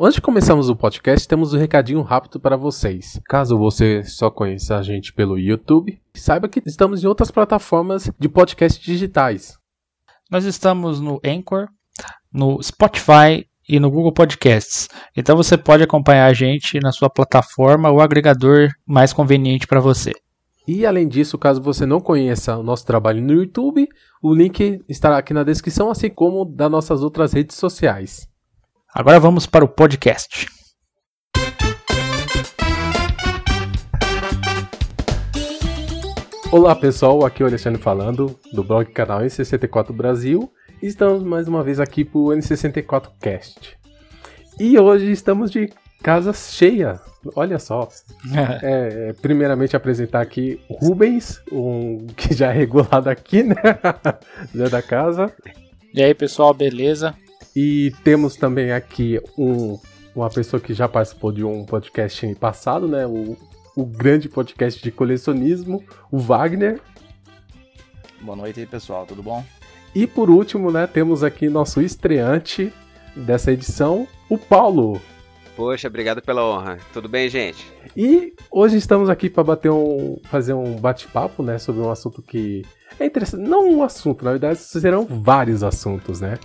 Antes de começarmos o podcast, temos um recadinho rápido para vocês. Caso você só conheça a gente pelo YouTube, saiba que estamos em outras plataformas de podcast digitais. Nós estamos no Anchor, no Spotify e no Google Podcasts. Então você pode acompanhar a gente na sua plataforma ou agregador mais conveniente para você. E além disso, caso você não conheça o nosso trabalho no YouTube, o link estará aqui na descrição, assim como das nossas outras redes sociais. Agora vamos para o podcast. Olá pessoal, aqui é o Alexandre falando do blog canal N64 Brasil e estamos mais uma vez aqui para o N64 Cast. E hoje estamos de casa cheia, olha só. é, primeiramente apresentar aqui o Rubens, um, que já é regulado aqui, né? já da casa. E aí pessoal, beleza? E temos também aqui um, uma pessoa que já participou de um podcast passado, né? O, o grande podcast de colecionismo, o Wagner. Boa noite aí, pessoal, tudo bom? E por último, né, temos aqui nosso estreante dessa edição, o Paulo. Poxa, obrigado pela honra. Tudo bem, gente? E hoje estamos aqui para bater um, fazer um bate-papo, né, sobre um assunto que é interessante. Não um assunto, na verdade, serão vários assuntos, né?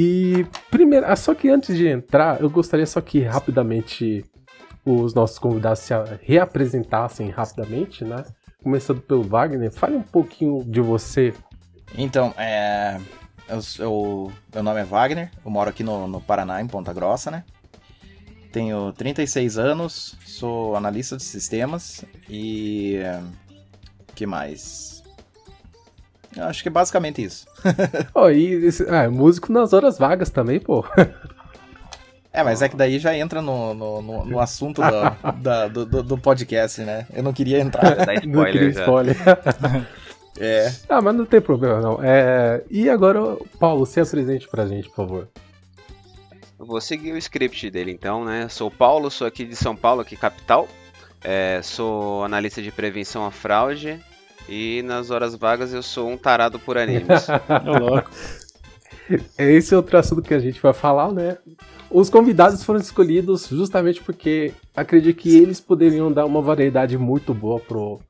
E primeiro, ah, só que antes de entrar, eu gostaria só que rapidamente os nossos convidados se reapresentassem rapidamente, né? Começando pelo Wagner, fale um pouquinho de você. Então, é, eu, eu, meu nome é Wagner, eu moro aqui no, no Paraná, em Ponta Grossa, né? Tenho 36 anos, sou analista de sistemas e. que mais? Eu acho que é basicamente isso. oh, e esse, ah, músico nas horas vagas também, pô. É, mas é que daí já entra no, no, no, no assunto do, da, do, do, podcast, né? Eu não queria entrar. Dá spoiler, não queria spoiler. é. Ah, mas não tem problema, não. É... E agora, Paulo, se apresente pra gente, por favor. Eu vou seguir o script dele, então, né? Sou o Paulo, sou aqui de São Paulo, aqui capital. É, sou analista de prevenção à fraude e nas horas vagas eu sou um tarado por animes. louco. Esse é outro assunto que a gente vai falar, né? Os convidados foram escolhidos justamente porque acredito que eles poderiam dar uma variedade muito boa pro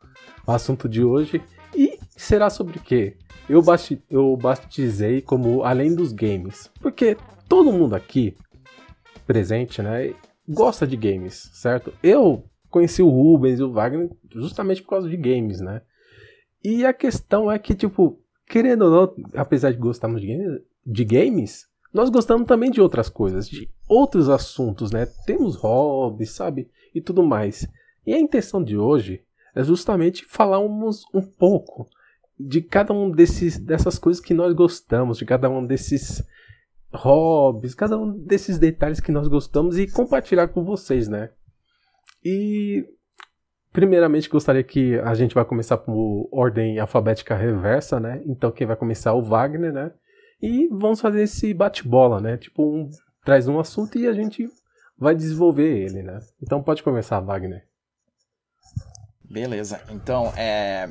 assunto de hoje. E será sobre o quê? Eu, bati eu batizei como Além dos Games. Porque todo mundo aqui presente, né, gosta de games, certo? Eu conheci o Rubens e o Wagner justamente por causa de games, né? E a questão é que, tipo, querendo ou não, apesar de gostarmos de, games, nós gostamos também de outras coisas, de outros assuntos, né? Temos hobbies, sabe? E tudo mais. E a intenção de hoje é justamente falarmos um pouco de cada um desses dessas coisas que nós gostamos, de cada um desses hobbies, cada um desses detalhes que nós gostamos e compartilhar com vocês, né? E Primeiramente, gostaria que a gente vai começar por ordem alfabética reversa, né? Então, quem vai começar é o Wagner, né? E vamos fazer esse bate-bola, né? Tipo, um, traz um assunto e a gente vai desenvolver ele, né? Então, pode começar, Wagner. Beleza. Então, é...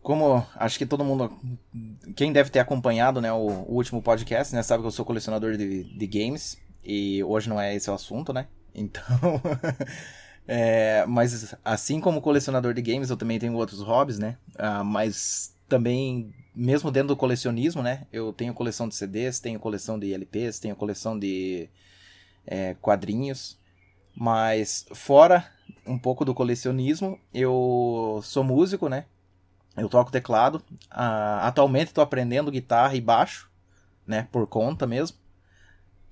Como acho que todo mundo, quem deve ter acompanhado né, o, o último podcast, né, sabe que eu sou colecionador de, de games e hoje não é esse o assunto, né? Então, É, mas assim como colecionador de games, eu também tenho outros hobbies, né? Ah, mas também, mesmo dentro do colecionismo, né? Eu tenho coleção de CDs, tenho coleção de LPs, tenho coleção de é, quadrinhos. Mas fora um pouco do colecionismo, eu sou músico, né? Eu toco teclado. Ah, atualmente estou aprendendo guitarra e baixo, né? Por conta mesmo.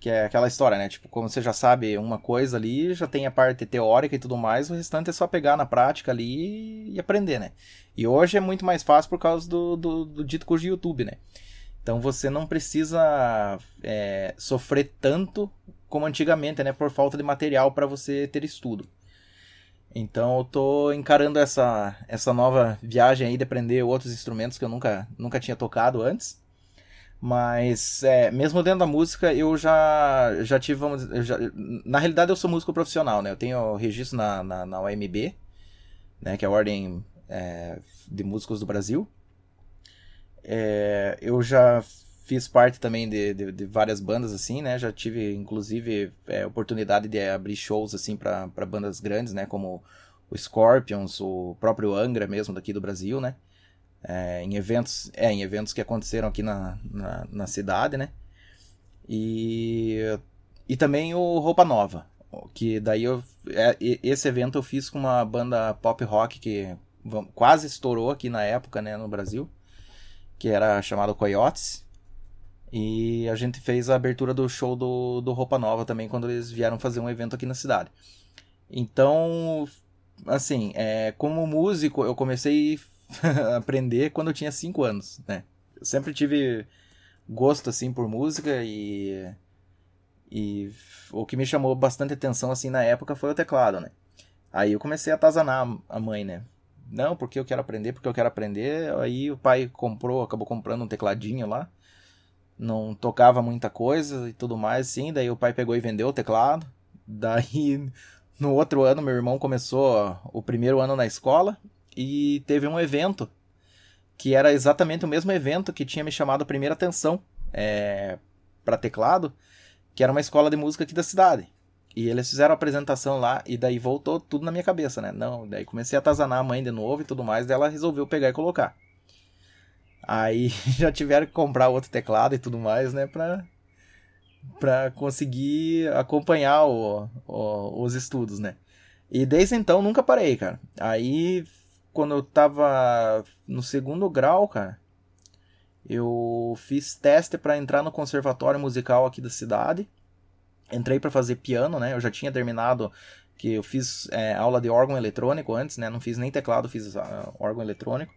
Que é aquela história, né? Tipo, como você já sabe uma coisa ali, já tem a parte teórica e tudo mais, o restante é só pegar na prática ali e aprender, né? E hoje é muito mais fácil por causa do, do, do dito cujo YouTube, né? Então você não precisa é, sofrer tanto como antigamente, né? Por falta de material para você ter estudo. Então eu tô encarando essa, essa nova viagem aí de aprender outros instrumentos que eu nunca, nunca tinha tocado antes. Mas, é, mesmo dentro da música, eu já, já tive, vamos já, na realidade eu sou músico profissional, né? Eu tenho registro na, na, na OMB, né? Que é a Ordem é, de Músicos do Brasil. É, eu já fiz parte também de, de, de, várias bandas, assim, né? Já tive, inclusive, é, oportunidade de abrir shows, assim, para bandas grandes, né? Como o Scorpions, o próprio Angra mesmo, daqui do Brasil, né? É, em eventos é, em eventos que aconteceram aqui na, na, na cidade, né? E, e também o Roupa Nova, que daí eu, é, esse evento eu fiz com uma banda pop rock que quase estourou aqui na época, né, no Brasil, que era chamado Coyotes. E a gente fez a abertura do show do, do Roupa Nova também, quando eles vieram fazer um evento aqui na cidade. Então, assim, é, como músico, eu comecei aprender quando eu tinha 5 anos, né? Eu sempre tive gosto, assim, por música e... E o que me chamou bastante atenção, assim, na época foi o teclado, né? Aí eu comecei a atazanar a mãe, né? Não, porque eu quero aprender, porque eu quero aprender. Aí o pai comprou, acabou comprando um tecladinho lá. Não tocava muita coisa e tudo mais, sim. Daí o pai pegou e vendeu o teclado. Daí no outro ano meu irmão começou o primeiro ano na escola e teve um evento que era exatamente o mesmo evento que tinha me chamado a primeira atenção é, para teclado, que era uma escola de música aqui da cidade. E eles fizeram a apresentação lá e daí voltou tudo na minha cabeça, né? Não, daí comecei a atazanar a mãe de novo e tudo mais, daí ela resolveu pegar e colocar. Aí já tiveram que comprar outro teclado e tudo mais, né, pra, pra conseguir acompanhar o, o, os estudos, né. E desde então nunca parei, cara. Aí, quando eu tava no segundo grau, cara, eu fiz teste para entrar no conservatório musical aqui da cidade entrei para fazer piano, né? Eu já tinha terminado que eu fiz é, aula de órgão eletrônico antes, né? Não fiz nem teclado, fiz uh, órgão eletrônico.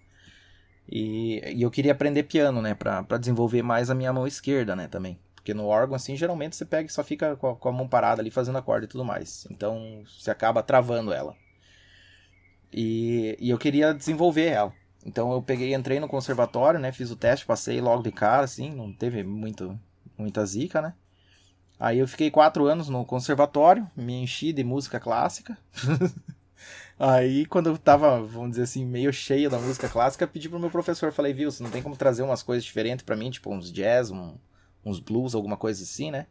E, e, eu queria aprender piano, né? Pra desenvolver mais a minha mão esquerda, né? Também. Porque no órgão, assim, geralmente você pega e só fica com a, com a mão parada ali fazendo acorde e tudo mais. Então você acaba travando ela. E, e eu queria desenvolver ela. Então eu peguei, entrei no conservatório, né? Fiz o teste, passei logo de cara, assim, não teve muito, muita zica, né? Aí eu fiquei quatro anos no conservatório, me enchi de música clássica. Aí, quando eu tava, vamos dizer assim, meio cheio da música clássica, pedi pro meu professor, falei, viu, você não tem como trazer umas coisas diferentes para mim, tipo uns jazz, um, uns blues, alguma coisa assim, né?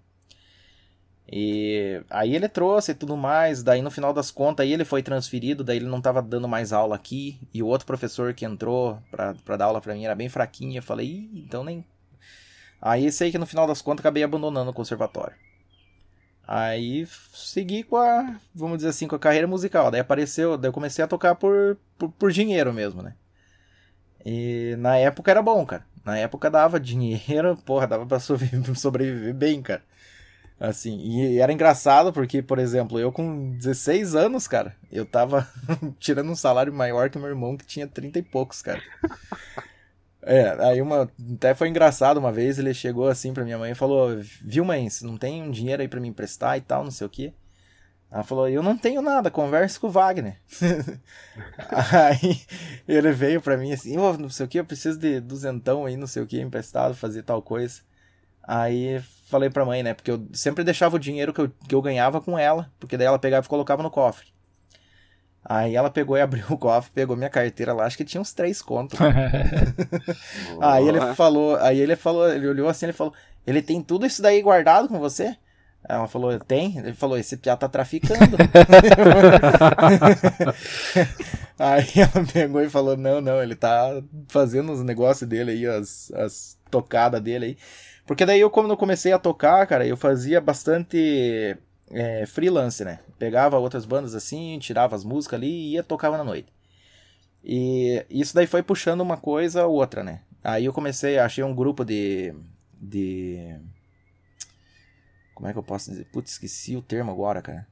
E aí ele trouxe e tudo mais, daí no final das contas aí ele foi transferido, daí ele não tava dando mais aula aqui, e o outro professor que entrou pra, pra dar aula pra mim era bem fraquinho, eu falei, Ih, então nem Aí sei que no final das contas acabei abandonando o conservatório. Aí segui com a, vamos dizer assim, com a carreira musical. Daí apareceu, daí eu comecei a tocar por, por, por dinheiro mesmo, né? E na época era bom, cara. Na época dava dinheiro, porra, dava pra sobreviver bem, cara. Assim, e era engraçado porque, por exemplo, eu com 16 anos, cara, eu tava tirando um salário maior que meu irmão que tinha 30 e poucos, cara. É, aí uma. Até foi engraçado uma vez, ele chegou assim pra minha mãe e falou: Viu, mãe, você não tem um dinheiro aí pra me emprestar e tal, não sei o quê. Ela falou: Eu não tenho nada, converse com o Wagner. aí ele veio pra mim assim: oh, Não sei o que, eu preciso de duzentão aí, não sei o que, emprestado, fazer tal coisa. Aí falei pra mãe, né? Porque eu sempre deixava o dinheiro que eu, que eu ganhava com ela, porque daí ela pegava e colocava no cofre. Aí ela pegou e abriu o cofre, pegou minha carteira lá, acho que tinha uns três contos. aí ele falou, aí ele falou, ele olhou assim, ele falou, ele tem tudo isso daí guardado com você? Ela falou, tem? Ele falou, esse piá tá traficando. aí ela pegou e falou, não, não, ele tá fazendo os negócios dele aí, as, as tocadas dele aí. Porque daí eu, quando eu comecei a tocar, cara, eu fazia bastante é, freelance, né? Pegava outras bandas assim, tirava as músicas ali e ia tocava na noite. E isso daí foi puxando uma coisa ou outra, né? Aí eu comecei, achei um grupo de. de. Como é que eu posso dizer? Putz, esqueci o termo agora, cara.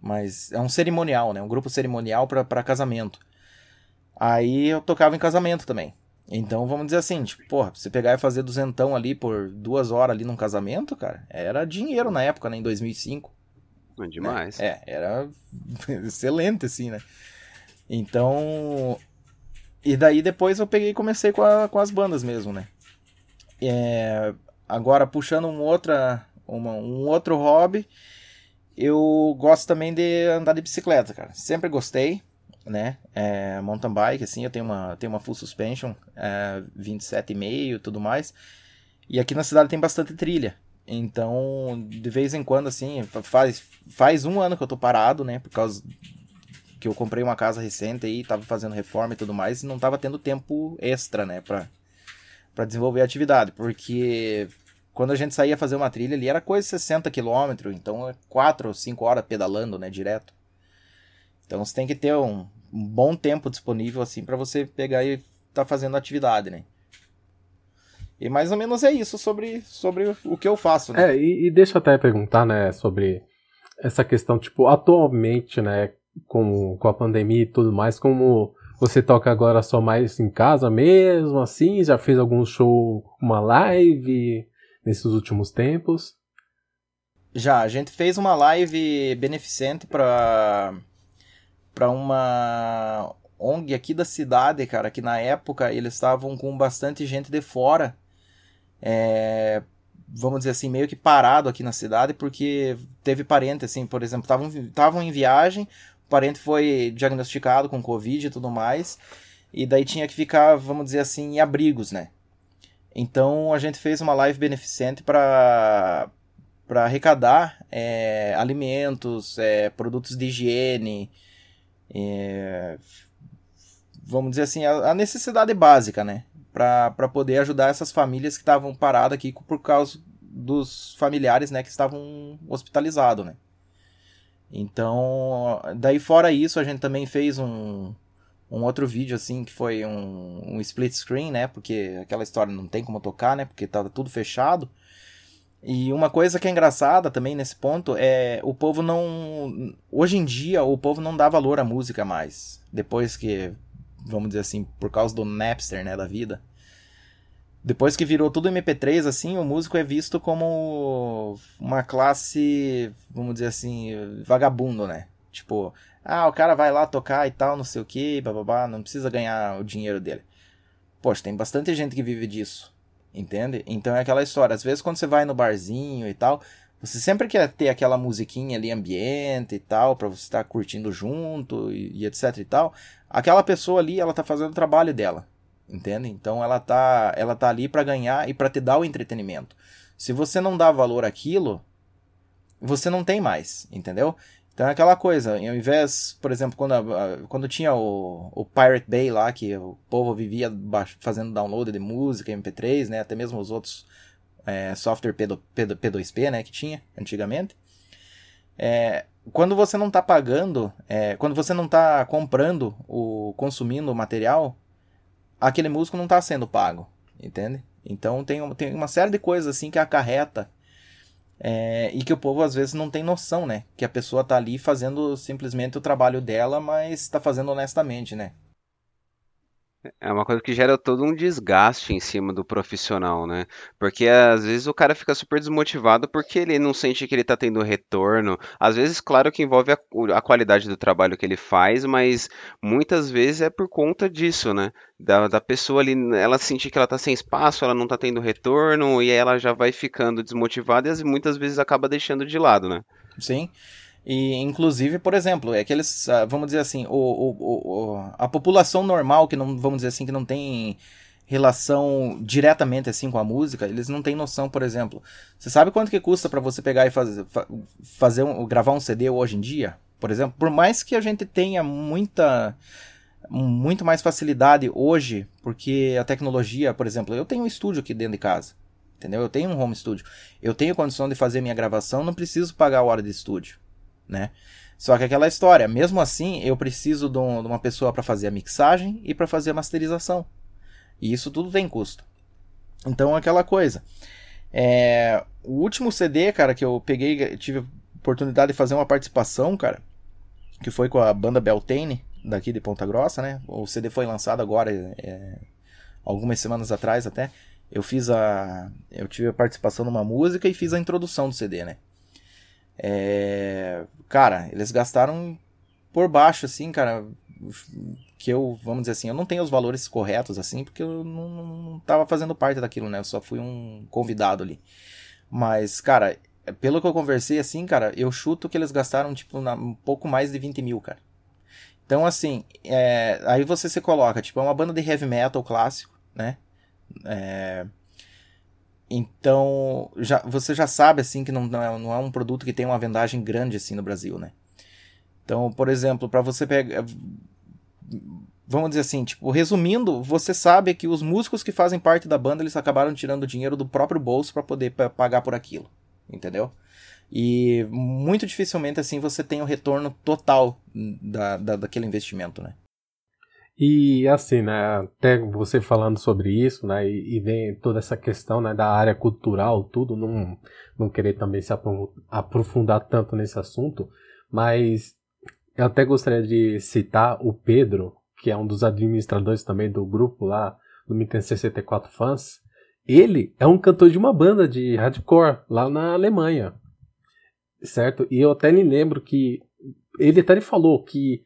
Mas é um cerimonial, né? Um grupo cerimonial para casamento. Aí eu tocava em casamento também. Então vamos dizer assim, tipo, porra, você pegar e fazer duzentão ali por duas horas ali num casamento, cara, era dinheiro na época, né, em 2005. É demais. Né? É, era excelente, assim, né. Então, e daí depois eu peguei e comecei com, a, com as bandas mesmo, né. É, agora, puxando um, outra, uma, um outro hobby, eu gosto também de andar de bicicleta, cara. Sempre gostei né? É, mountain bike, assim, eu tenho uma, tenho uma full suspension, é, 27,5 e tudo mais. E aqui na cidade tem bastante trilha. Então, de vez em quando, assim, faz, faz um ano que eu tô parado, né? Por causa que eu comprei uma casa recente aí, tava fazendo reforma e tudo mais, e não tava tendo tempo extra, né, pra, pra desenvolver a atividade. Porque quando a gente saía fazer uma trilha ali, era coisa de 60 km, então é 4 ou 5 horas pedalando, né, direto. Então você tem que ter um, um bom tempo disponível, assim, para você pegar e tá fazendo atividade, né. E mais ou menos é isso sobre, sobre o que eu faço, né? É, e, e deixa eu até perguntar, né, sobre essa questão, tipo, atualmente, né, com, com a pandemia e tudo mais, como você toca agora só mais em casa mesmo, assim? Já fez algum show, uma live nesses últimos tempos? Já, a gente fez uma live beneficente para para uma ONG aqui da cidade, cara, que na época eles estavam com bastante gente de fora é, vamos dizer assim, meio que parado aqui na cidade, porque teve parente, assim, por exemplo, estavam em viagem, o parente foi diagnosticado com Covid e tudo mais, e daí tinha que ficar, vamos dizer assim, em abrigos, né? Então a gente fez uma live beneficente para para arrecadar é, alimentos, é, produtos de higiene, é, vamos dizer assim, a, a necessidade básica, né? para poder ajudar essas famílias que estavam paradas aqui por causa dos familiares, né, que estavam hospitalizados, né. Então, daí fora isso, a gente também fez um, um outro vídeo, assim, que foi um, um split screen, né, porque aquela história não tem como tocar, né, porque tava tudo fechado. E uma coisa que é engraçada também nesse ponto é o povo não. Hoje em dia, o povo não dá valor à música mais. Depois que vamos dizer assim, por causa do Napster, né, da vida. Depois que virou tudo MP3, assim, o músico é visto como uma classe, vamos dizer assim, vagabundo, né? Tipo, ah, o cara vai lá tocar e tal, não sei o que, bababá, não precisa ganhar o dinheiro dele. Poxa, tem bastante gente que vive disso, entende? Então é aquela história, às vezes quando você vai no barzinho e tal, você sempre quer ter aquela musiquinha ali ambiente e tal, para você estar tá curtindo junto e, e, etc e tal. Aquela pessoa ali, ela tá fazendo o trabalho dela, entende? Então ela tá, ela tá ali para ganhar e para te dar o entretenimento. Se você não dá valor àquilo, você não tem mais, entendeu? Então é aquela coisa, ao invés, por exemplo, quando, quando tinha o, o Pirate Bay lá, que o povo vivia fazendo download de música, MP3, né, até mesmo os outros é, software P, 2 p né, que tinha antigamente. É, quando você não está pagando, é, quando você não está comprando o consumindo o material, aquele músico não está sendo pago, entende? Então tem, tem uma série de coisas assim que acarreta é, e que o povo às vezes não tem noção, né? Que a pessoa está ali fazendo simplesmente o trabalho dela, mas está fazendo honestamente, né? É uma coisa que gera todo um desgaste em cima do profissional, né? Porque às vezes o cara fica super desmotivado porque ele não sente que ele tá tendo retorno. Às vezes, claro que envolve a, a qualidade do trabalho que ele faz, mas muitas vezes é por conta disso, né? Da, da pessoa ali, ela sentir que ela tá sem espaço, ela não tá tendo retorno, e aí ela já vai ficando desmotivada e muitas vezes acaba deixando de lado, né? Sim. E, inclusive, por exemplo, é aqueles, ah, vamos dizer assim, o, o, o, a população normal, que não, vamos dizer assim, que não tem relação diretamente assim com a música, eles não têm noção, por exemplo. Você sabe quanto que custa para você pegar e fazer, fazer um, gravar um CD hoje em dia? Por exemplo, por mais que a gente tenha muita muito mais facilidade hoje, porque a tecnologia, por exemplo, eu tenho um estúdio aqui dentro de casa, entendeu? Eu tenho um home studio. Eu tenho condição de fazer minha gravação, não preciso pagar a hora de estúdio né? Só que aquela história, mesmo assim, eu preciso de, um, de uma pessoa para fazer a mixagem e para fazer a masterização. E isso tudo tem custo. Então, aquela coisa. É, o último CD, cara, que eu peguei, tive oportunidade de fazer uma participação, cara, que foi com a banda Beltane, daqui de Ponta Grossa, né? O CD foi lançado agora, é, algumas semanas atrás até. Eu fiz a. Eu tive a participação numa música e fiz a introdução do CD, né? É, cara, eles gastaram por baixo, assim, cara, que eu, vamos dizer assim, eu não tenho os valores corretos, assim, porque eu não, não tava fazendo parte daquilo, né? Eu só fui um convidado ali. Mas, cara, pelo que eu conversei, assim, cara, eu chuto que eles gastaram, tipo, na, um pouco mais de 20 mil, cara. Então, assim, é, aí você se coloca, tipo, é uma banda de heavy metal clássico, né? É, Então, já, você já sabe, assim, que não, não, é, não é um produto que tem uma vendagem grande, assim, no Brasil, né? Então, por exemplo, para você pegar... Vamos dizer assim, tipo, resumindo, você sabe que os músicos que fazem parte da banda, eles acabaram tirando dinheiro do próprio bolso para poder pagar por aquilo, entendeu? E muito dificilmente, assim, você tem o retorno total da, da, daquele investimento, né? E assim, né, até você falando sobre isso, né, e, e vem toda essa questão, né, da área cultural, tudo, não, não querer também se aprofundar tanto nesse assunto, mas eu até gostaria de citar o Pedro, que é um dos administradores também do grupo lá, do Mitten 64 Fans. Ele é um cantor de uma banda de hardcore lá na Alemanha, certo? E eu até me lembro que ele até falou que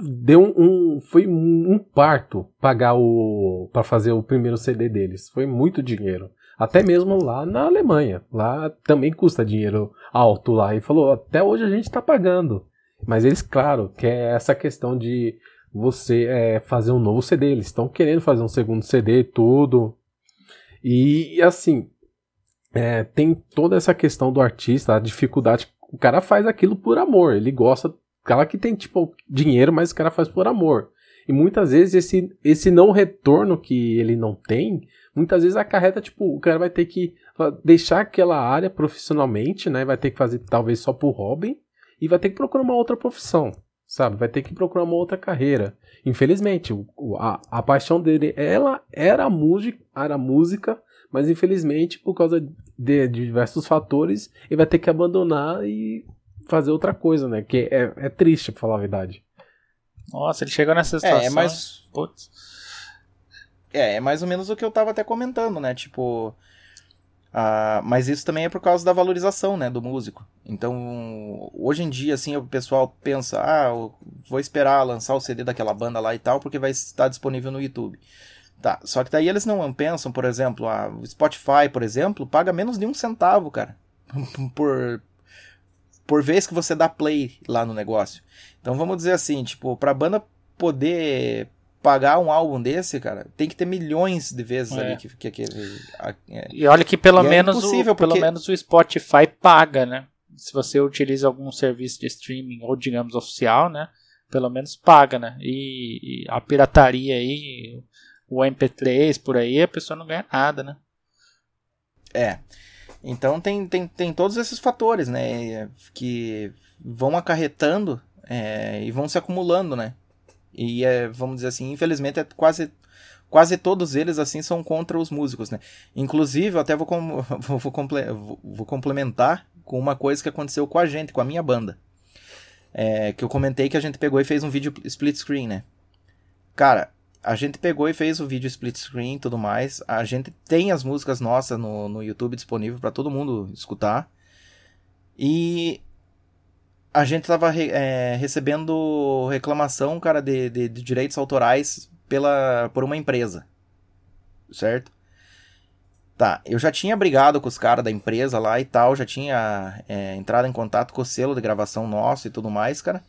deu um, foi um parto pagar o para fazer o primeiro CD deles. Foi muito dinheiro. Até mesmo lá na Alemanha. Lá também custa dinheiro alto lá. E falou, até hoje a gente está pagando. Mas eles, claro, que é essa questão de você é, fazer um novo CD. Eles estão querendo fazer um segundo CD, tudo. E assim, é, tem toda essa questão do artista, a dificuldade. O cara faz aquilo por amor, ele gosta cara que tem, tipo, dinheiro, mas o cara faz por amor. E muitas vezes esse, esse não retorno que ele não tem, muitas vezes acarreta, tipo, o cara vai ter que deixar aquela área profissionalmente, né? Vai ter que fazer talvez só por hobby e vai ter que procurar uma outra profissão, sabe? Vai ter que procurar uma outra carreira. Infelizmente, a, a paixão dele, ela era a música, era a música, mas infelizmente, por causa de, de diversos fatores, ele vai ter que abandonar e fazer outra coisa, né? Que é, é triste, pra falar a verdade. Nossa, ele chegou nessa situação. É, é mais. Putz. É, é mais ou menos o que eu tava até comentando, né? Tipo. Uh, mas isso também é por causa da valorização, né, do músico. Então, hoje em dia, assim, o pessoal pensa, ah, vou esperar lançar o CD daquela banda lá e tal, porque vai estar disponível no YouTube. Tá, só que daí eles não pensam, por exemplo, a Spotify, por exemplo, paga menos de um centavo, cara, por, por vez que você dá play lá no negócio. Então vamos dizer assim, tipo, pra banda poder pagar um álbum desse, cara, tem que ter milhões de vezes é. ali que, que aquele. É. E olha que pelo e é menos, é o, porque... pelo menos o Spotify paga, né? Se você utiliza algum serviço de streaming ou digamos oficial, né? Pelo menos paga, né? E, e a pirataria aí, o MP3 por aí, a pessoa não ganha nada, né? É. Então tem, tem, tem todos esses fatores, né? Que vão acarretando é, e vão se acumulando, né? E é, vamos dizer assim, infelizmente é quase quase todos eles assim são contra os músicos, né? Inclusive, eu até vou, com, vou, vou, comple, vou, complementar com uma coisa que aconteceu com a gente, com a minha banda. É, que eu comentei que a gente pegou e fez um vídeo split screen, né? Cara, a gente pegou e fez o vídeo split screen e tudo mais. A gente tem as músicas nossas no, no YouTube disponível para todo mundo escutar. E a gente tava re, é, recebendo reclamação, cara, de, de, de, direitos autorais pela, por uma empresa. Certo? Tá, eu já tinha brigado com os caras da empresa lá e tal, já tinha é, entrado em contato com o selo de gravação nosso e tudo mais, cara.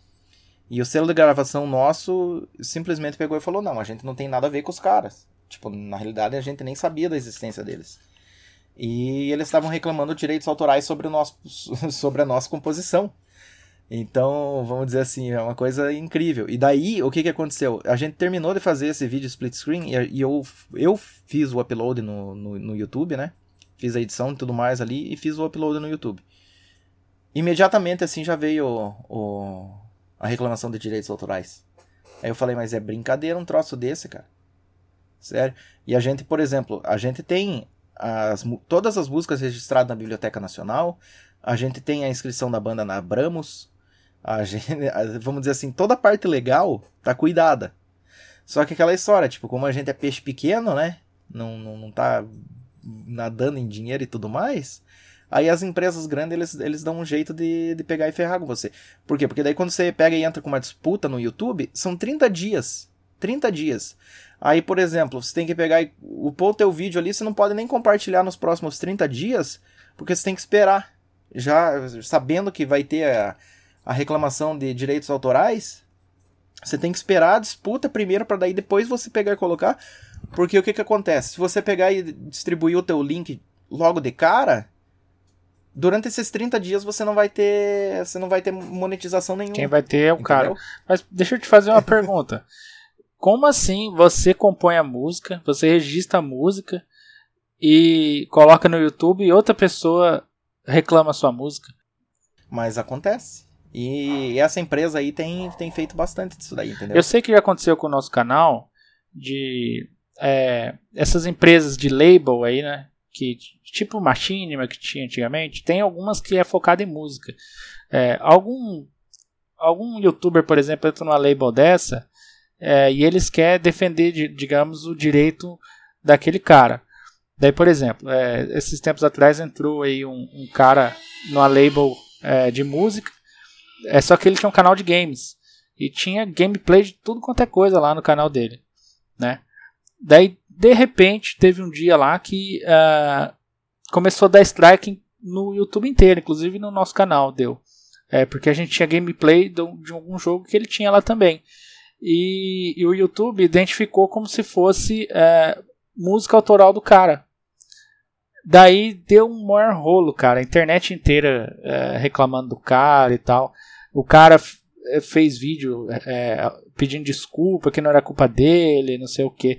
E o selo de gravação nosso simplesmente pegou e falou: não, a gente não tem nada a ver com os caras. Tipo, na realidade a gente nem sabia da existência deles. E eles estavam reclamando direitos autorais sobre, o nosso, sobre a nossa composição. Então, vamos dizer assim, é uma coisa incrível. E daí, o que, que aconteceu? A gente terminou de fazer esse vídeo split screen e eu, eu fiz o upload no, no, no YouTube, né? Fiz a edição e tudo mais ali e fiz o upload no YouTube. Imediatamente, assim, já veio o, o a reclamação de direitos autorais. Aí eu falei, mas é brincadeira um troço desse, cara. Sério. E a gente, por exemplo, a gente tem as, todas as músicas registradas na Biblioteca Nacional, a gente tem a inscrição da banda na Abramos, a gente, vamos dizer assim, toda a parte legal tá cuidada. Só que aquela história, tipo, como a gente é peixe pequeno, né? Não, não, não tá nadando em dinheiro e tudo mais, Aí as empresas grandes, eles, eles dão um jeito de, de pegar e ferrar com você. Por quê? Porque daí quando você pega e entra com uma disputa no YouTube, são 30 dias. 30 dias. Aí, por exemplo, você tem que pegar e upar o teu vídeo ali, você não pode nem compartilhar nos próximos 30 dias, porque você tem que esperar. Já sabendo que vai ter a, a reclamação de direitos autorais, você tem que esperar a disputa primeiro para daí depois você pegar e colocar. Porque o que que acontece? Se você pegar e distribuir o teu link logo de cara, durante esses 30 dias você não vai ter, você não vai ter monetização nenhuma. Quem vai ter é o entendeu? cara. Mas deixa eu te fazer uma pergunta. Como assim você compõe a música, você registra a música e coloca no YouTube e outra pessoa reclama a sua música? Mas acontece. E essa empresa aí tem, tem feito bastante disso daí, entendeu? Eu sei que já aconteceu com o nosso canal de é, essas empresas de label aí, né? Que, tipo Machinima que tinha antigamente, tem algumas que é focada em música. É, algum, algum youtuber, por exemplo, entra numa label dessa é, e eles querem defender, digamos, o direito daquele cara. Daí, por exemplo, é, esses tempos atrás entrou aí um, um cara numa label é, de música, é só que ele tinha um canal de games e tinha gameplay de tudo quanto é coisa lá no canal dele, né? Daí, de repente, teve um dia lá que uh, começou a dar strike no YouTube inteiro, inclusive no nosso canal deu. É, porque a gente tinha gameplay de, algum jogo que ele tinha lá também. E, e o YouTube identificou como se fosse é, música autoral do cara. Daí deu um maior rolo, cara. A internet inteira é, reclamando do cara e tal. O cara é, fez vídeo é, pedindo desculpa, que não era culpa dele, não sei o que.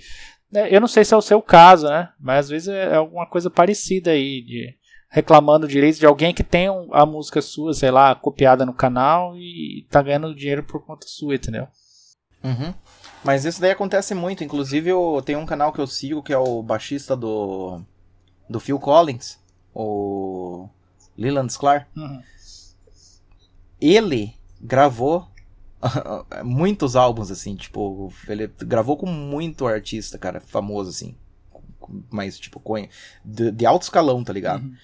É, eu não sei se é o seu caso, né? Mas às vezes é alguma coisa parecida aí, de reclamando direitos de alguém que tem a música sua, sei lá, copiada no canal e tá ganhando dinheiro por conta sua, entendeu? Uhum. Mas isso daí acontece muito. Inclusive, eu tenho um canal que eu sigo que é o baixista do do Phil Collins, o Leland Sklar. Uhum. Ele gravou muitos álbuns, assim, tipo, ele gravou com muito artista, cara, famoso, assim, mas, tipo, de, de alto escalão, tá ligado? Uhum.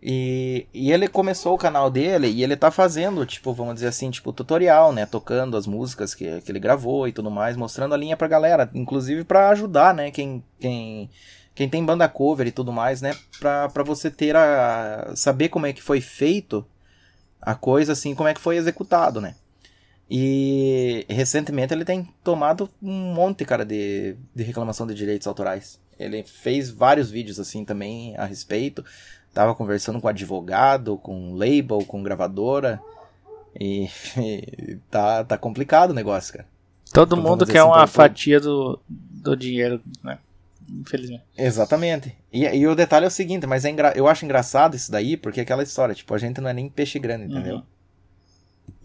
E, e ele começou o canal dele e ele tá fazendo, tipo, vamos dizer assim, tipo, tutorial, né? Tocando as músicas que, que ele gravou e tudo mais, mostrando a linha pra galera, inclusive para ajudar, né? Quem, quem, quem tem banda cover e tudo mais, né? Pra, pra você ter a. saber como é que foi feito a coisa, assim, como é que foi executado, né? E recentemente ele tem tomado um monte, cara, de, de reclamação de direitos autorais. Ele fez vários vídeos assim também a respeito. Tava conversando com advogado, com label, com gravadora. E, e tá, tá complicado o negócio, cara. Todo então, mundo quer assim, uma fatia do, do dinheiro, né? infelizmente. Exatamente. E, e o detalhe é o seguinte, mas é engra... eu acho engraçado isso daí, porque é aquela história, tipo, a gente não é nem peixe grande, entendeu? Uhum.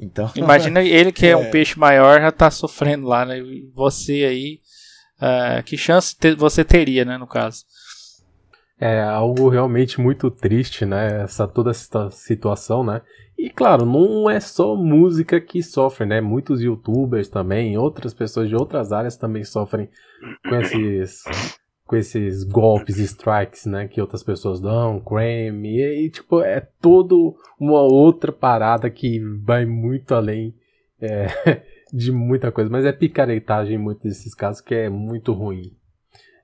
Então. Imagina ele que é, é, um peixe maior já tá sofrendo lá, né? Você aí. Uh, que chance te você teria, né, no caso? É algo realmente muito triste, né? Essa toda essa situação, né? E claro, não é só música que sofre, né? Muitos youtubers também, outras pessoas de outras áreas também sofrem com esses com esses golpes, strikes, né, que outras pessoas dão, creme, e, e tipo, é todo uma outra parada que vai muito além é, de muita coisa, mas é picaretagem em muitos desses casos que é muito ruim.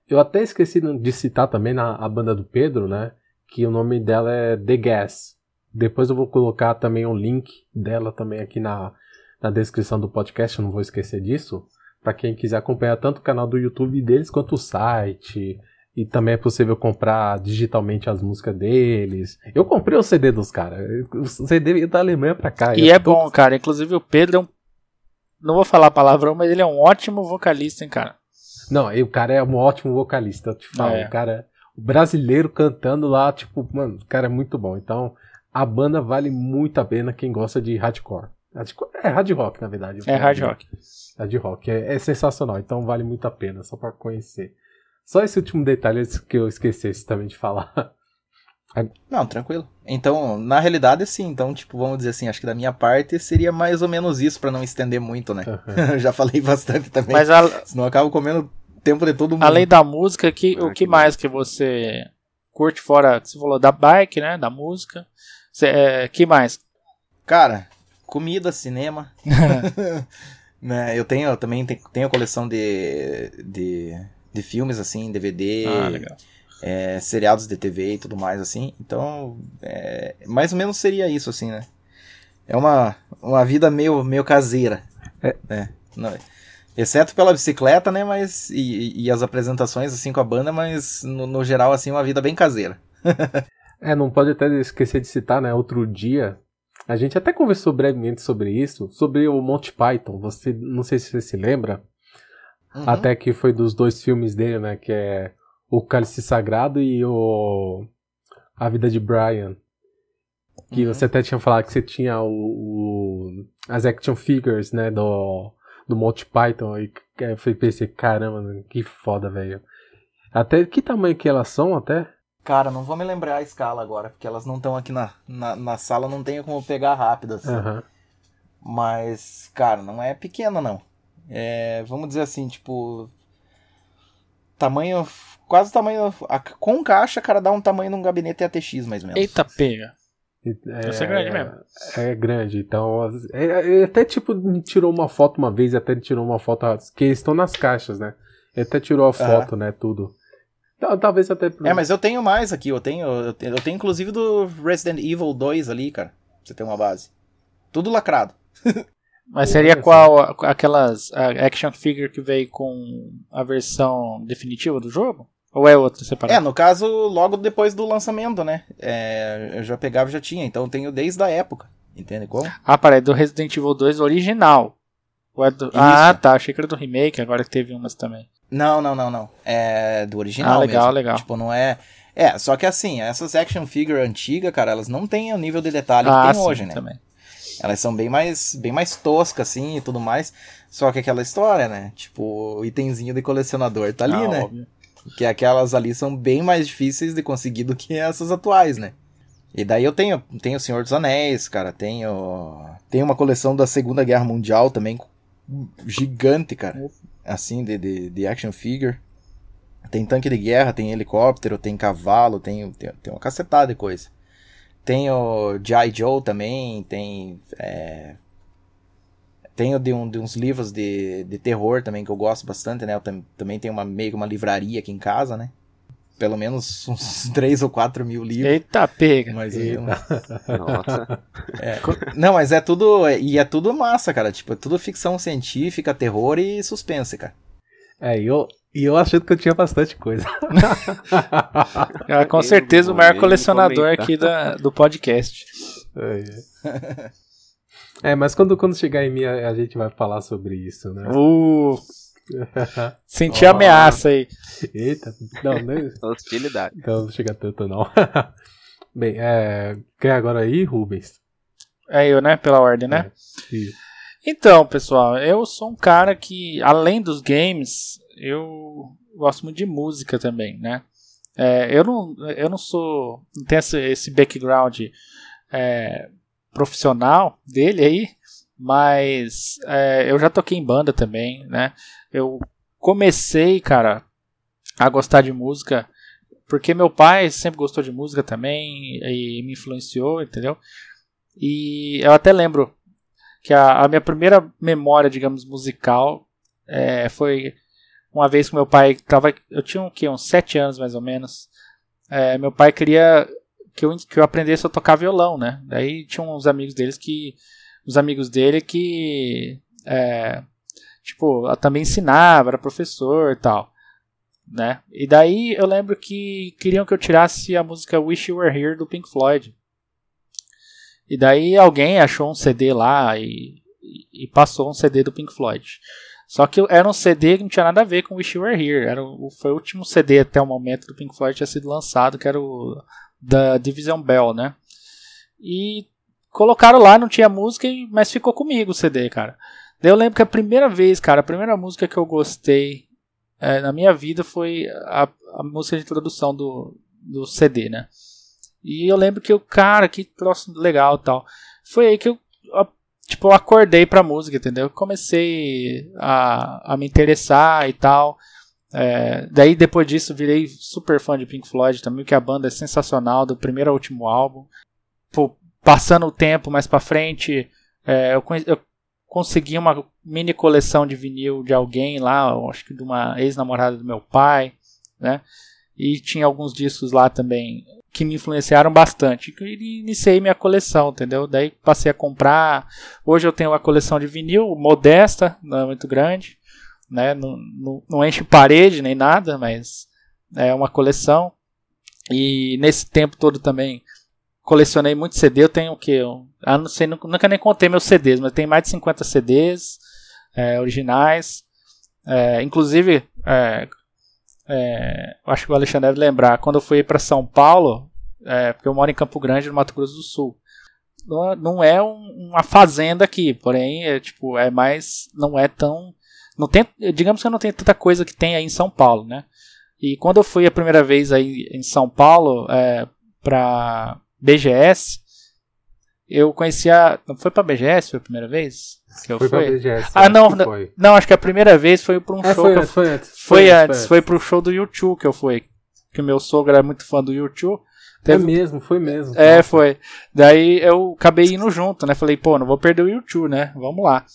Eu até esqueci de citar também na a banda do Pedro, né, que o nome dela é The Gas. Depois eu vou colocar também o um link dela também aqui na, na descrição do podcast, eu não vou esquecer disso para quem quiser acompanhar tanto o canal do YouTube deles quanto o site. E também é possível comprar digitalmente as músicas deles. Eu comprei o CD dos caras. O CD da Alemanha pra cá. E é bom, cara. Inclusive o Pedro é um. Não vou falar palavrão, mas ele é um ótimo vocalista, hein, cara. Não, o cara é um ótimo vocalista, eu te falo. É. O cara. O brasileiro cantando lá, tipo, mano, o cara é muito bom. Então, a banda vale muito a pena quem gosta de hardcore. É hard rock, na verdade. É hard rock. Hard rock. É, é, sensacional, então vale muito a pena, só para conhecer. Só esse último detalhe que eu esqueci também de falar. Não, tranquilo. Então, na realidade, sim. Então, tipo, vamos dizer assim, acho que da minha parte seria mais ou menos isso para não estender muito, né? Uhum. Já falei bastante também. Mas a... senão eu acabo comendo tempo de todo mundo. Além da música, que, ah, o que, que mais que você curte fora? Você falou da bike, né? Da música. Você, é, que mais? Cara, comida, cinema. né, eu tenho eu também tenho, coleção de, de, de filmes, assim, DVD. Ah, é, seriados de TV e tudo mais, assim. Então, é, mais ou menos seria isso, assim, né? É uma, uma vida meio, meio caseira. É. Né? Não, exceto pela bicicleta, né? Mas, e, e, as apresentações, assim, com a banda, mas no, no geral, assim, uma vida bem caseira. é, não pode até esquecer de citar, né? Outro dia, a gente até conversou brevemente sobre isso, sobre o Monty Python. Você, não sei se você se lembra, uhum. até que foi dos dois filmes dele, né? Que é o Cálice Sagrado e o A Vida de Brian. Que uhum. você até tinha falado que você tinha o, o, as action figures, né, do, do Monty Python. E eu pensei, caramba, que foda, velho. Até que tamanho que elas são, até? Cara, não vou me lembrar a escala agora, porque elas não estão aqui na, na, na, sala, não tenho como pegar rápido assim. Uhum. Mas, cara, não é pequena, não. É, vamos dizer assim, tipo. Tamanho. Quase tamanho. A, com caixa, cara, dá um tamanho num gabinete ATX, mais ou menos. Eita, pega. É, é grande mesmo. É grande, então. É, é, até tipo, tirou uma foto uma vez, até tirou uma foto. Que estão nas caixas, né? Ele até tirou a foto, né? Tudo. Talvez até. É, mas eu tenho mais aqui. Eu tenho, eu tenho, eu tenho inclusive do Resident Evil 2 ali, cara. Pra você ter uma base. Tudo lacrado. Mas seria qual aquelas action figure que veio com a versão definitiva do jogo? Ou é outra separada? É, no caso, logo depois do lançamento, né? É, eu já pegava e já tinha, então eu tenho desde a época. Entende como? Ah, parece do Resident Evil 2 original. É do... Ah, tá. Achei que era do remake, agora que teve umas também. Não, não, não, não. É do original. Ah, legal, mesmo. legal. Tipo, não é. É, só que assim, essas action figure antiga, cara, elas não têm o nível de detalhe ah, que tem sim, hoje, né? Também. Elas são bem mais, bem mais toscas, assim, e tudo mais. Só que aquela história, né? Tipo, o itemzinho de colecionador tá ali, ah, né? Óbvio. Que aquelas ali são bem mais difíceis de conseguir do que essas atuais, né? E daí eu tenho, tenho o Senhor dos Anéis, cara, tenho, tenho uma coleção da Segunda Guerra Mundial também, gigante, cara assim, de, de, de action figure. Tem tanque de guerra, tem helicóptero, tem cavalo, tem, tem, tem uma cacetada de coisa. Tem o G.I. Joe também, tem. É, tenho de, um, de uns livros de, de terror também que eu gosto bastante, né? Eu tam, também tenho uma, meio que uma livraria aqui em casa, né? Pelo menos uns 3 ou 4 mil livros. Eita, pega! Mas Eita. Nossa. É, não, mas é tudo. E é tudo massa, cara. Tipo, é tudo ficção científica, terror e suspense, cara. É, e eu, e eu achando que eu tinha bastante coisa. é, com certeza o maior colecionador aqui da, do podcast. É, é, mas quando, quando chegar em mim a, a gente vai falar sobre isso, né? Uh! Senti oh. ameaça aí. Eita, não, nem. Hostilidade. Então não chega tanto, não. Bem, é. Quer agora aí, Rubens? É eu, né? Pela ordem, né? É, então, pessoal, eu sou um cara que, além dos games, eu gosto muito de música também, né? É, eu, não, eu não sou. Não tenho esse, esse background é, profissional dele aí, mas é, eu já toquei em banda também, né? Eu comecei, cara, a gostar de música porque meu pai sempre gostou de música também e me influenciou, entendeu? E eu até lembro que a, a minha primeira memória, digamos, musical é, foi uma vez que meu pai tava, eu tinha um, que, uns sete anos mais ou menos. É, meu pai queria que eu, que eu aprendesse a tocar violão, né? Daí tinha uns amigos deles que os amigos dele que é, tipo também ensinava, era professor e tal, né? E daí eu lembro que queriam que eu tirasse a música Wish You Were Here do Pink Floyd. E daí alguém achou um CD lá e, e passou um CD do Pink Floyd. Só que era um CD que não tinha nada a ver com Wish You Were Here. Era o, foi o último CD até o momento do Pink Floyd tinha sido lançado, que era o da Division Bell, né? E colocaram lá, não tinha música, mas ficou comigo o CD, cara. Daí eu lembro que a primeira vez, cara, a primeira música que eu gostei é, na minha vida foi a, a, música de introdução do, do CD, né? E eu lembro que o cara, que troço legal tal. Foi aí que eu, tipo, eu acordei pra música, entendeu? Comecei a, a me interessar e tal. É, daí depois disso virei super fã de Pink Floyd também, que a banda é sensacional, do primeiro ao último álbum. Pô, passando o tempo mais para frente, é, eu, eu, consegui uma mini coleção de vinil de alguém lá, acho que de uma ex-namorada do meu pai, né? E tinha alguns discos lá também que me influenciaram bastante. E iniciei minha coleção, entendeu? Daí passei a comprar. Hoje eu tenho uma coleção de vinil modesta, não é muito grande, né? Não, não, não enche parede nem nada, mas é uma coleção. E nesse tempo todo também colecionei muito CD. Eu tenho o que? Eu, ah, não sei, nunca nem contei meus CDs, mas tem mais de 50 CDs é, originais. É, inclusive, é, é, acho que o Alexandre deve lembrar, quando eu fui para São Paulo, é, porque eu moro em Campo Grande, no Mato Grosso do Sul. Não, é um, uma fazenda aqui, porém, é, tipo, é mais. Não é tão. Não tem, digamos que não tem tanta coisa que tem aí em São Paulo, né? E quando eu fui a primeira vez aí em São Paulo, é, para BGS, eu conhecia. Não foi pra BGS foi a primeira vez? Que eu foi fui? pra BGS. Ah, não, não, não, acho que a primeira vez foi pra um é, show. Foi, que eu, foi antes. Foi, foi antes, foi, foi pro show do YouTube que eu fui. Que o meu sogro era muito fã do YouTube. Teve... É mesmo, foi mesmo. É, foi. Daí eu acabei indo junto, né? Falei, pô, não vou perder o YouTube, né? Vamos lá.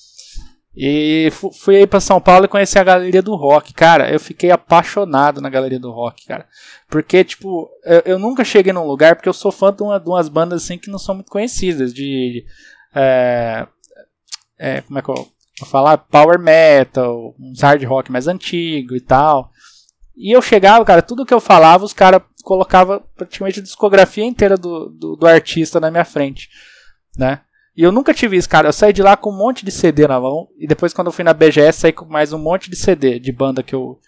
E fui aí pra São Paulo e conheci a Galeria do Rock. Cara, eu fiquei apaixonado na Galeria do Rock, cara. Porque, tipo, eu, eu nunca cheguei num lugar, porque eu sou fã de, uma, de umas bandas assim que não são muito conhecidas. De. É, é, como é que eu vou falar? Power metal, uns hard rock mais antigo e tal. E eu chegava, cara, tudo que eu falava, os caras colocavam praticamente a discografia inteira do, do, do artista na minha frente, né? E eu nunca tive isso, cara. Eu saí de lá com um monte de CD na mão. E depois, quando eu fui na BGS, saí com mais um monte de CD de banda que eu.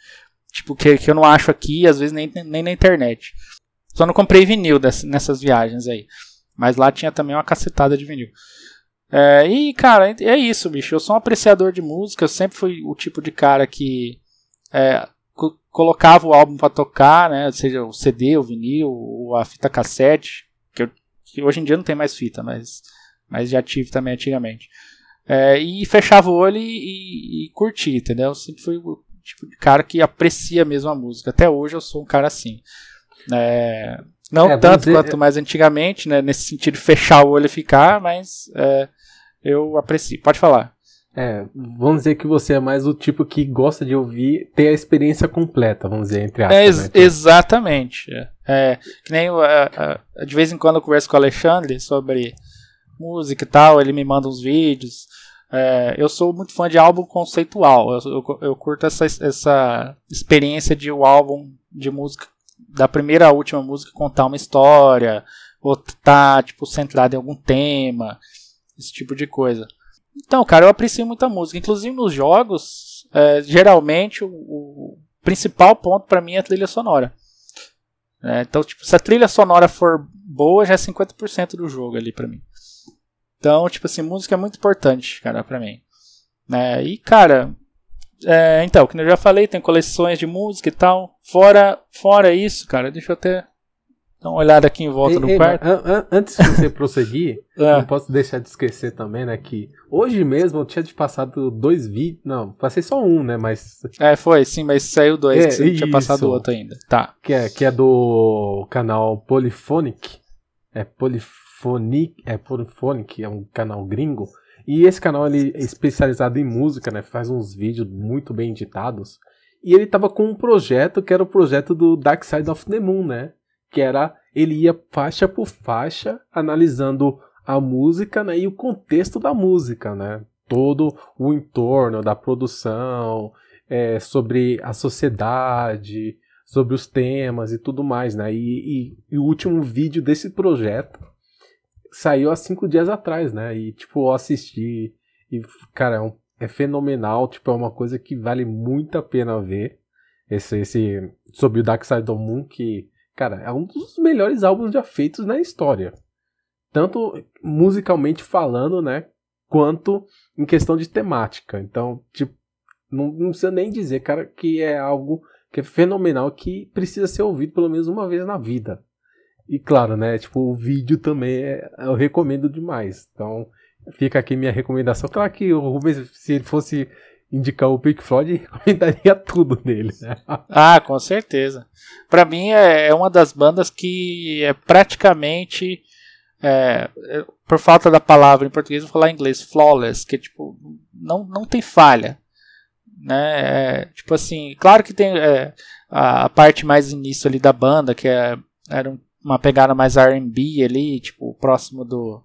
Tipo, que, que eu não acho aqui, às vezes nem, nem na internet. Só não comprei vinil dessas, nessas viagens aí. Mas lá tinha também uma cacetada de vinil. É, e, cara, é isso, bicho. Eu sou um apreciador de música. Eu sempre fui o tipo de cara que é, co colocava o álbum para tocar, né? Seja o CD, o vinil, ou a fita cassete. Que, eu, que hoje em dia não tem mais fita, mas mas já tive também antigamente. É, e fechava o olho e, e, e curtia, entendeu? Eu sempre fui o tipo de cara que aprecia mesmo a música. Até hoje eu sou um cara assim. É, não é, tanto dizer, quanto mais antigamente, né, nesse sentido de fechar o olho e ficar, mas é, eu aprecio. Pode falar. É, vamos dizer que você é mais o tipo que gosta de ouvir, ter a experiência completa, vamos dizer, entre aspas. É, ex né? Exatamente. É, que nem de vez em quando eu converso com o Alexandre sobre música e tal, ele me manda uns vídeos. É, eu sou muito fã de álbum conceitual. Eu, eu, eu, curto essa, essa experiência de o um álbum de música, da primeira à última música, contar uma história, ou tá tipo, centrado em algum tema, esse tipo de coisa. Então, cara, eu aprecio muita música. Inclusive nos jogos, é, geralmente o, o, principal ponto para mim é a trilha sonora. É, então, tipo, se a trilha sonora for boa, já é 50% do jogo ali para mim. Então, tipo assim, música é muito importante, cara, pra mim. É, e, cara, é, então, como eu já falei, tem coleções de música e tal. Fora, fora isso, cara, deixa eu até dar uma olhada aqui em volta do quarto. An an antes de você prosseguir, é. não posso deixar de esquecer também, né, que hoje mesmo eu tinha te passado dois vídeos. Não, passei só um, né, mas. É, foi, sim, mas saiu dois, é, que você tinha passado outro ainda. Tá. Que é, que é do canal Polyphonic. É Polyphonic. Phonic, é Polyphonic, é um canal gringo. E esse canal ele é especializado em música, né? Faz uns vídeos muito bem editados. E ele tava com um projeto que era o projeto do Dark Side of the Moon, né? Que era ele ia faixa por faixa analisando a música né? e o contexto da música, né? Todo o entorno da produção, é, sobre a sociedade, sobre os temas e tudo mais, né? E, e, e o último vídeo desse projeto saiu há cinco dias atrás, né? E, tipo, eu assisti e, cara, é, um, é, fenomenal, tipo, é uma coisa que vale muito a pena ver. Esse, esse sobre o Dark Side of Moon, que, cara, é um dos melhores álbuns já feitos na história. Tanto musicalmente falando, né? Quanto em questão de temática. Então, tipo, não, não precisa nem dizer, cara, que é algo que é fenomenal, que precisa ser ouvido pelo menos uma vez na vida. E claro, né? Tipo, o vídeo também é, eu recomendo demais. Então, fica aqui minha recomendação. Claro que o Rubens, se ele fosse indicar o Pink Floyd, recomendaria tudo nele. Né? Ah, com certeza. Para mim é, é, uma das bandas que é praticamente, é, é, por falta da palavra em português, vou falar em inglês, flawless, que tipo não, não tem falha, né? É, tipo assim, claro que tem é, a, a, parte mais início ali da banda que é, era um uma pegada mais R&B ali, tipo, próximo do,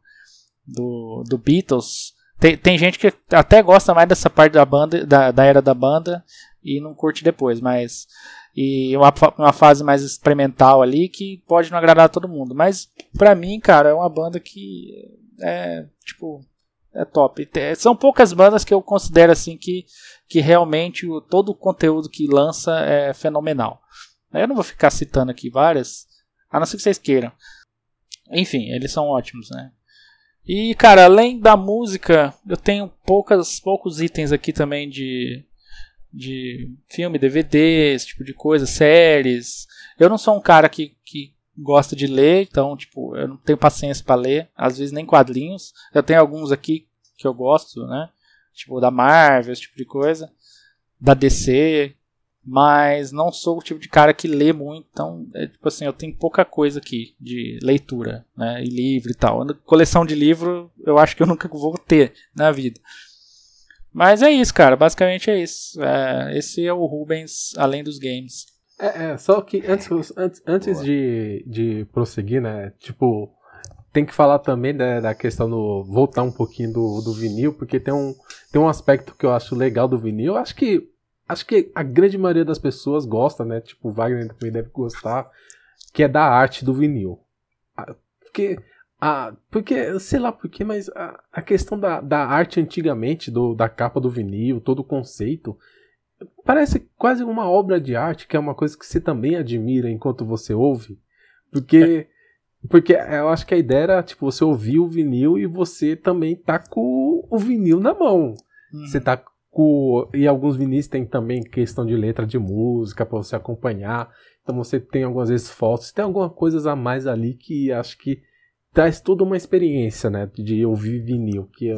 do, do Beatles. Tem, tem gente que até gosta mais dessa parte da banda, da, da era da banda e não curte depois, mas e uma, uma fase mais experimental ali que pode não agradar todo mundo. Mas pra mim, cara, é uma banda que é tipo é top. São poucas bandas que eu considero assim que, que realmente o, todo o conteúdo que lança é fenomenal. Eu não vou ficar citando aqui várias, a não ser que vocês queiram. Enfim, eles são ótimos, né? E, cara, além da música, eu tenho poucas, poucos itens aqui também de, de filme, DVD, esse tipo de coisa, séries. Eu não sou um cara que, que gosta de ler, então, tipo, eu não tenho paciência para ler, às vezes nem quadrinhos. Eu tenho alguns aqui que eu gosto, né? Tipo, da Marvel, esse tipo de coisa. Da DC, mas não sou o tipo de cara que lê muito, então, é, tipo assim, eu tenho pouca coisa aqui de leitura, né, e livro e tal. Coleção de livro, eu acho que eu nunca vou ter na vida. Mas é isso, cara, basicamente é isso. É, esse é o Rubens, além dos games. É, é só que antes, antes, antes de, de prosseguir, né, tipo, tem que falar também da, da questão do. voltar um pouquinho do, do vinil, porque tem um, tem um aspecto que eu acho legal do vinil. Eu acho que acho que a grande maioria das pessoas gosta, né? Tipo, o Wagner também deve gostar, que é da arte do vinil. Porque, a, porque sei lá porquê, mas a, a questão da, da arte antigamente, do, da capa do vinil, todo o conceito, parece quase uma obra de arte, que é uma coisa que você também admira enquanto você ouve. Porque. Porque eu acho que a ideia era, tipo, você ouvir o vinil e você também tá com o vinil na mão. Uhum. Você tá e alguns vinis tem também questão de letra de música para você acompanhar. Então você tem algumas vezes fotos, tem algumas coisas a mais ali que acho que traz toda uma experiência, né, de ouvir vinil, que é...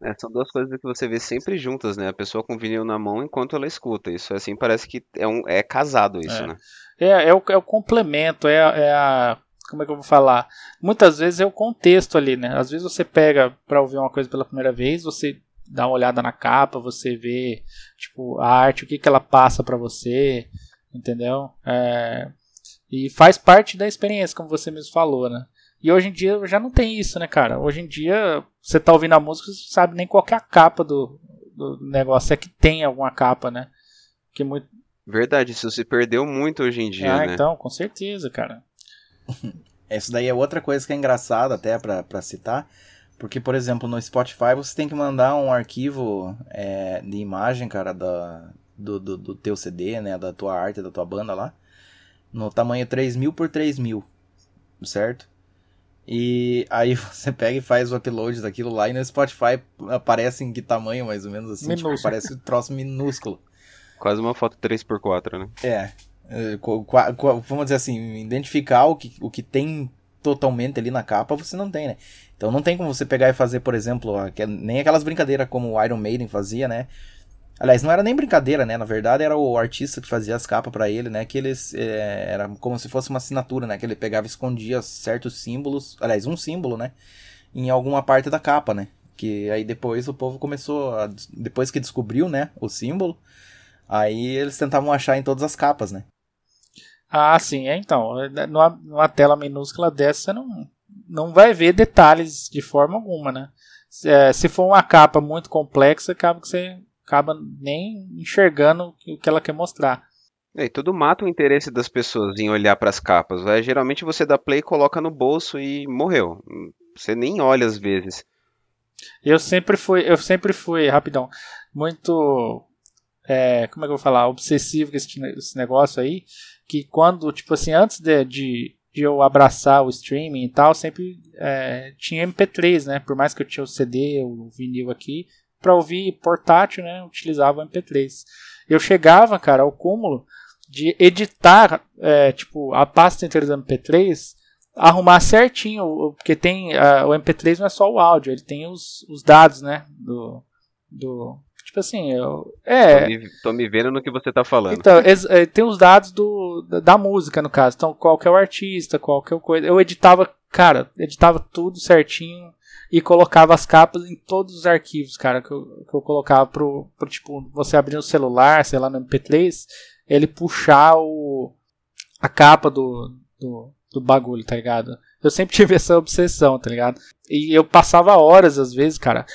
É, são duas coisas que você vê sempre juntas, né? A pessoa com vinil na mão enquanto ela escuta. Isso assim parece que é, um, é casado isso, é. né? É, é o, é o complemento, é, é a como é que eu vou falar? Muitas vezes é o contexto ali, né? Às vezes você pega para ouvir uma coisa pela primeira vez, você dá uma olhada na capa, você vê tipo, a arte, o que, que ela passa para você, entendeu? É, e faz parte da experiência, como você mesmo falou, né? E hoje em dia já não tem isso, né, cara? Hoje em dia, você tá ouvindo a música, você sabe nem qual é a capa do, do negócio. É que tem alguma capa, né? Que muito... Verdade, isso se perdeu muito hoje em dia, ah, né? então, com certeza, cara. Isso daí é outra coisa que é engraçada até para citar, porque, por exemplo, no Spotify você tem que mandar um arquivo é, de imagem, cara, da, do, do, do, teu CD, né? Da tua arte, da tua banda lá. No tamanho 3000 por 3000, certo? E aí você pega e faz o upload daquilo lá e no Spotify aparece em que tamanho, mais ou menos assim. Tipo, parece um troço minúsculo. Quase uma foto 3x4, né? É. é vamos dizer assim, identificar o que, o que tem totalmente ali na capa, você não tem, né? Então não tem como você pegar e fazer, por exemplo, nem aquelas brincadeiras como o Iron Maiden fazia, né? Aliás, não era nem brincadeira, né? Na verdade, era o artista que fazia as capas para ele, né? Que eles. É, era como se fosse uma assinatura, né? Que ele pegava e escondia certos símbolos. Aliás, um símbolo, né? Em alguma parte da capa, né? Que aí depois o povo começou. A, depois que descobriu, né? O símbolo. Aí eles tentavam achar em todas as capas, né? Ah, sim. É, então. Numa, numa tela minúscula dessa, você não não vai ver detalhes de forma alguma, né? É, se for uma capa muito complexa, acaba que você acaba nem enxergando o que ela quer mostrar. É, e tudo mata o interesse das pessoas em olhar para as capas. É, geralmente você dá play, coloca no bolso e morreu. Você nem olha às vezes. Eu sempre fui, eu sempre fui, rapidão, muito, é, como é que eu vou falar, obsessivo com esse, esse negócio aí, que quando, tipo assim, antes de, de de eu abraçar o streaming e tal, sempre é, tinha MP3, né? Por mais que eu tinha o CD, o vinil aqui, para ouvir portátil, né? Utilizava o MP3. Eu chegava, cara, ao cúmulo de editar, é, tipo, a pasta inteira do MP3, arrumar certinho, porque tem o MP3 não é só o áudio, ele tem os, os dados, né? Do, do, Tipo assim, eu. É. Tô me, tô me vendo no que você tá falando. Então, é, tem os dados do, da, da, música, no caso. Então, qual que é o artista, qual que é o coisa. Eu editava, cara, editava tudo certinho e colocava as capas em todos os arquivos, cara, que eu, que eu colocava pro, pro, tipo, você abrir no celular, sei lá, no MP3, ele puxar o, a capa do, do, do bagulho, tá ligado? Eu sempre tive essa obsessão, tá ligado? E eu passava horas, às vezes, cara,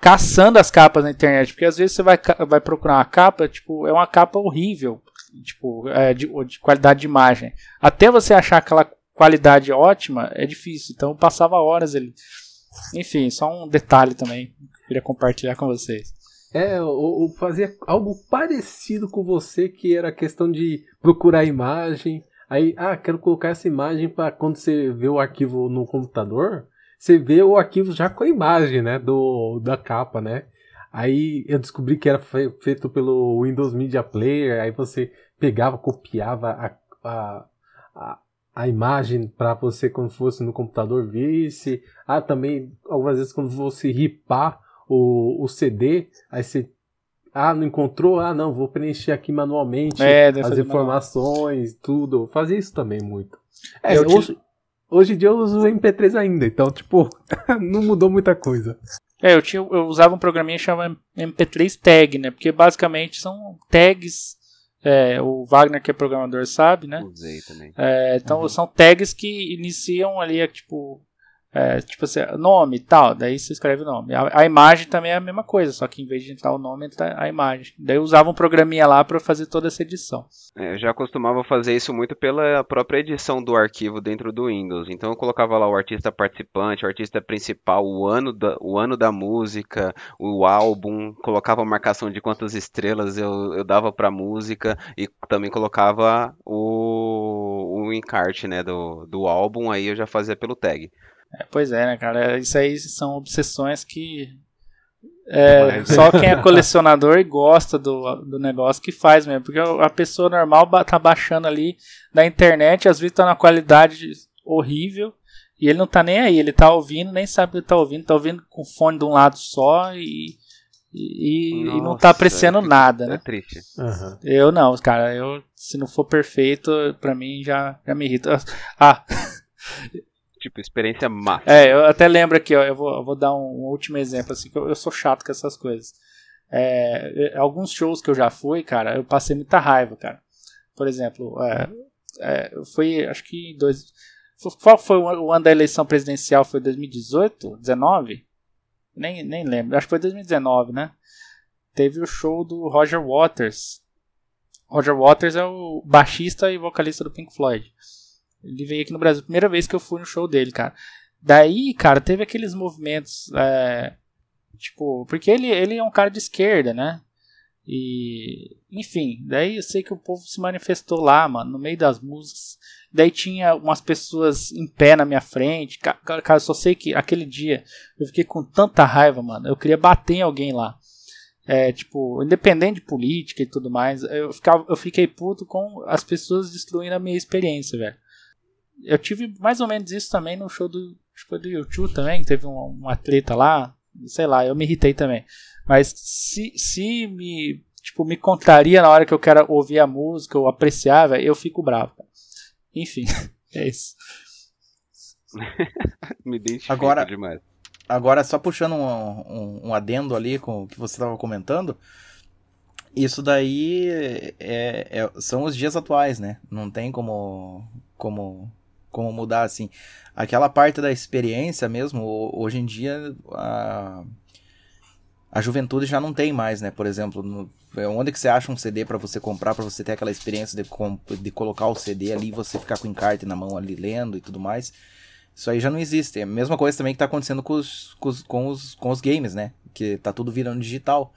caçando as capas na internet, porque às vezes você vai, vai procurar uma capa, tipo, é uma capa horrível. tipo, é, de, de, qualidade de imagem. Até você achar aquela qualidade ótima, é difícil. Então passava horas ali. Enfim, só um detalhe também que eu queria compartilhar com vocês. É, eu, eu fazia algo parecido com você, que era a questão de procurar imagem. Aí, ah, quero colocar essa imagem para quando você vê o arquivo no computador, você vê o arquivo já com a imagem, né, do da capa, né? Aí eu descobri que era feito pelo Windows Media Player, aí você pegava, copiava a, a, a, a imagem para você quando fosse no computador visse. Ah, também algumas vezes quando você ripar o, o CD, aí você ah, não encontrou? Ah, não, vou preencher aqui manualmente é, as informações, manual. tudo. Fazia isso também muito. É, hoje, hoje em dia eu uso MP3 ainda, então, tipo, não mudou muita coisa. É, eu, tinha, eu usava um programinha chamado MP3 Tag, né? Porque basicamente são tags. É, o Wagner, que é programador, sabe, né? Usei também. É, então uhum. são tags que iniciam ali, tipo, é, tipo assim, nome e tal, daí você escreve o nome. A, a, imagem também é a mesma coisa, só que em vez de entrar o nome, entra a imagem. Daí eu usava um programinha lá para fazer toda essa edição. É, eu já costumava fazer isso muito pela própria edição do arquivo dentro do Windows. Então eu colocava lá o artista participante, o artista principal, o ano da, o ano da música, o álbum, colocava a marcação de quantas estrelas eu, eu dava pra música e também colocava o, o encarte né, do, do álbum, aí eu já fazia pelo tag. É, pois é, né, cara? Isso aí são obsessões que. É, só quem é colecionador e gosta do, do negócio que faz mesmo. Porque a pessoa normal tá baixando ali da internet, às vezes tá na qualidade horrível. E ele não tá nem aí, ele tá ouvindo, nem sabe o que tá ouvindo, tá ouvindo com fone de um lado só e, e, Nossa, e não tá apreciando é, nada, né? É triste. Uhum. Eu não, cara, eu se não for perfeito, pra mim já, já me irrita. Ah, Tipo, experiência massa. É, eu até lembro aqui, ó, eu vou, eu vou dar um, um, último exemplo, assim, que eu, eu sou chato com essas coisas. É, alguns shows que eu já fui, cara, eu passei muita raiva, cara. Por exemplo, é, é, foi, acho que dois. Qual foi o ano da eleição presidencial? Foi 2018? 19? Nem, nem lembro. Acho que foi 2019, né? Teve o show do Roger Waters. Roger Waters é o baixista e vocalista do Pink Floyd. Ele veio aqui no Brasil, primeira vez que eu fui no show dele, cara. Daí, cara, teve aqueles movimentos. É, tipo, porque ele, ele é um cara de esquerda, né? E. Enfim, daí eu sei que o povo se manifestou lá, mano, no meio das músicas. Daí tinha umas pessoas em pé na minha frente. Cara, só sei que aquele dia eu fiquei com tanta raiva, mano. Eu queria bater em alguém lá. É, tipo, independente de política e tudo mais, eu, ficava, eu fiquei puto com as pessoas destruindo a minha experiência, velho. Eu tive mais ou menos isso também no show do, tipo, do YouTube também, teve um, um atleta lá, sei lá, eu me irritei também. Mas se, se me, tipo, me contraria na hora que eu quero ouvir a música ou apreciar, véio, eu fico bravo. Enfim, é isso. me identifico agora, demais. Agora, só puxando um, um, um adendo ali com o que você estava comentando, isso daí é, é, são os dias atuais, né? Não tem como, como como mudar assim. Aquela parte da experiência mesmo, hoje em dia a, a juventude já não tem mais, né? Por exemplo, no, é onde que você acha um CD para você comprar, para você ter aquela experiência de, de colocar o CD ali e você ficar com o encarte na mão ali lendo e tudo mais. Isso aí já não existe. É a mesma coisa também que tá acontecendo com os, com os, com os, com os games, né? Que tá tudo virando digital.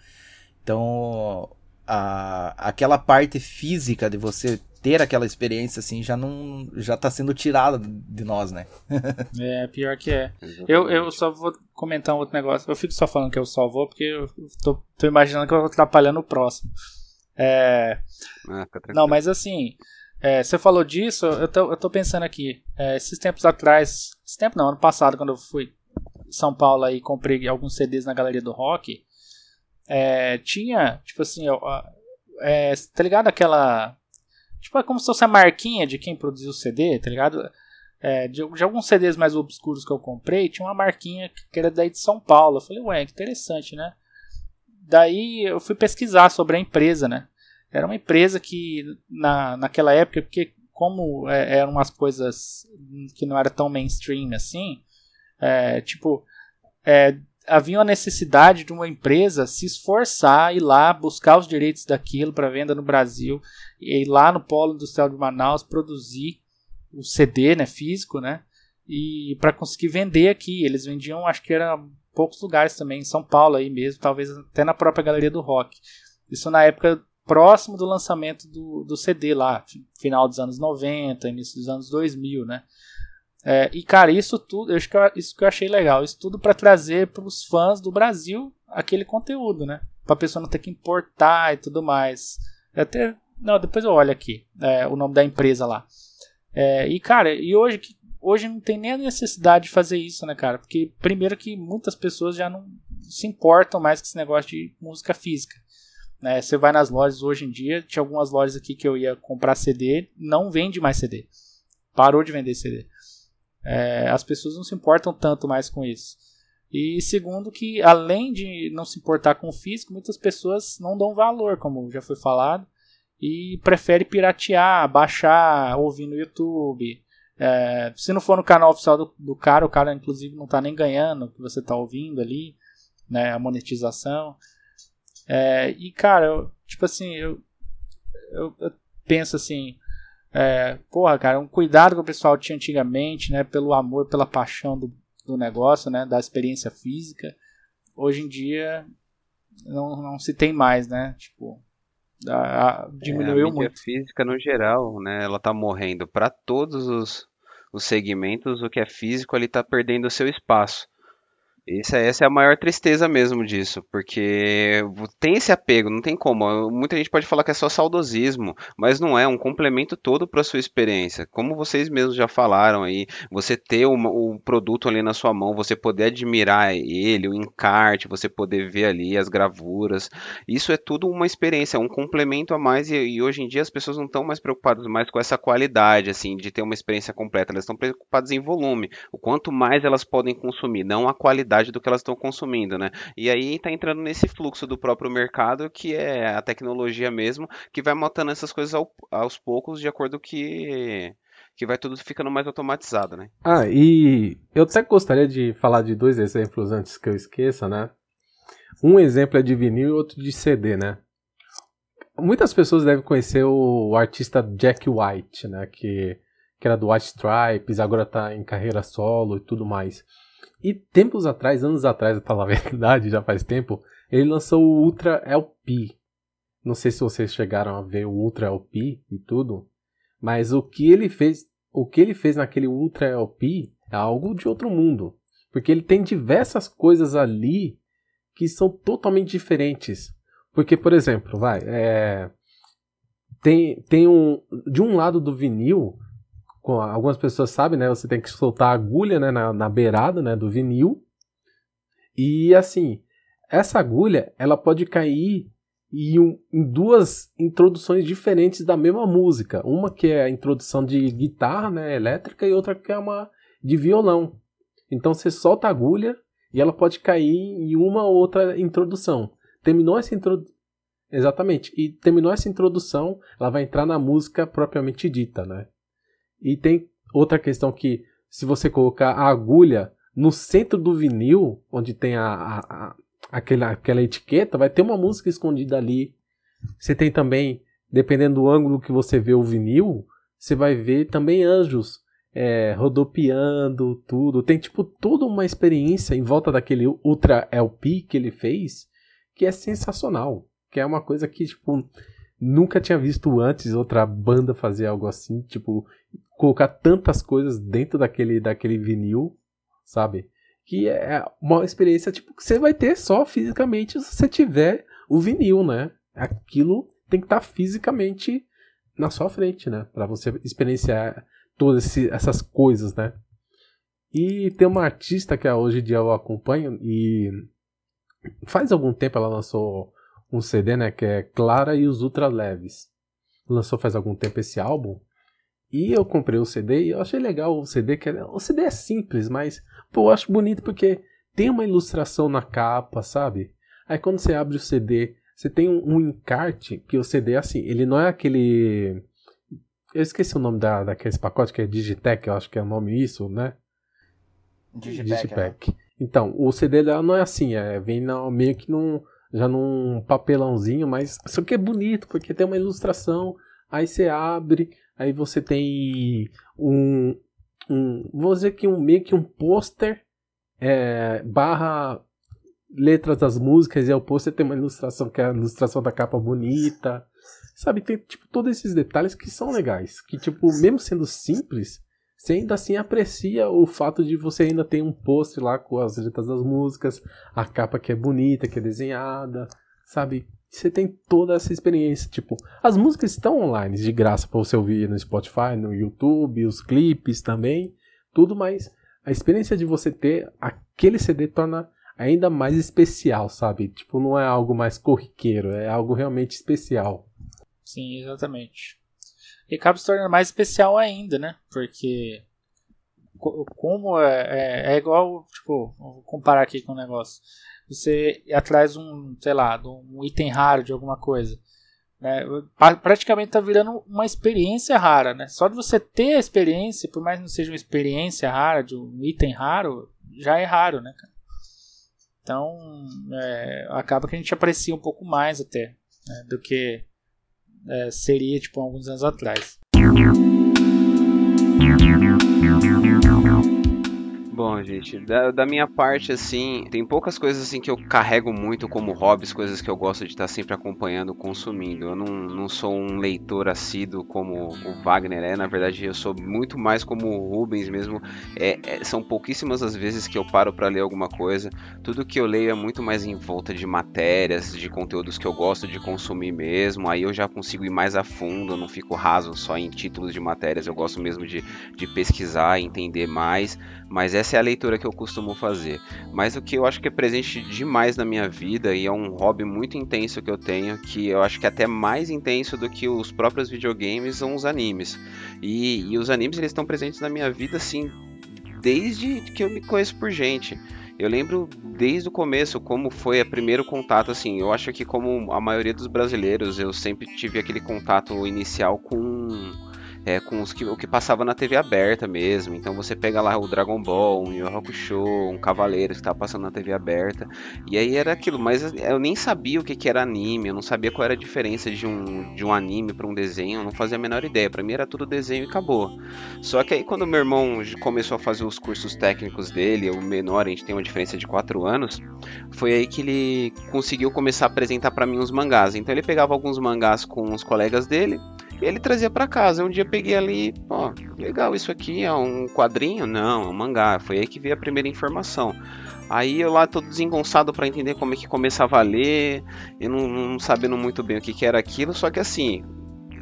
Então, a, aquela parte física de você ter aquela experiência assim já não já tá sendo tirada de nós, né? é, pior que é. Eu, eu só vou comentar um outro negócio. Eu fico só falando que eu só vou porque eu tô, tô imaginando que eu vou atrapalhando o próximo. É... Ah, não, mas assim, é, você falou disso, eu tô, eu tô pensando aqui. É, esses tempos atrás, esse tempo não, ano passado, quando eu fui em São Paulo e comprei alguns CDs na Galeria do Rock, é, tinha, tipo assim, eu, é, tá ligado aquela Tipo, é como se fosse a marquinha de quem produziu o CD, tá ligado? É, de, de, alguns CDs mais obscuros que eu comprei, tinha uma marquinha que era daí de São Paulo. Eu falei, ué, que interessante, né? Daí eu fui pesquisar sobre a empresa, né? Era uma empresa que na, naquela época, porque como é, eram umas coisas que não era tão mainstream assim, é, tipo, é, havia uma necessidade de uma empresa se esforçar, ir lá buscar os direitos daquilo para venda no Brasil, ir lá no Polo Industrial de Manaus produzir o CD, né, físico, né, e para conseguir vender aqui. Eles vendiam, acho que era poucos lugares também, em São Paulo aí mesmo, talvez até na própria Galeria do Rock. Isso na época próximo do lançamento do, do CD lá, final dos anos 90, início dos anos 2000, né? É, e cara, isso tudo, acho que eu, isso que eu achei legal, isso tudo para trazer para os fãs do Brasil aquele conteúdo, né? Para a pessoa não ter que importar e tudo mais. Até, não, depois eu olho aqui é, o nome da empresa lá. É, e cara, e hoje hoje não tem nem a necessidade de fazer isso, né, cara? Porque primeiro que muitas pessoas já não se importam mais com esse negócio de música física. Né? Você vai nas lojas hoje em dia, tinha algumas lojas aqui que eu ia comprar CD, não vende mais CD. Parou de vender CD. É, as pessoas não se importam tanto mais com isso. E segundo que, além de não se importar com o físico, muitas pessoas não dão valor, como já foi falado, e prefere piratear, baixar, ouvir no YouTube. É, se não for no canal oficial do, do cara, o cara inclusive não está nem ganhando o que você está ouvindo ali, né, a monetização. É, e, cara, eu, tipo assim, eu, eu, eu penso assim, é, porra, cara, um cuidado que o pessoal tinha antigamente, né, pelo amor, pela paixão do, do negócio, né, da experiência física, hoje em dia não, não se tem mais, né, tipo, a, a, diminuiu é, a muito. física no geral, né, ela tá morrendo para todos os, os segmentos, o que é físico ali tá perdendo o seu espaço. Essa, essa é a maior tristeza mesmo disso, porque tem esse apego, não tem como. Muita gente pode falar que é só saudosismo, mas não é, é um complemento todo para sua experiência. Como vocês mesmos já falaram aí, você ter o, o, produto ali na sua mão, você poder admirar ele, o encarte, você poder ver ali as gravuras, isso é tudo uma experiência, um complemento a mais. E, e hoje em dia as pessoas não estão mais preocupadas mais com essa qualidade, assim, de ter uma experiência completa, elas estão preocupadas em volume, o quanto mais elas podem consumir, não a qualidade do que elas estão consumindo, né? E aí está entrando nesse fluxo do próprio mercado, que é a tecnologia mesmo, que vai matando essas coisas ao, aos poucos, de acordo que que vai tudo ficando mais automatizado, né? Ah, e eu até gostaria de falar de dois exemplos antes que eu esqueça, né? Um exemplo é de vinil e outro de CD, né? Muitas pessoas devem conhecer o artista Jack White, né? Que, que era do White Stripes, agora está em carreira solo e tudo mais. E tempos atrás, anos atrás, pra falar a verdade, já faz tempo, ele lançou o Ultra LP. Não sei se vocês chegaram a ver o Ultra LP e tudo, mas o que ele fez, o que ele fez naquele Ultra LP é algo de outro mundo, porque ele tem diversas coisas ali que são totalmente diferentes. Porque, por exemplo, vai, é, tem, tem um de um lado do vinil algumas pessoas sabem, né? Você tem que soltar a agulha né, na, na beirada né, do vinil. E assim, essa agulha ela pode cair em, um, em, duas introduções diferentes da mesma música. Uma que é a introdução de guitarra né, elétrica e outra que é uma de violão. Então você solta a agulha e ela pode cair em uma ou outra introdução. Terminou essa introdução. Exatamente. E terminou essa introdução, ela vai entrar na música propriamente dita, né? E tem outra questão que, se você colocar a agulha no centro do vinil, onde tem a, a, a aquela, aquela etiqueta, vai ter uma música escondida ali. Você tem também, dependendo do ângulo que você vê o vinil, você vai ver também anjos é, rodopiando, tudo. Tem tipo toda uma experiência em volta daquele Ultra LP que ele fez, que é sensacional. Que é uma coisa que, tipo, nunca tinha visto antes outra banda fazer algo assim, tipo, colocar tantas coisas dentro daquele, daquele vinil, sabe? Que é uma experiência tipo que você vai ter só fisicamente se você tiver o vinil, né? Aquilo tem que estar tá fisicamente na sua frente, né? Para você experienciar todas esse, essas coisas, né? E tem uma artista que hoje em dia eu acompanho e faz algum tempo ela lançou um CD, né? Que é Clara e os Ultra Leves. Lançou faz algum tempo esse álbum. E eu comprei o CD e eu achei legal o CD, que é, o CD é simples, mas pô, eu acho bonito porque tem uma ilustração na capa, sabe? Aí quando você abre o CD, você tem um, um encarte que o CD é assim, ele não é aquele eu esqueci o nome da, daquele pacote que é Digitec, eu acho que é o nome isso, né? Digipack. Digipack. Então, o CD dela não é assim, é, vem na, meio que num, já num papelãozinho, mas só que é bonito, porque tem uma ilustração, aí você abre, aí você tem um, um vou dizer que um meio que um pôster é, barra letras das músicas e ao pôster tem uma ilustração que é a ilustração da capa bonita, sabe, tem tipo todos esses detalhes que são legais, que tipo mesmo sendo simples você ainda assim aprecia o fato de você ainda ter um post lá com as letras das músicas, a capa que é bonita, que é desenhada, sabe? Você tem toda essa experiência, tipo, as músicas estão online de graça para você ouvir no Spotify, no YouTube, os clipes também, tudo, mas a experiência de você ter aquele CD torna ainda mais especial, sabe? Tipo, não é algo mais corriqueiro, é algo realmente especial. Sim, exatamente. E acaba se tornando mais especial ainda, né? Porque como é, é, é, igual, tipo, vou comparar aqui com um negócio. Você atrás um, sei lá, um item raro de alguma coisa. Né? Praticamente está virando uma experiência rara, né? Só de você ter a experiência, por mais que não seja uma experiência rara de um item raro, já é raro, né? Então, é, acaba que a gente aprecia um pouco mais até né, do que é, seria tipo alguns anos atrás. Gente, da, da, minha parte, assim, tem poucas coisas assim que eu carrego muito como hobbies, coisas que eu gosto de estar sempre acompanhando, consumindo. Eu não, não sou um leitor assíduo como o Wagner é, na verdade, eu sou muito mais como o Rubens mesmo. É, é, são pouquíssimas as vezes que eu paro para ler alguma coisa. Tudo que eu leio é muito mais em volta de matérias, de conteúdos que eu gosto de consumir mesmo. Aí eu já consigo ir mais a fundo, eu não fico raso só em títulos de matérias, eu gosto mesmo de, de pesquisar, entender mais. Mas essa é a leitura que eu costumo fazer. Mas o que eu acho que é presente demais na minha vida e é um hobby muito intenso que eu tenho, que eu acho que é até mais intenso do que os próprios videogames, são os animes. E, e os animes eles estão presentes na minha vida assim desde que eu me conheço por gente. Eu lembro desde o começo como foi o primeiro contato, assim, eu acho que como a maioria dos brasileiros, eu sempre tive aquele contato inicial com é, com os que, o que passava na TV aberta mesmo. Então você pega lá o Dragon Ball, um Yu Hakusho, um Cavaleiro que estava passando na TV aberta. E aí era aquilo, mas eu nem sabia o que, que era anime, eu não sabia qual era a diferença de um, de um anime para um desenho, eu não fazia a menor ideia. Para mim era tudo desenho e acabou. Só que aí quando meu irmão começou a fazer os cursos técnicos dele, o menor, a gente tem uma diferença de 4 anos, foi aí que ele conseguiu começar a apresentar para mim os mangás. Então ele pegava alguns mangás com os colegas dele, ele trazia para casa. Um dia eu peguei ali, ó, legal, isso aqui é um quadrinho? Não, é um mangá. Foi aí que veio a primeira informação. Aí eu lá todo desengonçado para entender como é que começava a ler, e não, não sabendo muito bem o que, que era aquilo, só que assim,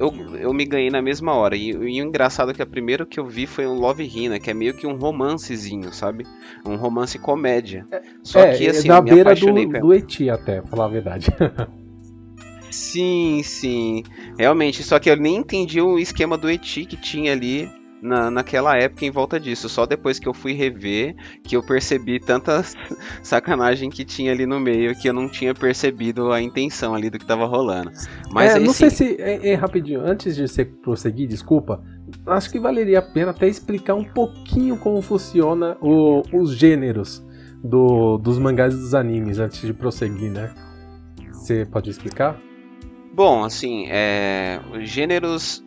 eu, eu me ganhei na mesma hora. E, e, o engraçado é que a primeira que eu vi foi um Love Hina, que é meio que um romancezinho, sabe? Um romance comédia. Só é, que assim, é na beira do, do Eti até, pra falar a verdade. Sim, sim. Realmente, só que eu nem entendi o esquema do Eti que tinha ali na, naquela época em volta disso. Só depois que eu fui rever que eu percebi tanta sacanagem que tinha ali no meio que eu não tinha percebido a intenção ali do que tava rolando. Mas é, aí, não sim. sei se. É, é, rapidinho, antes de você prosseguir, desculpa. Acho que valeria a pena até explicar um pouquinho como funciona o, os gêneros do, dos mangás e dos animes antes de prosseguir, né? Você pode explicar? Bom, assim, é, os gêneros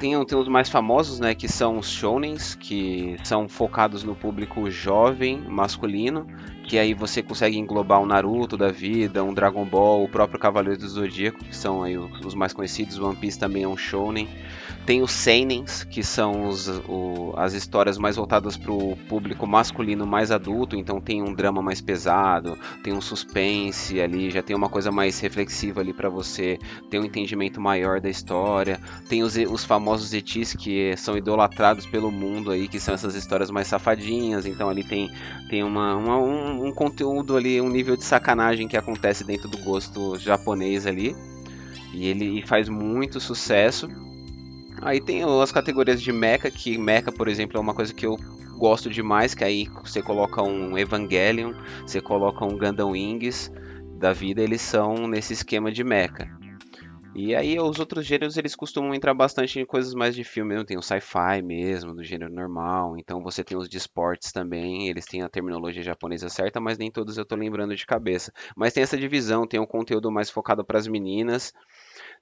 tem, tem os mais famosos, né, que são os shounens, que são focados no público jovem, masculino, que aí você consegue englobar um Naruto da vida, um Dragon Ball, o próprio Cavaleiro do Zodíaco, que são aí os mais conhecidos, One Piece também é um shounen. Tem os seinens, que são os, o, as histórias mais voltadas para o público masculino mais adulto, então tem um drama mais pesado, tem um suspense ali, já tem uma coisa mais reflexiva ali para você ter um entendimento maior da história. Tem os, os famosos etis que são idolatrados pelo mundo aí, que são essas histórias mais safadinhas, então ali tem, tem uma, uma um, um conteúdo ali, um nível de sacanagem que acontece dentro do gosto japonês ali. E ele faz muito sucesso. Aí tem as categorias de mecha, que mecha, por exemplo, é uma coisa que eu gosto demais, que aí você coloca um Evangelion, você coloca um Gundam Wings da vida, eles são nesse esquema de mecha. E aí os outros gêneros eles costumam entrar bastante em coisas mais de filme, não tem o sci-fi mesmo, do gênero normal. Então você tem os de esportes também, eles têm a terminologia japonesa certa, mas nem todos eu tô lembrando de cabeça. Mas tem essa divisão, tem um conteúdo mais focado para as meninas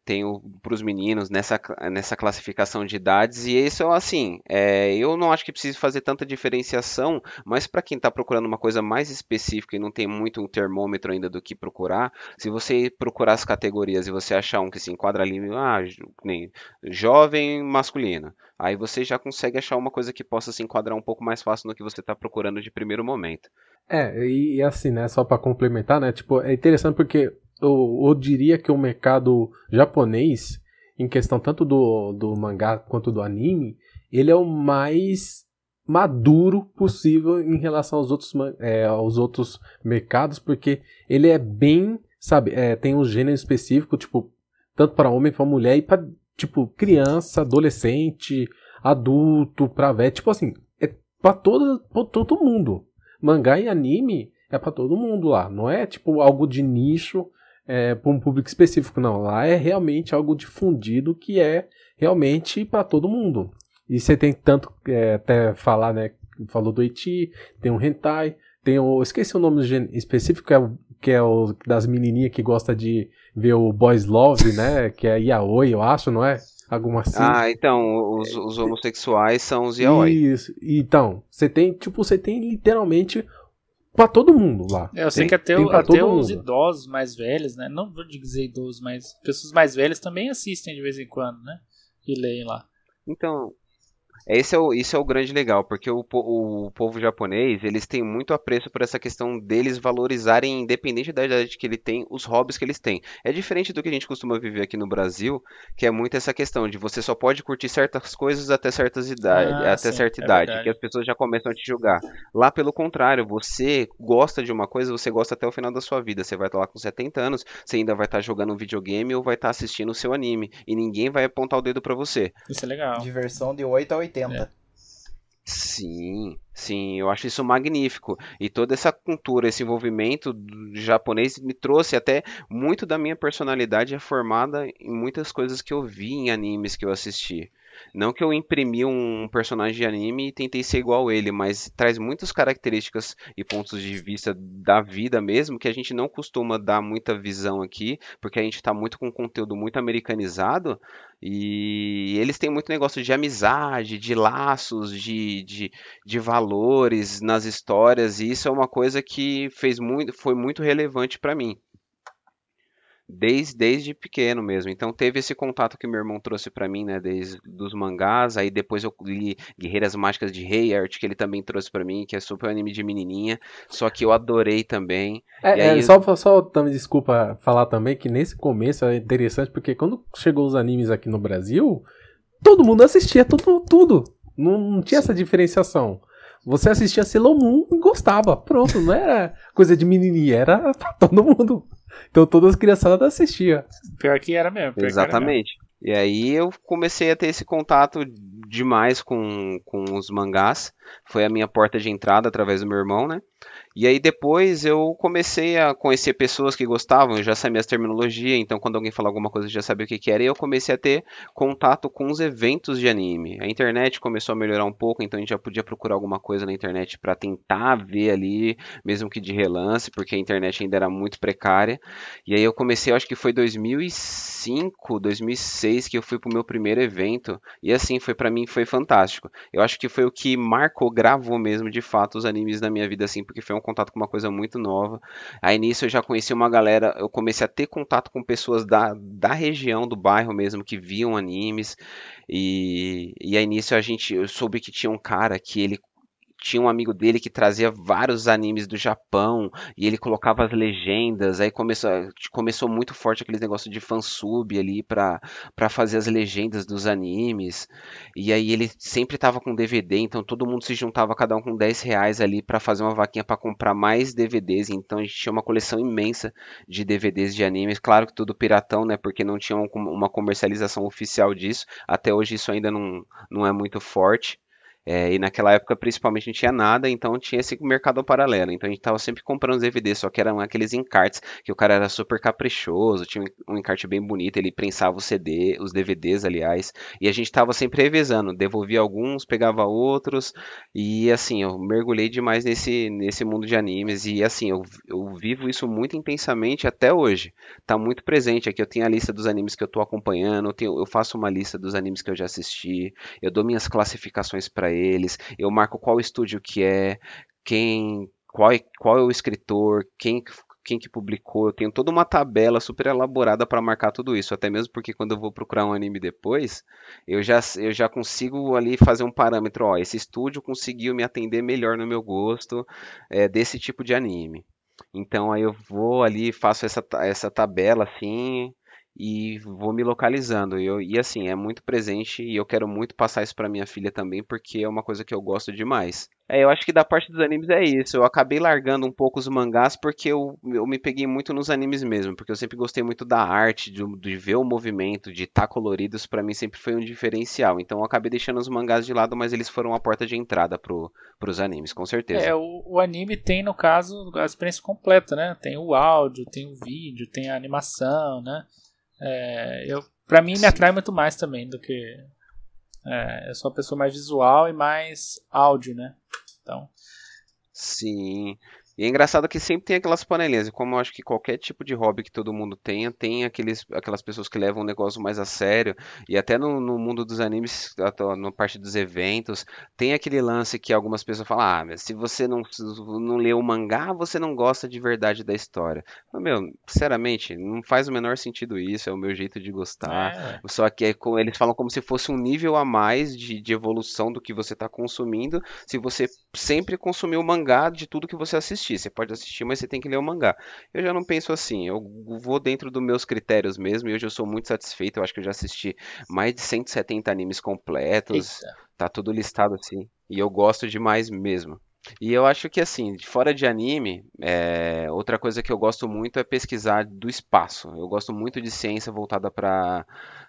tenho para os meninos nessa, nessa classificação de idades e isso é assim é, eu não acho que precise fazer tanta diferenciação mas para quem está procurando uma coisa mais específica e não tem muito um termômetro ainda do que procurar se você procurar as categorias e você achar um que se enquadra ali ah, nem jovem masculino aí você já consegue achar uma coisa que possa se enquadrar um pouco mais fácil no que você está procurando de primeiro momento. É e assim né só para complementar né tipo é interessante porque eu, eu diria que o mercado japonês, em questão tanto do, do mangá quanto do anime, ele é o mais maduro possível em relação aos outros, é, aos outros mercados, porque ele é bem, sabe, é, tem um gênero específico, tipo, tanto para homem, para mulher e para, tipo, criança, adolescente, adulto, pra velho, tipo assim, é para todo, pra todo mundo. Mangá e anime é para todo mundo lá, não é tipo algo de nicho é, para um público específico, não. Lá é realmente algo difundido que é realmente para todo mundo. E você tem tanto, é, até falar, né? Falou do Eti, tem o Hentai, tem o. Esqueci o nome específico, que é o, que é o das menininhas que gosta de ver o Boys Love, né? Que é Yaoi, eu acho, não é? Alguma assim. Ah, então, os, os homossexuais são os Yaoi. Isso, então, você tem, tipo, você tem literalmente para todo mundo lá. É, eu sei tem, que até, o, até os idosos mais velhos, né? Não vou dizer idosos, mas pessoas mais velhas também assistem de vez em quando, né? E leem lá. Então, esse é o, isso é o grande legal, porque o, o povo japonês, eles têm muito apreço por essa questão deles valorizarem, independente da idade que ele tem, os hobbies que eles têm. É diferente do que a gente costuma viver aqui no Brasil, que é muito essa questão de você só pode curtir certas coisas até certas idades, ah, até sim, certa é idade, verdade. que as pessoas já começam a te julgar. Lá pelo contrário, você gosta de uma coisa, você gosta até o final da sua vida. Você vai estar lá com 70 anos, você ainda vai estar jogando um videogame ou vai estar assistindo o seu anime e ninguém vai apontar o dedo para você. Isso é legal. Diversão de 8 a 80. 80. É. Sim, sim, eu acho isso magnífico. E toda essa cultura, esse envolvimento japonês me trouxe até muito da minha personalidade é formada em muitas coisas que eu vi em animes que eu assisti. Não que eu imprimi um personagem de anime e tentei ser igual a ele, mas traz muitas características e pontos de vista da vida mesmo que a gente não costuma dar muita visão aqui, porque a gente está muito com conteúdo muito americanizado e eles têm muito negócio de amizade, de laços, de, de, de valores nas histórias, e isso é uma coisa que fez muito, foi muito relevante para mim desde, desde pequeno mesmo. Então teve esse contato que meu irmão trouxe para mim, né, desde dos mangás, aí depois eu li Guerreiras Mágicas de Rei Art, que ele também trouxe para mim, que é super anime de menininha, só que eu adorei também. É, é só, só também desculpa falar também que nesse começo é interessante porque quando chegou os animes aqui no Brasil, todo mundo assistia tudo, tudo. Não, não tinha essa diferenciação. Você assistia Sailor Moon e gostava. Pronto, não era coisa de menininha, era pra todo mundo. Então todas as criançadas assistiam. Pior que era mesmo. Exatamente. Era mesmo. E aí eu comecei a ter esse contato demais com, com os mangás. Foi a minha porta de entrada através do meu irmão, né? E aí depois eu comecei a conhecer pessoas que gostavam, eu já sabia as terminologias, então quando alguém falava alguma coisa eu já sabia o que, que era, e eu comecei a ter contato com os eventos de anime. A internet começou a melhorar um pouco, então a gente já podia procurar alguma coisa na internet para tentar ver ali, mesmo que de relance, porque a internet ainda era muito precária. E aí eu comecei, acho que foi 2005, 2006 que eu fui pro meu primeiro evento, e assim, foi para mim foi fantástico. Eu acho que foi o que marcou, gravou mesmo de fato os animes na minha vida assim, porque foi um contato com uma coisa muito nova. Aí nisso eu já conheci uma galera, eu comecei a ter contato com pessoas da, da região, do bairro mesmo, que viam animes. E, e aí nisso a gente, eu soube que tinha um cara que ele tinha um amigo dele que trazia vários animes do Japão e ele colocava as legendas. Aí começou, começou muito forte aquele negócio de fansub ali para fazer as legendas dos animes. E aí ele sempre tava com DVD, então todo mundo se juntava, cada um com 10 reais ali para fazer uma vaquinha para comprar mais DVDs. Então a gente tinha uma coleção imensa de DVDs de animes. Claro que tudo piratão, né? Porque não tinha uma comercialização oficial disso. Até hoje isso ainda não, não é muito forte. É, e naquela época, principalmente, não tinha nada, então tinha esse mercado paralelo. Então a gente tava sempre comprando os DVDs, só que eram aqueles encartes que o cara era super caprichoso, tinha um encarte bem bonito, ele prensava o CD, os DVDs, aliás, e a gente tava sempre revezando, devolvia alguns, pegava outros, e assim, eu mergulhei demais nesse, nesse mundo de animes, e assim, eu, eu vivo isso muito intensamente até hoje. Tá muito presente aqui, eu tenho a lista dos animes que eu tô acompanhando, eu, tenho, eu faço uma lista dos animes que eu já assisti, eu dou minhas classificações para eles, eu marco qual estúdio que é, quem, qual, é, qual é o escritor, quem quem que publicou, eu tenho toda uma tabela super elaborada para marcar tudo isso, até mesmo porque quando eu vou procurar um anime depois, eu já, eu já consigo ali fazer um parâmetro, ó, esse estúdio conseguiu me atender melhor no meu gosto é, desse tipo de anime. Então aí eu vou ali, faço essa, essa tabela assim, e vou me localizando. Eu, e assim, é muito presente e eu quero muito passar isso para minha filha também, porque é uma coisa que eu gosto demais. É, eu acho que da parte dos animes é isso. Eu acabei largando um pouco os mangás porque eu, eu me peguei muito nos animes mesmo, porque eu sempre gostei muito da arte, de, de ver o movimento, de estar tá coloridos, para mim sempre foi um diferencial. Então eu acabei deixando os mangás de lado, mas eles foram a porta de entrada pro, pros animes, com certeza. É, o, o anime tem, no caso, a experiência completa, né? Tem o áudio, tem o vídeo, tem a animação, né? É, eu, pra mim, me atrai muito mais também do que. É, eu sou uma pessoa mais visual e mais áudio, né? Então. Sim. E é engraçado que sempre tem aquelas panelinhas, e como eu acho que qualquer tipo de hobby que todo mundo tenha, tem aqueles, aquelas pessoas que levam o negócio mais a sério, e até no, no mundo dos animes, na parte dos eventos, tem aquele lance que algumas pessoas falam, ah, mas se você não, não lê o mangá, você não gosta de verdade da história. Mas, meu, sinceramente, não faz o menor sentido isso, é o meu jeito de gostar, é. só que é, eles falam como se fosse um nível a mais de, de evolução do que você está consumindo, se você sempre consumir o mangá de tudo que você assistir assistir. Você pode assistir, mas você tem que ler o mangá. Eu já não penso assim. Eu vou dentro dos meus critérios mesmo. E hoje eu sou muito satisfeito. Eu acho que eu já assisti mais de 170 animes completos. Eita. Tá tudo listado assim. E eu gosto demais mesmo. E eu acho que assim, fora de anime, é... outra coisa que eu gosto muito é pesquisar do espaço. Eu gosto muito de ciência voltada para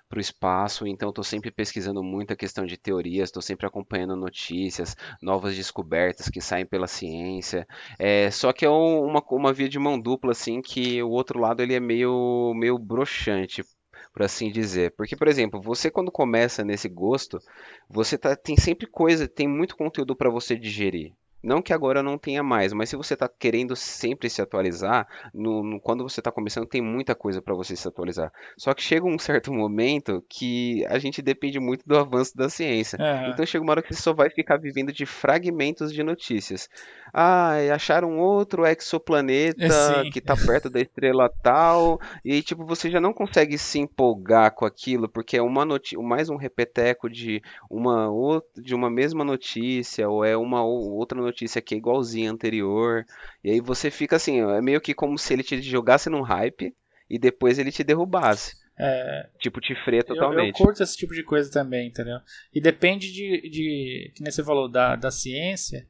para o espaço, então estou sempre pesquisando muito a questão de teorias, estou sempre acompanhando notícias, novas descobertas que saem pela ciência. É, só que é uma, uma via de mão dupla, assim, que o outro lado ele é meio, meio broxante, por assim dizer. Porque, por exemplo, você quando começa nesse gosto, você tá, tem sempre coisa, tem muito conteúdo para você digerir. Não que agora não tenha mais, mas se você está querendo sempre se atualizar, no, no quando você está começando, tem muita coisa para você se atualizar. Só que chega um certo momento que a gente depende muito do avanço da ciência. Uhum. Então chega uma hora que você só vai ficar vivendo de fragmentos de notícias. Ah, acharam outro exoplaneta Sim. que está perto da estrela tal, e tipo, você já não consegue se empolgar com aquilo, porque é uma notícia, mais um repeteco de uma, de uma mesma notícia, ou é uma outra notícia notícia que é igualzinha anterior. E aí você fica assim, é meio que como se ele te jogasse num hype e depois ele te derrubasse. É, tipo, te freia totalmente. Eu, eu curto esse tipo de coisa também, entendeu? E depende de, de que nem você falou, da, da ciência.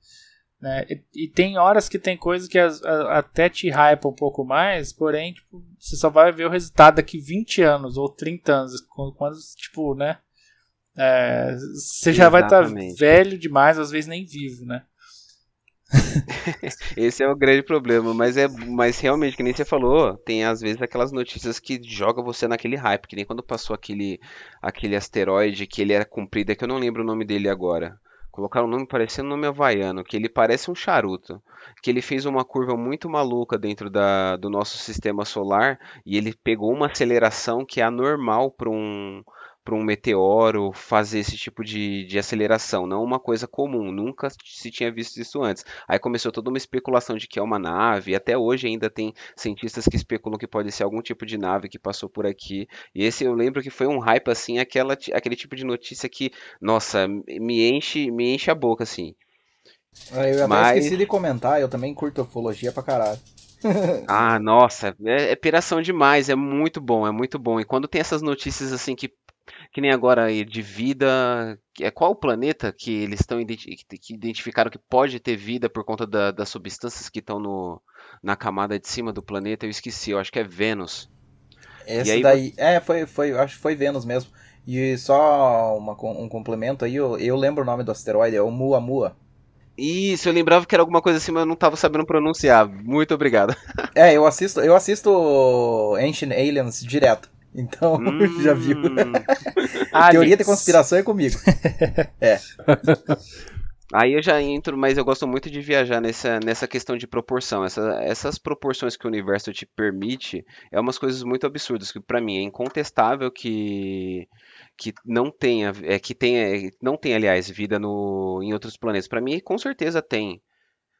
Né? E, e, tem horas que tem coisas que as, a, até te hype um pouco mais, porém, tipo, você só vai ver o resultado daqui 20 anos ou 30 anos, quando, quando tipo, né? É, você já vai estar tá velho demais, às vezes nem vivo, né? Esse é o grande problema, mas é, mas realmente, que nem você falou, tem às vezes aquelas notícias que joga você naquele hype, que nem quando passou aquele, aquele asteroide que ele era comprido, é que eu não lembro o nome dele agora. Colocaram o nome parecendo um nome havaiano, que ele parece um charuto. Que ele fez uma curva muito maluca dentro da, do nosso sistema solar e ele pegou uma aceleração que é anormal para um, para um meteoro fazer esse tipo de, de aceleração, não uma coisa comum, nunca se tinha visto isso antes. Aí começou toda uma especulação de que é uma nave, e até hoje ainda tem cientistas que especulam que pode ser algum tipo de nave que passou por aqui. E esse eu lembro que foi um hype assim, aquela, aquele tipo de notícia que, nossa, me enche, me enche a boca assim. Eu até Mas... esqueci de comentar, eu também curto ufologia pra caralho. ah, nossa, é, é piração demais, é muito bom, é muito bom. E quando tem essas notícias assim que que nem agora aí de vida. É qual o planeta que eles estão que identificaram que pode ter vida por conta da, das substâncias que estão no, na camada de cima do planeta? Eu esqueci, eu acho que é Vênus. Esse aí, daí. É, foi, foi, acho que foi Vênus mesmo. E só uma, um complemento aí, eu, eu lembro o nome do asteroide, é o Muamua. Isso, eu lembrava que era alguma coisa assim, mas eu não tava sabendo pronunciar. Muito obrigado. É, eu assisto, eu assisto Ancient Aliens direto. Então, hum... já viu. Teoria de conspiração é comigo. é. Aí eu já entro, mas eu gosto muito de viajar nessa, nessa questão de proporção. Essa, essas proporções que o universo te permite é umas coisas muito absurdas que para mim é incontestável que que não tenha, é, que tenha, não tem aliás vida no, em outros planetas. Para mim, com certeza tem.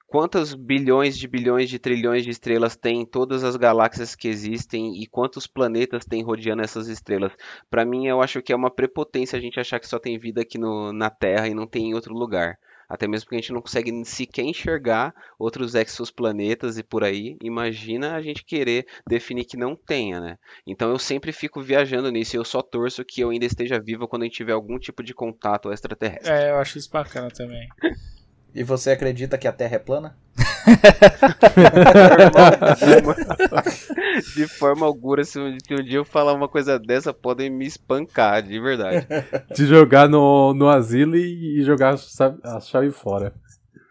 Quantos bilhões de bilhões de trilhões de estrelas tem em todas as galáxias que existem e quantos planetas tem rodeando essas estrelas? Para mim, eu acho que é uma prepotência a gente achar que só tem vida aqui no, na Terra e não tem em outro lugar. Até mesmo porque a gente não consegue sequer enxergar outros exoplanetas e por aí. Imagina a gente querer definir que não tenha, né? Então eu sempre fico viajando nisso e eu só torço que eu ainda esteja vivo quando a gente tiver algum tipo de contato extraterrestre. É, eu acho isso bacana também. E você acredita que a Terra é plana? de forma alguma, se um, se um, dia eu falar uma coisa dessa, podem me espancar, de verdade. De jogar no, no asilo e, jogar a chave fora.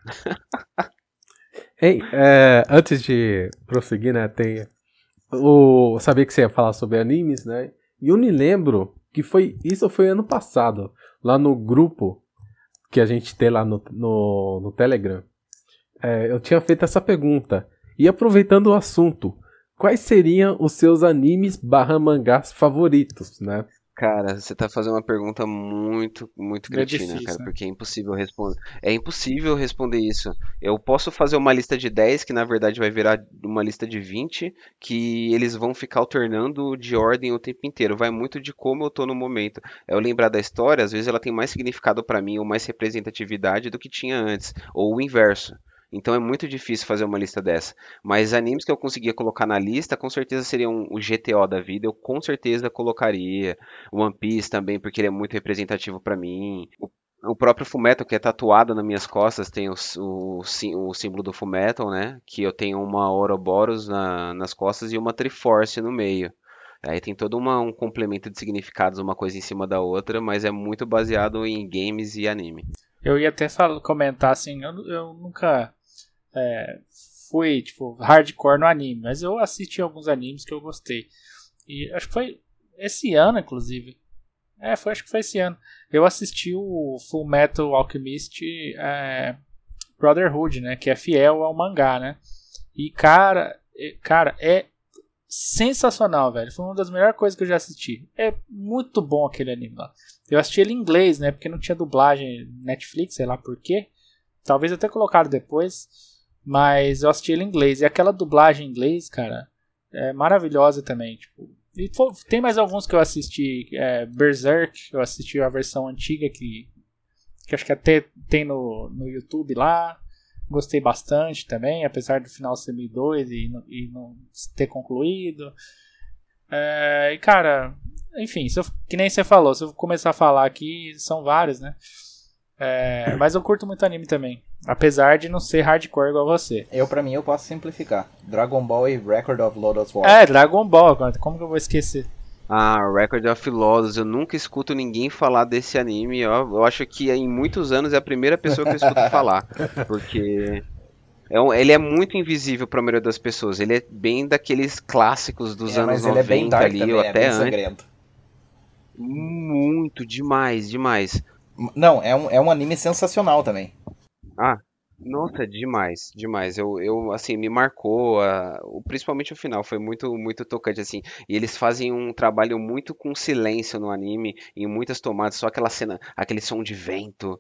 Ei, é, antes de prosseguir, né, tem o eu sabia que você ia falar sobre animes, né? E eu me lembro que foi isso foi ano passado, lá no grupo que a gente tem lá no, no, no Telegram, é, eu tinha feito essa pergunta. E aproveitando o assunto, quais seriam os seus animes barra mangás favoritos, né? Cara, você tá fazendo uma pergunta muito, muito é cretina, difícil, cara, né? porque é impossível responder. É impossível responder isso. Eu posso fazer uma lista de 10, que na verdade vai virar uma lista de 20, que eles vão ficar alternando de ordem o tempo inteiro. Vai muito de como eu tô no momento. É eu lembrar da história, às vezes ela tem mais significado para mim ou mais representatividade do que tinha antes, ou o inverso. Então é muito difícil fazer uma lista dessa. Mas animes que eu conseguia colocar na lista, com certeza seriam o GTO da vida. Eu com certeza colocaria. One Piece também, porque ele é muito representativo para mim. O, o próprio Fullmetal, que é tatuado nas minhas costas, tem o, o, o símbolo do Fullmetal, né? Que eu tenho uma Ouroboros na, nas costas e uma Triforce no meio. Aí tem todo uma, um complemento de significados, uma coisa em cima da outra, mas é muito baseado em games e anime. Eu ia até comentar assim, eu, eu nunca é, fui, tipo, hardcore no anime, mas eu assisti alguns animes que eu gostei. E acho que foi esse ano, inclusive. É, foi, acho que foi esse ano. Eu assisti o Full Metal Alchemist é, Brotherhood, né? Que é fiel ao mangá, né? E, cara, cara, é sensacional, velho. Foi uma das melhores coisas que eu já assisti. É muito bom aquele anime lá. Eu assisti ele em inglês, né? Porque não tinha dublagem Netflix, sei lá por quê. Talvez até colocaram depois. Mas eu assisti ele em inglês. E aquela dublagem em inglês, cara, é maravilhosa também. Tipo, e tem mais alguns que eu assisti. É, Berserk, eu assisti a versão antiga que, que acho que até tem no, no YouTube lá. Gostei bastante também, apesar do final ser meio doido e, e não ter concluído. É, e cara, enfim, eu, que nem você falou, se eu começar a falar aqui, são vários, né? É, mas eu curto muito anime também. Apesar de não ser hardcore igual você. Eu, pra mim, eu posso simplificar. Dragon Ball e Record of Lodoss War. É, Dragon Ball, como que eu vou esquecer? Ah, Record of Lodoss. Eu nunca escuto ninguém falar desse anime. Eu, eu acho que em muitos anos é a primeira pessoa que eu escuto falar. Porque é um, ele é muito invisível para a maioria das pessoas. Ele é bem daqueles clássicos dos é, anos 90 é ali, ou é até antes. Muito, demais, demais. Não, é um, é um anime sensacional também. Ah, nossa, demais, demais. Eu, eu assim, me marcou, uh, principalmente o final, foi muito, muito tocante, assim. E eles fazem um trabalho muito com silêncio no anime, em muitas tomadas, só aquela cena, aquele som de vento,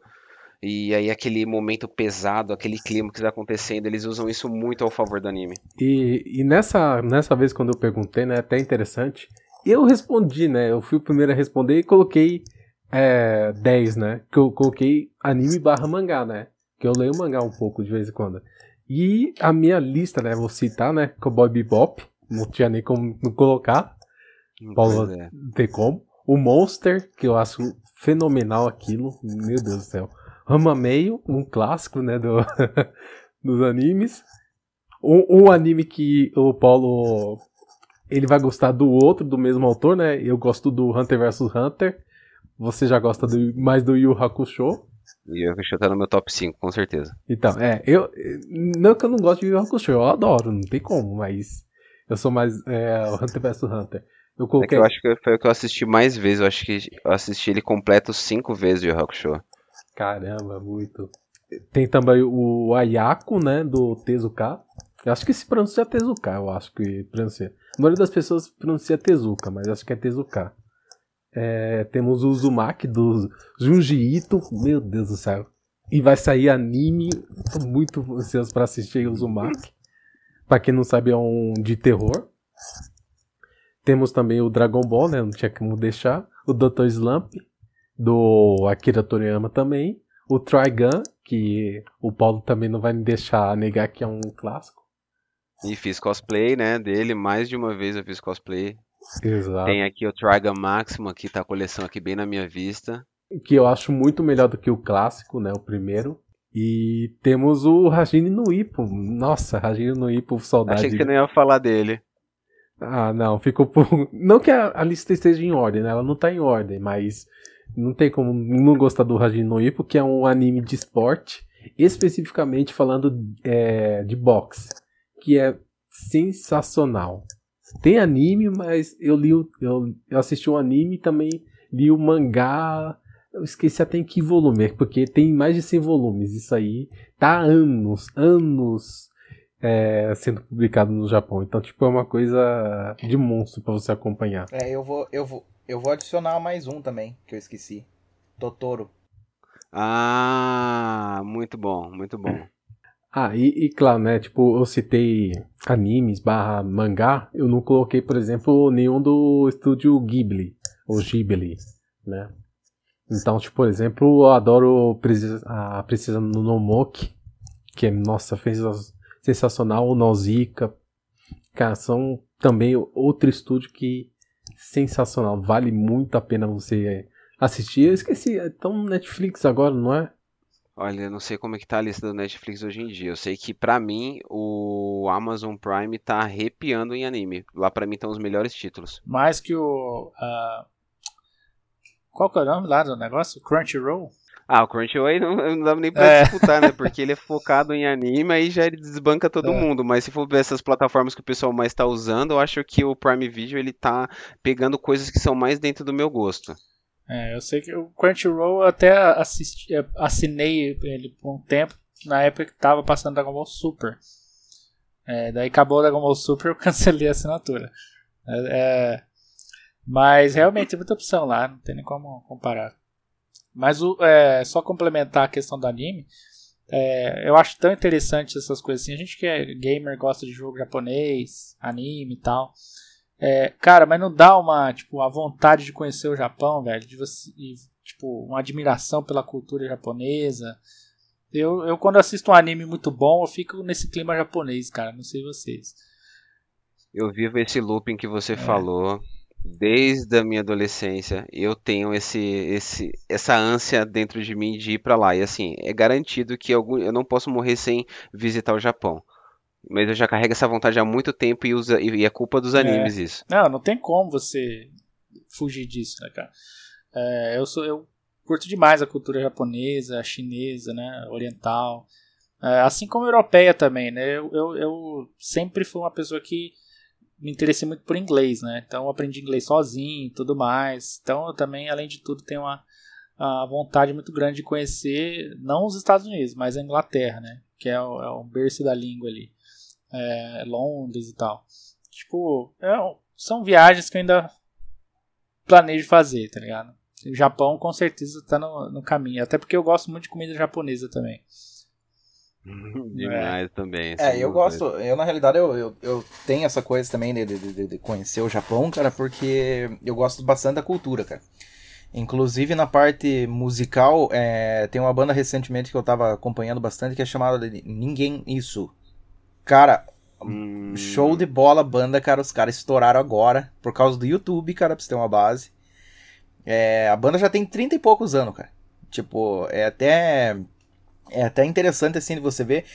e aí aquele momento pesado, aquele clima que está acontecendo, eles usam isso muito ao favor do anime. E, e nessa, nessa vez quando eu perguntei, né, até interessante, eu respondi, né, eu fui o primeiro a responder e coloquei é, 10, né? Que eu coloquei anime barra mangá, né? Que eu leio mangá um pouco de vez em quando. E a minha lista, né? Vou citar, né? Cowboy Bebop. Não tinha nem como não colocar. Paulo é. tem como. O Monster, que eu acho fenomenal aquilo. Meu Deus do céu. Rama Meio, um clássico, né? Do, dos animes. Um, um anime que o Paulo ele vai gostar do outro, do mesmo autor, né? Eu gosto do Hunter vs Hunter. você já gosta do, mais do Yu Hakusho. Yu Hakusho tá no meu top 5, com certeza. Então, é, eu. Não que eu não gosto de Yu Hakusho, eu adoro, não tem como, mas. Eu sou mais. É, o Hunter vs Hunter. Eu coloquei. É que eu acho que foi o que eu assisti mais vezes. Eu acho que eu assisti ele completo cinco vezes o Yu Hakusho. Caramba, muito. Tem também o Ayako, né, do Tezuka. Eu acho que se pronuncia Tezuka, eu acho que pronuncia. A maioria das pessoas pronuncia Tezuka, mas acho que é Tezuka. É, temos o Uzumaki do Junji Ito, meu Deus do céu. E vai sair anime, tô muito ansioso para assistir o Uzumaki. Pra quem não sabe, é um de terror. Temos também o Dragon Ball, né? Não tinha como deixar. O Dr. Slump, do Akira Toriyama também. O Trigun, que o Paulo também não vai me deixar negar que é um clássico. E fiz cosplay, né, dele, mais de uma vez eu fiz cosplay. Exato. Tem aqui o Trigun Máximo, que tá a coleção aqui bem na minha vista. Que eu acho muito melhor do que o clássico, né, o primeiro. E temos o Rajini no Ipo. Nossa, Rajini no Ipo, saudade. Achei que você não ia falar dele. Ah, não, ficou por... Não que a, a, lista esteja em ordem, né? Ela não tá em ordem, mas não tem como não gostar do Rajin no Ippo, que é um anime de esporte, especificamente falando é, de boxe, que é sensacional. Tem anime, mas eu li eu, eu assisti um anime e também li o mangá. Eu esqueci até em que volume, porque tem mais de 100 volumes. Isso aí tá há anos, anos é, sendo publicado no Japão. Então, tipo, é uma coisa de monstro para você acompanhar. É, eu vou, eu vou, eu vou adicionar mais um também, que eu esqueci. Totoro. Ah, muito bom, muito bom. Ah, e, e, claro, né? Tipo, eu citei animes barra mangá. Eu não coloquei, por exemplo, nenhum do estúdio Ghibli, ou Ghibli, né? Então, tipo, por exemplo, eu adoro a Princesa Nomoki, que é, nossa, fez sensacional, o Nausicaa. Cara, são também outro estúdio que sensacional. Vale muito a pena você assistir. Eu esqueci, é tão Netflix agora, não é? Olha, eu não sei como é que tá a lista do Netflix hoje em dia. Eu sei que para mim o Amazon Prime tá arrepiando em anime. Lá para mim estão os melhores títulos. Mais que o uh... qual que é o nome lá do negócio? Crunchyroll? Ah, o Crunchyroll aí não, não dá nem pra é. disputar, né? Porque ele é focado em anime e já ele desbanca todo é. mundo. Mas se for ver essas plataformas que o pessoal mais tá usando, eu acho que o Prime Video ele tá pegando coisas que são mais dentro do meu gosto. É, eu sei que o Crunchyroll até assisti, é, assinei ele por um tempo, na época que tava passando Dragon Ball Super. É, daí acabou o Dragon Ball Super eu cancelei a assinatura. É, é, mas realmente tem muita opção lá, não tem nem como comparar. Mas o, é, só complementar a questão do anime, eu acho tão interessante essas coisas assim. A gente que é gamer, gosta de jogo japonês, anime e tal. É, cara, mas não dá uma, tipo, a vontade de conhecer o Japão, velho, de você, e, tipo, uma admiração pela cultura japonesa. Eu, eu quando assisto um anime muito bom, eu fico nesse clima japonês, cara, não sei vocês. Eu vivo esse looping que você é. falou desde a minha adolescência eu tenho esse, esse, essa ânsia dentro de mim de ir para lá. E assim, é garantido que algum, eu não posso morrer sem visitar o Japão. Mas eu já carrego essa vontade há muito tempo e, usa, e é culpa dos animes é. isso. Não, não tem como você fugir disso, né, cara? É, eu, sou, eu curto demais a cultura japonesa, chinesa, né, oriental. É, assim como a europeia também, né? Eu, eu, eu sempre fui uma pessoa que me interessei muito por inglês, né? Então eu aprendi inglês sozinho e tudo mais. Então eu também, além de tudo, tenho uma, uma vontade muito grande de conhecer, não os Estados Unidos, mas a Inglaterra, né? Que é o, é o berço da língua ali. É, Londres e tal. Tipo, é, são viagens que eu ainda planejo fazer, tá ligado? O Japão com certeza tá no, no caminho. Até porque eu gosto muito de comida japonesa também. Demais é. também. É, eu gosto. Eu, na realidade, eu, eu, eu, tenho essa coisa também de, de, de, conhecer o Japão, cara, porque eu gosto bastante da cultura, cara. Inclusive na parte musical, é, tem uma banda recentemente que eu tava acompanhando bastante que é chamada de Ninguém Isso. Cara, hum... show de bola banda, cara. Os caras estouraram agora por causa do YouTube, cara, pra você ter uma base. É, a banda já tem 30 e poucos anos, cara. Tipo, é até é até interessante assim de você ver,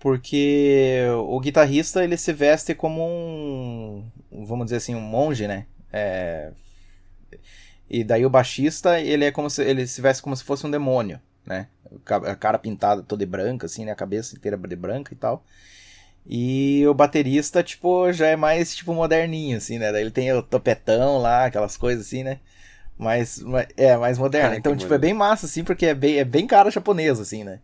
porque o guitarrista ele se veste como um, vamos dizer assim, um monge, né? É, E daí o baixista, ele é como se ele estivesse como se fosse um demônio, né? A cara pintada toda de branca, assim, né? A cabeça inteira de branca e tal. E o baterista, tipo, já é mais, tipo, moderninho, assim, né? Daí ele tem o topetão lá, aquelas coisas assim, né? Mais, é, mais moderno. então, tipo, é bem massa, assim, porque é bem, é bem cara japonesa, assim, né?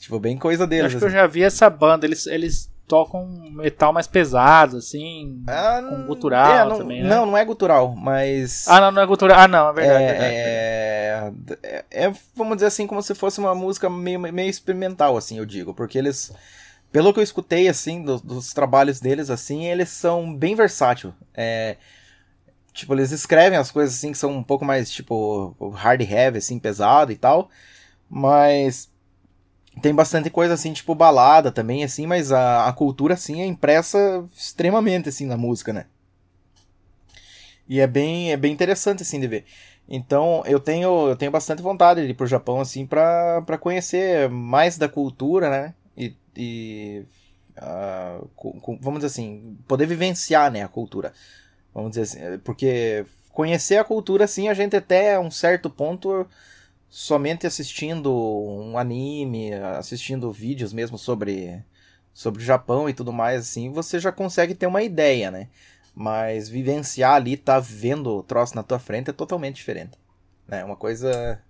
Tipo, bem coisa deles. acho assim. que eu já vi essa banda, eles, eles tocam metal mais pesado, assim, ah, com gutural é, não, também, né? Não, não é gutural, mas... Ah, não, não é gutural. Ah, não, é verdade. É, é, é, vamos dizer assim, como se fosse uma música meio, meio experimental, assim, eu digo, porque eles... Pelo que eu escutei, assim, dos, trabalhos deles, assim, eles são bem versátil. É, tipo, eles escrevem as coisas, assim, que são um pouco mais, tipo, hard heavy, assim, pesado e tal, mas tem bastante coisa assim, tipo balada também, assim, mas a, a cultura, assim, é impressa extremamente, assim, na música, né? E é bem, é bem interessante, assim, de ver. Então, eu tenho, eu tenho bastante vontade de ir pro Japão, assim, pra, pra conhecer mais da cultura, né? E, uh, vamos dizer assim, poder vivenciar, né, a cultura. Vamos dizer assim, porque conhecer a cultura, assim, a gente até um certo ponto somente assistindo um anime, assistindo vídeos mesmo sobre sobre o Japão e tudo mais assim, você já consegue ter uma ideia, né? Mas vivenciar ali, tá vendo o troço na tua frente é totalmente diferente. Né? Uma coisa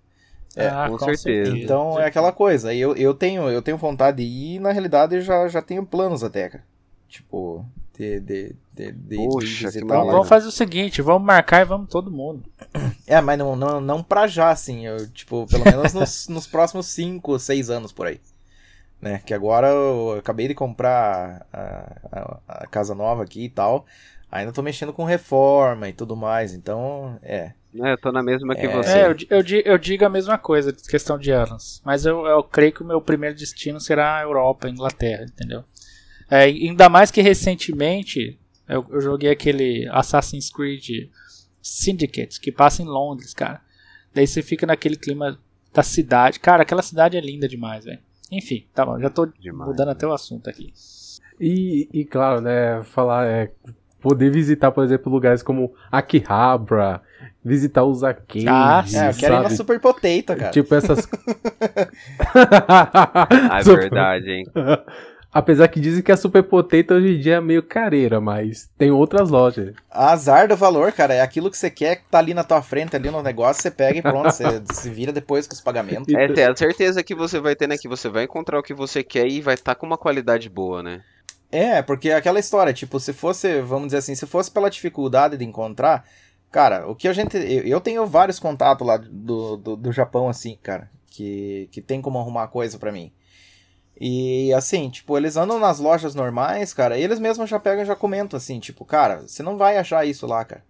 é, ah, com, com certeza. Então é aquela coisa. Eu, eu tenho eu tenho vontade de ir, na realidade já já tenho planos até, cara. Tipo, de, de, de, de Poxa, e tal. Vamos fazer o seguinte, vamos marcar e vamos todo mundo. É, mas não, não, não pra já, assim. Eu, tipo, pelo menos nos, nos próximos 5, 6 anos por aí. Né? Que agora eu acabei de comprar a, a, a, casa nova aqui e tal. Ainda tô mexendo com reforma e tudo mais, então é. É eu tô na mesma que é... você. É, eu, eu, eu, digo a mesma coisa, questão de anos. Mas eu, eu creio que o meu primeiro destino será a Europa, a Inglaterra, entendeu? É, ainda mais que recentemente eu, eu, joguei aquele Assassin's Creed Syndicate, que passa em Londres, cara. Daí você fica naquele clima da cidade. Cara, aquela cidade é linda demais, velho. Enfim, tá bom, já tô demais, mudando né? até o assunto aqui. E, e claro, né, falar, é, poder visitar, por exemplo, lugares como Akihabara, visitar os arcades. Ah, é, eu quero ir na Super Potato, cara. Tipo essas. ah, é verdade, hein? Apesar que dizem que a Super Potato hoje em dia é meio careira, mas tem outras lojas. Azar do valor, cara. É aquilo que você quer que tá ali na tua frente, ali no negócio, você pega e pronto, você se vira depois com os pagamentos. É, tem a certeza que você vai ter, né? Que você vai encontrar o que você quer e vai estar tá com uma qualidade boa, né? É, porque é aquela história, tipo, se fosse, vamos dizer assim, se fosse pela dificuldade de encontrar, cara, o que a gente. Eu, tenho vários contatos lá do, do, do Japão, assim, cara, que, que tem como arrumar coisa para mim. E assim, tipo, eles andam nas lojas normais, cara, e eles mesmos já pegam e já comentam assim, tipo, cara, você não vai achar isso lá, cara.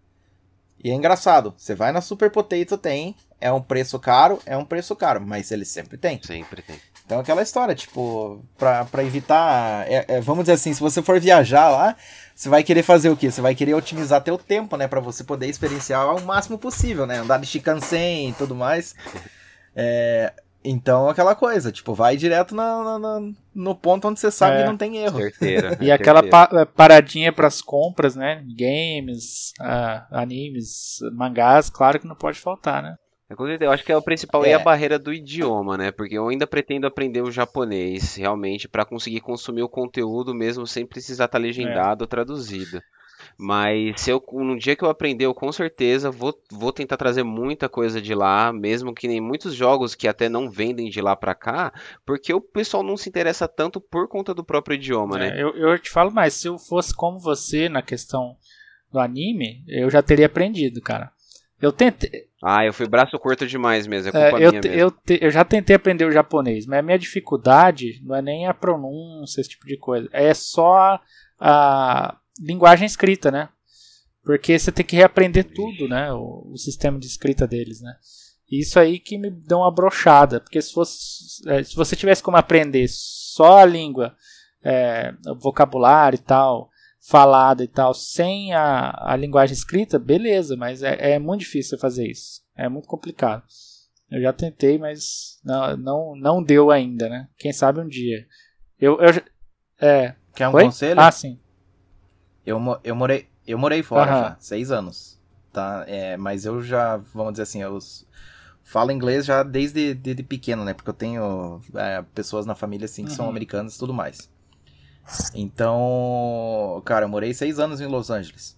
E é engraçado, você vai na Super Potato, tem, é um preço caro, é um preço caro, mas eles sempre tem. Sempre tem. Então aquela história, tipo, pra, pra evitar, é, é, vamos dizer assim, se você for viajar lá, você vai querer fazer o quê? Você vai querer otimizar teu tempo, né, para você poder experienciar ao máximo possível, né, andar de Shinkansen e tudo mais. É, então, aquela coisa, tipo, vai direto na, na, no ponto onde você sabe é, que não tem erro. Certeira, e aquela pa paradinha pras compras, né? Games, uh, animes, mangás, claro que não pode faltar, né? Eu acho que é o principal é. é a barreira do idioma, né? Porque eu ainda pretendo aprender o japonês, realmente, para conseguir consumir o conteúdo mesmo sem precisar estar tá legendado é. ou traduzido. Mas se eu, no dia que eu aprender, eu com certeza vou, vou tentar trazer muita coisa de lá, mesmo que nem muitos jogos que até não vendem de lá para cá, porque o pessoal não se interessa tanto por conta do próprio idioma, é, né? Eu, eu te falo mais, se eu fosse como você na questão do anime, eu já teria aprendido, cara. Eu tentei. Ah, eu fui braço curto demais mesmo, é culpa é, eu, minha mesmo. Eu, te, eu já tentei aprender o japonês, mas a minha dificuldade não é nem a pronúncia, esse tipo de coisa. É só a, a linguagem escrita, né? Porque você tem que reaprender tudo, né? O, o, sistema de escrita deles, né? Isso aí que me deu uma brochada, porque se fosse, é, se você tivesse como aprender só a língua, é, vocabulário e tal, falada e tal, sem a, a linguagem escrita, beleza, mas é, é muito difícil fazer isso. É muito complicado. Eu já tentei, mas não, não, não deu ainda, né? Quem sabe um dia. Eu, eu é. Quer um Foi? conselho? Ah, sim. Eu, eu morei, eu morei fora já, seis anos. tá? É, mas eu já, vamos dizer assim, eu falo inglês já desde, desde pequeno, né? Porque eu tenho é, pessoas na família, assim, que uhum. são americanas e tudo mais. Então, cara, eu morei seis anos em Los Angeles.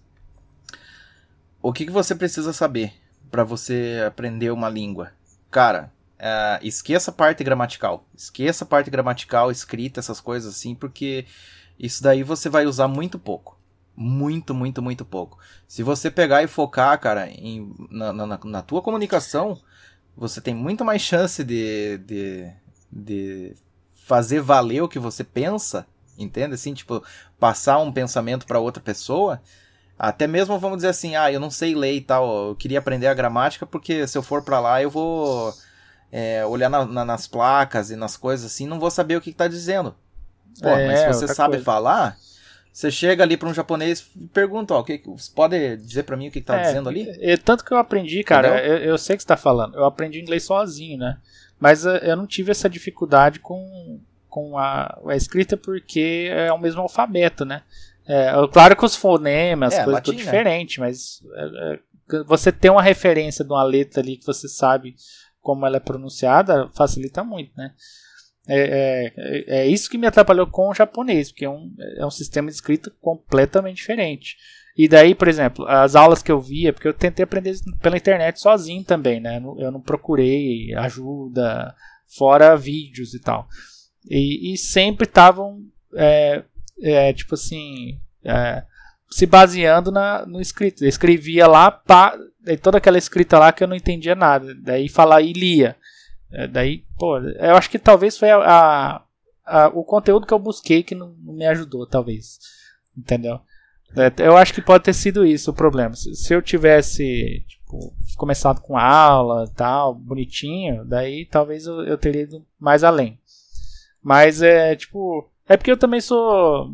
O que, que você precisa saber para você aprender uma língua? Cara, é, esqueça a parte gramatical. Esqueça a parte gramatical, escrita, essas coisas assim, porque isso daí você vai usar muito pouco. Muito, muito, muito pouco. Se você pegar e focar, cara, em, na, na, na tua comunicação, você tem muito mais chance de, de, de fazer valer o que você pensa, entende? Assim, tipo, passar um pensamento para outra pessoa. Até mesmo, vamos dizer assim, ah, eu não sei ler e tal, eu queria aprender a gramática porque se eu for para lá eu vou é, olhar na, na, nas placas e nas coisas assim, não vou saber o que, que tá dizendo. Pô, é, mas se você sabe coisa. falar, você chega ali para um japonês e pergunta, ó, o que, você pode dizer para mim o que, que tá é, dizendo ali? É, tanto que eu aprendi, cara, eu, eu, sei que você tá falando, eu aprendi inglês sozinho, né? Mas eh, eu não tive essa dificuldade com, com a, a escrita porque é o mesmo alfabeto, né? É, claro que os fonemas, é, coisas tudo diferente, mas é, é, você ter uma referência de uma letra ali que você sabe como ela é pronunciada facilita muito, né? É, é, é, isso que me atrapalhou com o japonês, porque é um, é um sistema de escrita completamente diferente. E daí, por exemplo, as aulas que eu via, porque eu tentei aprender pela internet sozinho também, né? Eu não procurei ajuda, fora vídeos e tal. E, e sempre estavam, é, é, tipo assim, é, se baseando na, no escrito. Eu escrevia lá, pá, toda aquela escrita lá que eu não entendia nada. Daí falar e lia. É, daí, pô, eu acho que talvez foi a, a, a, o conteúdo que eu busquei que não, não me ajudou, talvez. Entendeu? É, eu acho que pode ter sido isso o problema. Se, eu tivesse tipo, começado com aula tal, bonitinho, daí talvez eu, eu teria ido mais além. Mas é tipo. É porque eu também sou.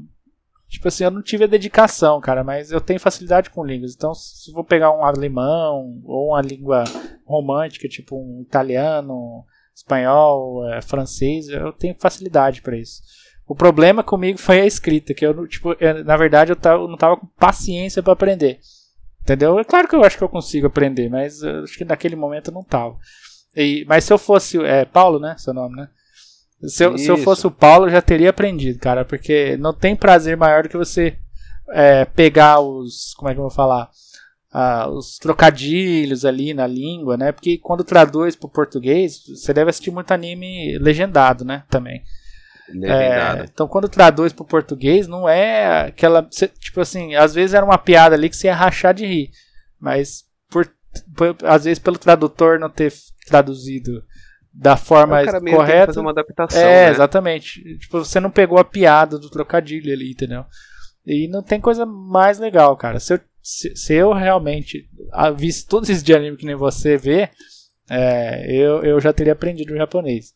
Tipo assim, eu não tive a dedicação, cara, mas eu tenho facilidade com línguas. Então, se eu vou pegar um alemão ou uma língua romântica, tipo um italiano, espanhol, é, francês, eu tenho facilidade para isso. O problema comigo foi a escrita, que eu, tipo, eu, na verdade eu, tava, eu não tava com paciência para aprender. Entendeu? É claro que eu acho que eu consigo aprender, mas acho que naquele momento eu não tava. E, mas se eu fosse. É Paulo, né? Seu nome, né? Se eu, se eu fosse o Paulo, eu já teria aprendido, cara, porque não tem prazer maior do que você é, pegar os. Como é que eu vou falar? Ah, os trocadilhos ali na língua, né? Porque quando traduz para o português, você deve assistir muito anime legendado, né? Também. É, então quando traduz para o português, não é aquela. Tipo assim, às vezes era uma piada ali que você ia rachar de rir. Mas por, por às vezes pelo tradutor não ter traduzido da forma é correta. fazer uma adaptação, é, né? exatamente. Tipo, você não pegou a piada do trocadilho ali, entendeu? E não tem coisa mais legal, cara. Se eu, se, se eu realmente visse todos esses de anime que nem você vê, é, eu, eu já teria aprendido o japonês.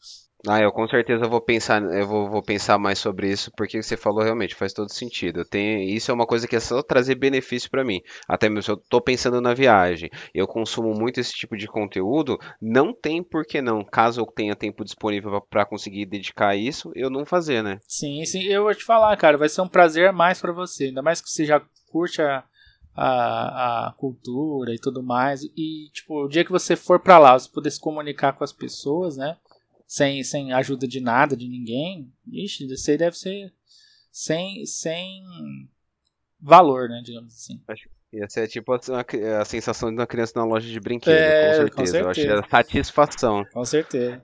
Ah, eu com certeza vou pensar, eu vou, vou pensar mais sobre isso, porque você falou realmente faz todo sentido. Isso é uma coisa que é só trazer benefício para mim. Até mesmo se eu tô pensando na viagem, eu consumo muito esse tipo de conteúdo, não tem por que não, caso eu tenha tempo disponível para conseguir dedicar a isso, eu não fazer, né? Sim, sim, eu vou te falar, cara, vai ser um prazer mais para você, ainda mais que você já curte a, a, a, cultura e tudo mais. E, tipo, o dia que você for para lá, você poder se comunicar com as pessoas, né? Sem, sem ajuda de nada, de ninguém, ixi, isso aí deve ser sem, sem valor, né, digamos assim. Acho ia ser tipo a, a, sensação de uma criança na loja de brinquedo, é, com, certeza. com, certeza. Eu acho que é satisfação. Com certeza.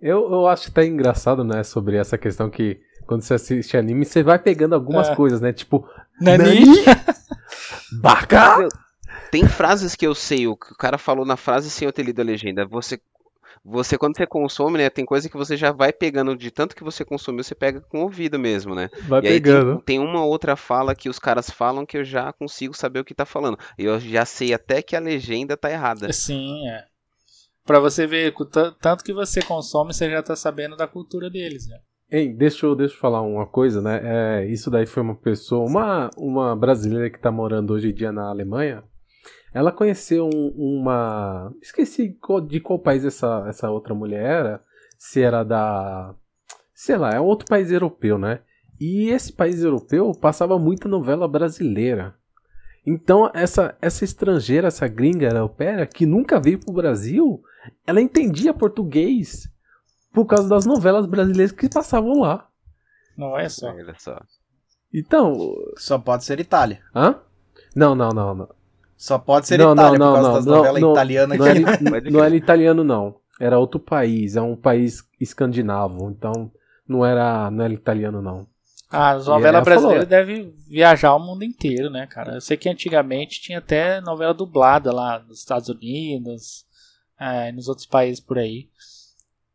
Eu, eu acho que tá engraçado, né, sobre essa questão que quando você assiste anime, você vai pegando algumas é. coisas, né? Tipo, Nani? Baca! Tem frases que eu sei, o que o cara falou na frase sem eu ter lido a legenda. Você você quando você consome, né, tem coisa que você já vai pegando de tanto que você consumiu, você pega com o ouvido mesmo, né? Vai e pegando. Tem, tem, uma outra fala que os caras falam que eu já consigo saber o que tá falando. Eu já sei até que a legenda tá errada. Sim, é. Pra você ver, tanto que você consome, você já tá sabendo da cultura deles, né? Ei, deixa eu, deixa eu falar uma coisa, né? É, isso daí foi uma pessoa, uma, uma brasileira que tá morando hoje em dia na Alemanha. Ela conheceu um, uma. Esqueci de qual país essa, essa outra mulher era. Se era da. Sei lá, é outro país europeu, né? E esse país europeu passava muita novela brasileira. Então, essa, essa estrangeira, essa gringa europeia, que nunca veio pro Brasil, ela entendia português por causa das novelas brasileiras que passavam lá. Não é só. Olha só. Então. Só pode ser Itália. Hã? Não, não, não, não. Só pode ser Não, Itália não, por causa não, das não, novelas não, italianas Não aqui. era, Pode não era italiano, não. Era outro país. É um país escandinavo. Então, não era, não era italiano, não. Ah, as novelas brasileiras devem viajar o mundo inteiro, né, cara? Eu sei que antigamente tinha até novela dublada lá nos Estados Unidos, é, e nos outros países por aí.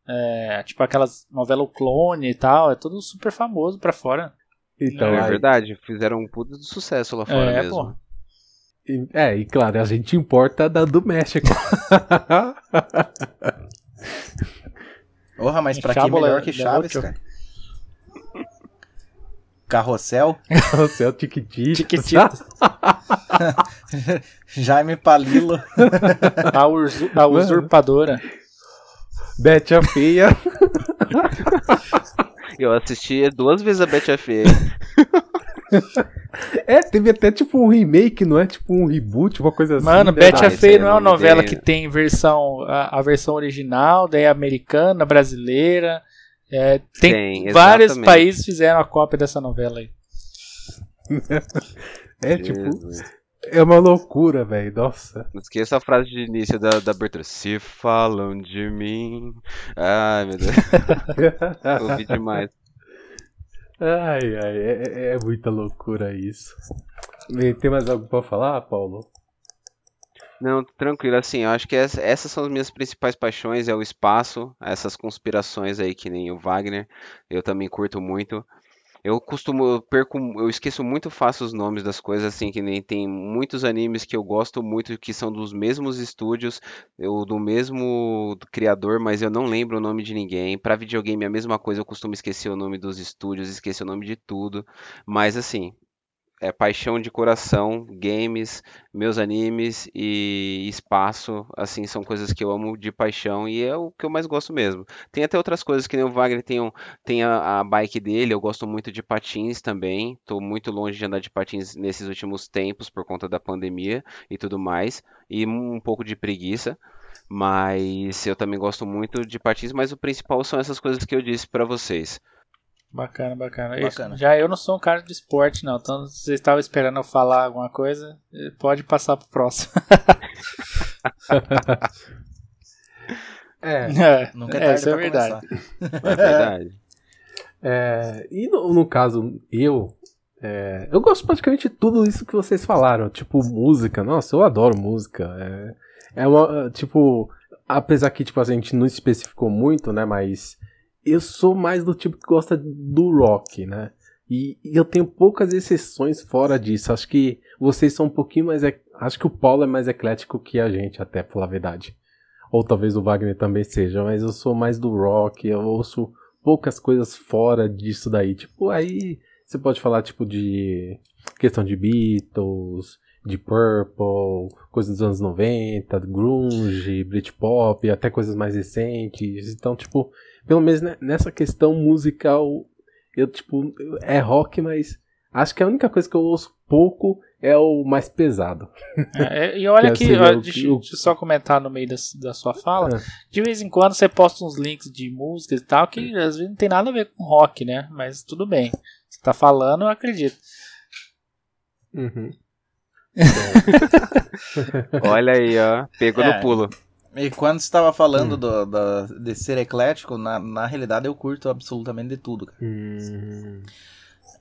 É, tipo aquelas novelas O Clone e tal, é tudo super famoso pra fora. Então, é aí- verdade, fizeram um puta de sucesso lá fora É, mesmo. pô. É, e claro, a gente importa da do México. Porra, mas pra que Chábula melhor que Chaves, cara? Carrossel, Você é o Tiquitito. Tiquitito. Jaime Palilo. A, urzu- a usurpadora. Bete a Feia. Eu assisti duas vezes a Betty a Feia. É, teve até tipo um remake, não é? Tipo um reboot, uma coisa assim. Mano? Betty a Feia não é uma novela que tem versão a, a versão original, daí americana, brasileira. É, tem, Tem, vários países fizeram a cópia dessa novela aí. É tipo, é uma loucura, velho. Nossa. Não esqueça a frase de início da, da abertura. Se falam de mim. Ai, meu Deus. Ouvi demais. Ai, ai, é, é- é muita loucura isso. E Tem mais algo pra falar, Paulo? Não, tranquilo, assim, eu acho que essa- essas são as minhas principais paixões, é o espaço, essas conspirações aí que nem o Wagner, eu também curto muito. Eu costumo, eu perco, eu esqueço muito fácil os nomes das coisas, assim, que nem tem muitos animes que eu gosto muito, que são dos mesmos estúdios, eu, do mesmo criador, mas eu não lembro o nome de ninguém. Pra videogame é a mesma coisa, eu costumo esquecer o nome dos estúdios, esquecer o nome de tudo, mas assim, é paixão de coração, games, meus animes e espaço, assim, são coisas que eu amo de paixão e é o que eu mais gosto mesmo. Tem até outras coisas que nem o Wagner tem, um- tem a, a bike dele, eu gosto muito de patins também. Tô muito longe de andar de patins nesses últimos tempos por conta da pandemia e tudo mais, e um pouco de preguiça. Mas eu também gosto muito de patins, mas o principal são essas coisas que eu disse pra vocês. Bacana, bacana. Bacana. Isso. Já eu não sou um cara de esporte, não. Então, se você estava esperando eu falar alguma coisa, eh, pode passar pro próximo. É. é, Nunca é é, tarde isso é verdade. É verdade. É, e no, no caso, eu. é, eu gosto praticamente de tudo isso que vocês falaram. Tipo, música. Nossa, eu adoro música. É, é uma. Tipo, apesar que tipo, a gente não especificou muito, né? Mas eu sou mais do tipo que gosta do rock, né? E, e eu tenho poucas exceções fora disso. Acho que vocês são um pouquinho mais. Acho que o Paulo é mais eclético que a gente, até, pra falar a verdade. Ou talvez o Wagner também seja, mas eu sou mais do rock, eu ouço poucas coisas fora disso daí. Tipo, aí você pode falar tipo de questão de Beatles, de Purple, coisas dos anos 90, grunge, Britpop, até coisas mais recentes. Então, tipo, pelo menos ne- nessa questão musical, eu tipo, é rock, mas acho que a única coisa que eu ouço pouco é o mais pesado. É, e olha Que que, ó, o- deixa, eu só comentar no meio da, da sua fala. Ah. De vez em quando você posta uns links de músicas e tal, que às vezes não tem nada a ver com rock, né? Mas tudo bem. Você tá falando, eu acredito. Uhum. Olha aí, ó, pegou É. no pulo. E quando você estava falando Hum. do, da- de ser eclético, na, na realidade eu curto absolutamente de tudo, cara. Hum.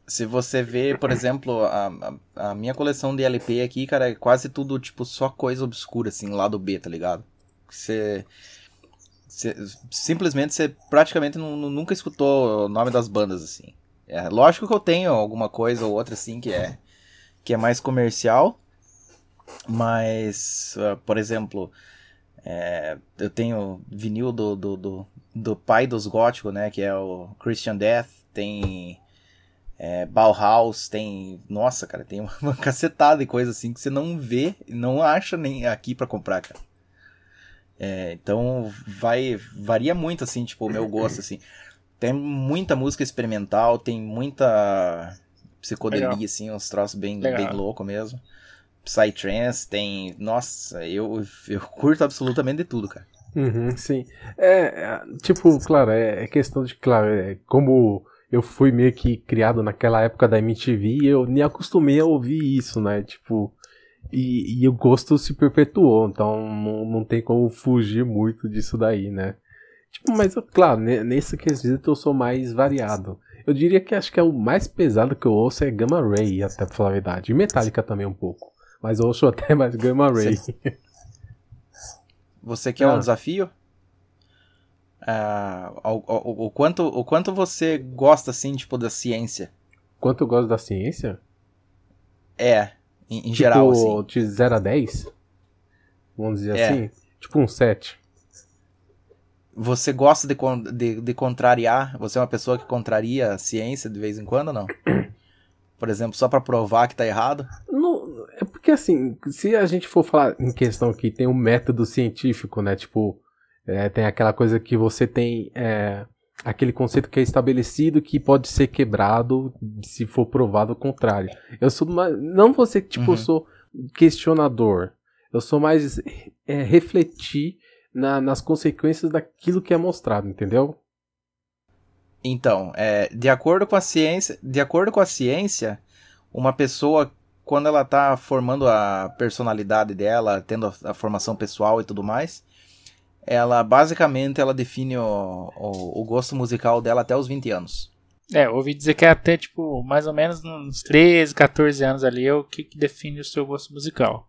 Se você vê, por exemplo, a, a, a minha coleção de LP aqui, cara, é quase tudo, tipo, só coisa obscura, assim, lado B, tá ligado? Você... você- simplesmente você praticamente nu- nu- nunca escutou o nome das bandas, assim. É, lógico que eu tenho alguma coisa ou outra, assim, que é, que é mais comercial, mas, ah, por exemplo, é, eu tenho vinil do, do, do, do pai dos góticos, né, que é o Christian Death, tem é, Bauhaus, tem. Nossa, cara, tem uma, uma cacetada de coisa assim que você não vê, não acha nem aqui pra comprar, cara. É, então vai. Varia muito, assim, tipo, o meu gosto, assim. Tem muita música experimental, tem muita psicodelia, Legal. assim, uns troços bem, Legal. bem louco mesmo. Psytrance, tem. Nossa, eu, eu curto absolutamente de tudo, cara. Uhum, sim. É, é, tipo, claro, é, é, questão de, claro, é, como eu fui meio que criado naquela época da MTV, eu me acostumei a ouvir isso, né? Tipo, e, e o gosto se perpetuou, então não, não tem como fugir muito disso daí, né? Tipo, mas claro, nesse quesito eu sou mais variado. Eu diria que acho que é o mais pesado que eu ouço é Gamma Ray, até pra falar a verdade. E Metallica também um pouco. Mas ouço até mais Gamma Ray. Você quer ah. um desafio? Uh, o, o, o, quanto, o quanto você gosta, assim, tipo, da ciência? Quanto eu gosto da ciência? É, em, em tipo, geral, assim. de 0 a 10? Vamos dizer é. assim? Tipo um 7. Você gosta de, de, de, contrariar? Você é uma pessoa que contraria a ciência de vez em quando ou não? Por exemplo, só para provar que tá errado? Não, porque assim, se a gente for falar em questão aqui, tem um método científico, né? Tipo, é, tem aquela coisa que você tem é, aquele conceito que é estabelecido que pode ser quebrado se for provado o contrário. Eu sou mais, não você tipo, uhum. eu sou questionador. Eu sou mais é, refletir na, nas consequências daquilo que é mostrado, entendeu? Então, é, de acordo com a ciência, de acordo com a ciência, uma pessoa quando ela está formando a personalidade dela, tendo a, a, formação pessoal e tudo mais, ela basicamente ela define o, o, o, gosto musical dela até os 20 anos. É, ouvi dizer que é até tipo, mais ou menos uns 13, 14 anos ali é o que, que define o seu gosto musical.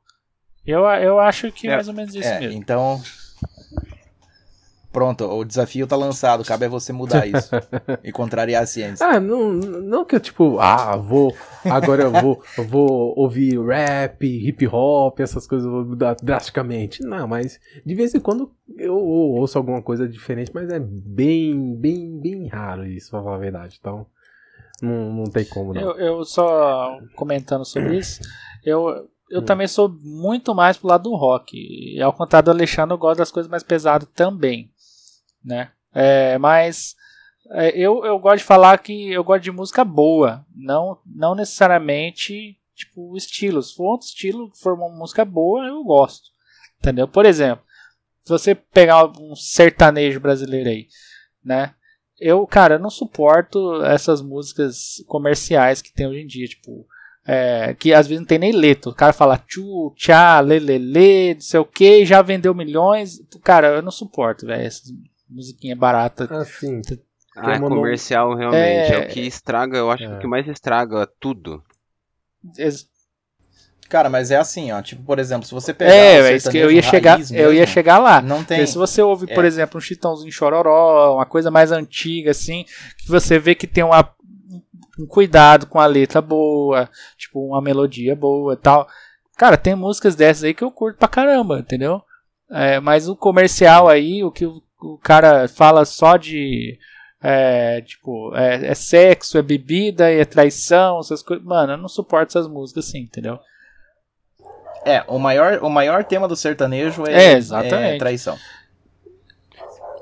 Eu, eu acho que é, mais ou menos isso é, mesmo. Então, Pronto, o desafio tá lançado, cabe a você mudar isso e contrariar a ciência. Ah, não, não que eu tipo, ah, vou, agora eu vou, eu vou ouvir rap, hip hop, essas coisas, vou mudar drasticamente. Não, mas de vez em quando eu ouço alguma coisa diferente, mas é bem, bem, bem raro isso, pra falar a verdade. Então, não, não tem como não. Eu, eu só comentando sobre isso, eu, eu hum. também sou muito mais pro lado do rock. E ao contrário do Alexandre, eu gosto das coisas mais pesadas também né? É, mas é, eu, eu gosto de falar que eu gosto de música boa, não, não necessariamente tipo estilo. Se for outro estilo, for uma música boa, eu gosto. Entendeu? Por exemplo, se você pegar um sertanejo brasileiro aí, né? Eu, cara, eu não suporto essas músicas comerciais que tem hoje em dia, tipo, é, que às vezes não tem nem letra. O cara fala tchu, tchá, lelele, não sei o que, já vendeu milhões. Cara, eu não suporto, velho, essas musiquinha barata. Assim. Ah, é comercial realmente. É... é... o que estraga, eu acho é. que o que mais estraga tudo. Ex Cara, mas é assim, ó. Tipo, por exemplo, se você pegar. É, é isso que eu ia chegar. Mesmo, eu ia chegar lá. Não tem. se você ouve, é. por exemplo, um Chitãozinho Chororó, uma coisa mais antiga, assim, que você vê que tem uma, um cuidado com a letra boa, tipo, uma melodia boa e tal. Cara, tem músicas dessas aí que eu curto pra caramba, entendeu? É, mas o comercial aí, o que o cara fala só de. É, tipo, é, é, sexo, é bebida, é traição, essas coisas. Mano, eu não suporto essas músicas assim, entendeu? É, o maior, o maior tema do sertanejo é, é, é traição.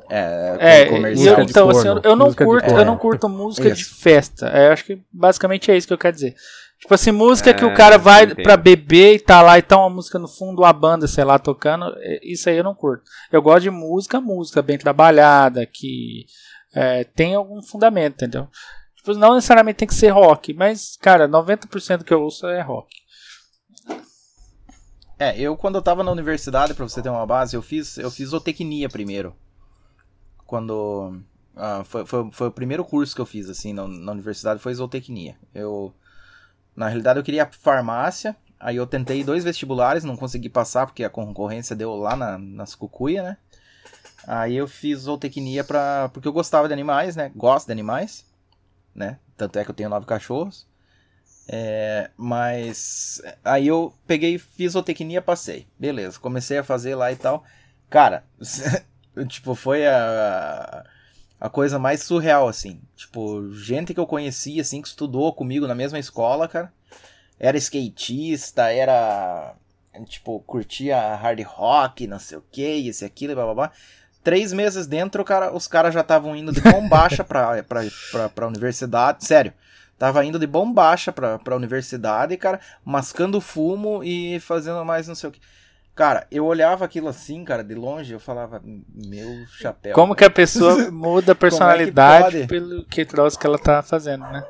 É, é comercial. Eu, então, assim, eu, eu não curto, eu não curto música isso. de festa. É, acho que basicamente é isso que eu quero dizer. Tipo assim, música é, que o é, cara vai entendi. pra beber e tá lá e tá uma música no fundo, uma banda, sei lá, tocando. É, isso aí eu não curto. Eu gosto de música, música bem trabalhada, que é, tem algum fundamento, entendeu? Tipo, não necessariamente tem que ser rock, mas, cara, 90% que eu ouço é rock. É, eu quando eu tava na universidade, pra você ter uma base, eu fiz, eu fiz zootecnia primeiro. Quando. Uh, foi, foi, foi o primeiro curso que eu fiz, assim, na, na universidade, foi zootecnia. Eu na realidade eu queria farmácia, aí eu tentei dois vestibulares, não consegui passar porque a concorrência deu lá na, nas cucuia, né? Aí eu fiz zootecnia pra, porque eu gostava de animais, né? Gosto de animais, né? Tanto é que eu tenho nove cachorros. É, mas aí eu peguei, fiz zootecnia, passei. Beleza, comecei a fazer lá e tal. Cara, tipo, foi a, a coisa mais surreal, assim. Tipo, gente que eu conhecia, assim, que estudou comigo na mesma escola, cara. Era skatista, era. Tipo, curtia hard rock, não sei o que, esse aquilo, blá blá blá. Três meses dentro, cara, os caras já estavam indo de bombacha pra, pra, pra, pra universidade. Sério. Tava indo de bombacha pra, pra universidade, cara, mascando fumo e fazendo mais não sei o que. Cara, eu olhava aquilo assim, cara, de longe, eu falava, meu chapéu. Como cara. que a pessoa muda a é personalidade é pelo que troço que ela tá fazendo, né?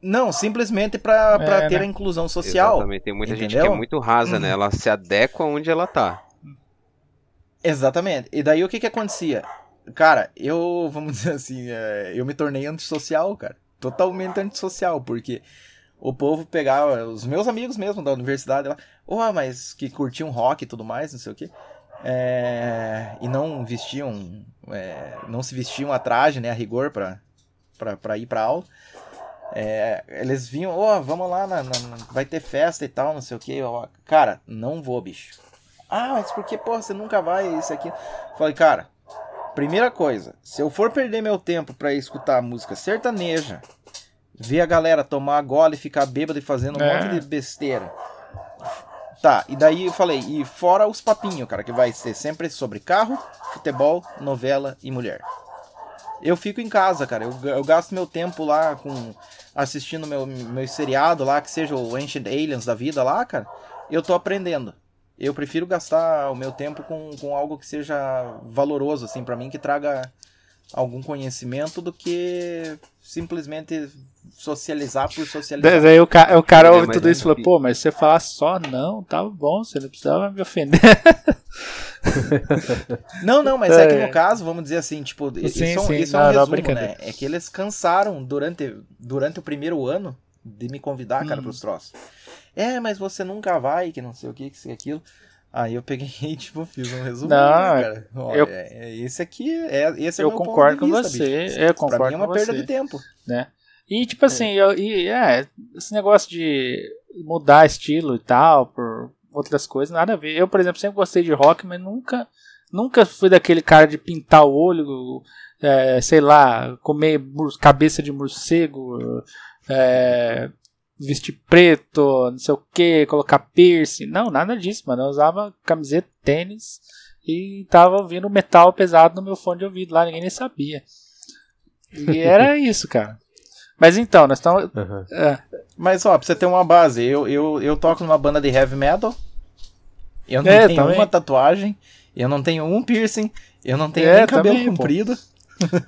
Não, simplesmente pra, é, pra ter né? a inclusão social. Exatamente, tem muita entendeu? gente que é muito rasa, né? Ela se adequa onde ela tá. Exatamente. E daí o que que acontecia? Cara, eu, vamos dizer assim, é, eu me tornei antissocial, cara. Totalmente antissocial, porque o povo pegava, os meus amigos mesmo da universidade lá, oh, mas que curtiam rock e tudo mais, não sei o que, é, e não vestiam, é, não se vestiam a traje, né, a rigor pra, pra, pra ir pra aula. É, eles vinham, ó, oh, vamos lá, na, na, vai ter festa e tal, não sei o que. Cara, não vou, bicho. Ah, mas por que, porra, você nunca vai, isso aqui? Falei, cara, primeira coisa, se eu for perder meu tempo para escutar música sertaneja, ver a galera tomar gole e ficar bêbado e fazendo um é. monte de besteira. Tá, e daí eu falei, e fora os papinhos, cara, que vai ser sempre sobre carro, futebol, novela e mulher. Eu fico em casa, cara. Eu, eu gasto meu tempo lá com assistindo meu, meu seriado lá, que seja o Ancient Aliens da vida lá, cara. Eu tô aprendendo. Eu prefiro gastar o meu tempo com, com algo que seja valoroso, assim, para mim, que traga algum conhecimento do que simplesmente socializar por socializar. Daí o, ca o cara é, ouve tudo isso e fala, pô, mas você falar só não, tá bom, você não precisava me ofender. não, não, mas é. é. que no caso, vamos dizer assim, tipo, sim, isso, sim, isso não, é um resumo, né? É que eles cansaram durante, durante o primeiro ano de me convidar, cara, hum. pros troços. É, mas você nunca vai, que não sei o que, que sei aquilo. Aí eu peguei e, tipo, fiz um resumo, não, né, cara. Olha, eu, é, esse aqui, é, esse é eu o meu concordo com você, bicho. eu concordo pra mim é uma perda você, de tempo. Né? E, tipo assim, é. Eu, e, é, esse negócio de mudar estilo e tal, por outras coisas, nada a ver. Eu, por exemplo, sempre gostei de rock, mas nunca, nunca fui daquele cara de pintar o olho, é, sei lá, comer cabeça de morcego, é, vestir preto, não sei o que, colocar piercing. Não, nada disso, mano. Eu usava camiseta, tênis e tava ouvindo metal pesado no meu fone de ouvido lá, ninguém nem sabia. E era isso, cara. Mas então, nós estamos. Uhum. É. Mas ó, pra você ter uma base, eu, eu, eu toco numa banda de heavy metal. Eu não é, tenho também. uma tatuagem, eu não tenho um piercing, eu não tenho é, nem cabelo também, comprido.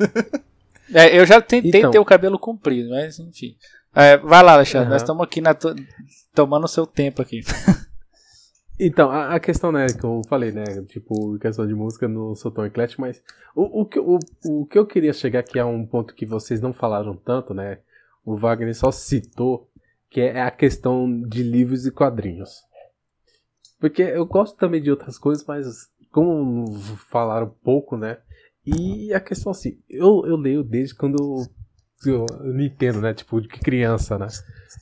é, eu já tentei então. ter o cabelo comprido, mas enfim. É, vai lá, Alexandre, uhum. nós estamos aqui na to... tomando o seu tempo aqui. Então, a, a, questão, né, que eu falei, né, tipo, questão de música, não sou tão eclético, mas o, o, que, o, o que eu queria chegar aqui é um ponto que vocês não falaram tanto, né, o Wagner só citou, que é a questão de livros e quadrinhos. Porque eu gosto também de outras coisas, mas como falaram pouco, né, e a questão assim, eu, eu leio desde quando eu, eu não entendo, né, tipo, de criança, né,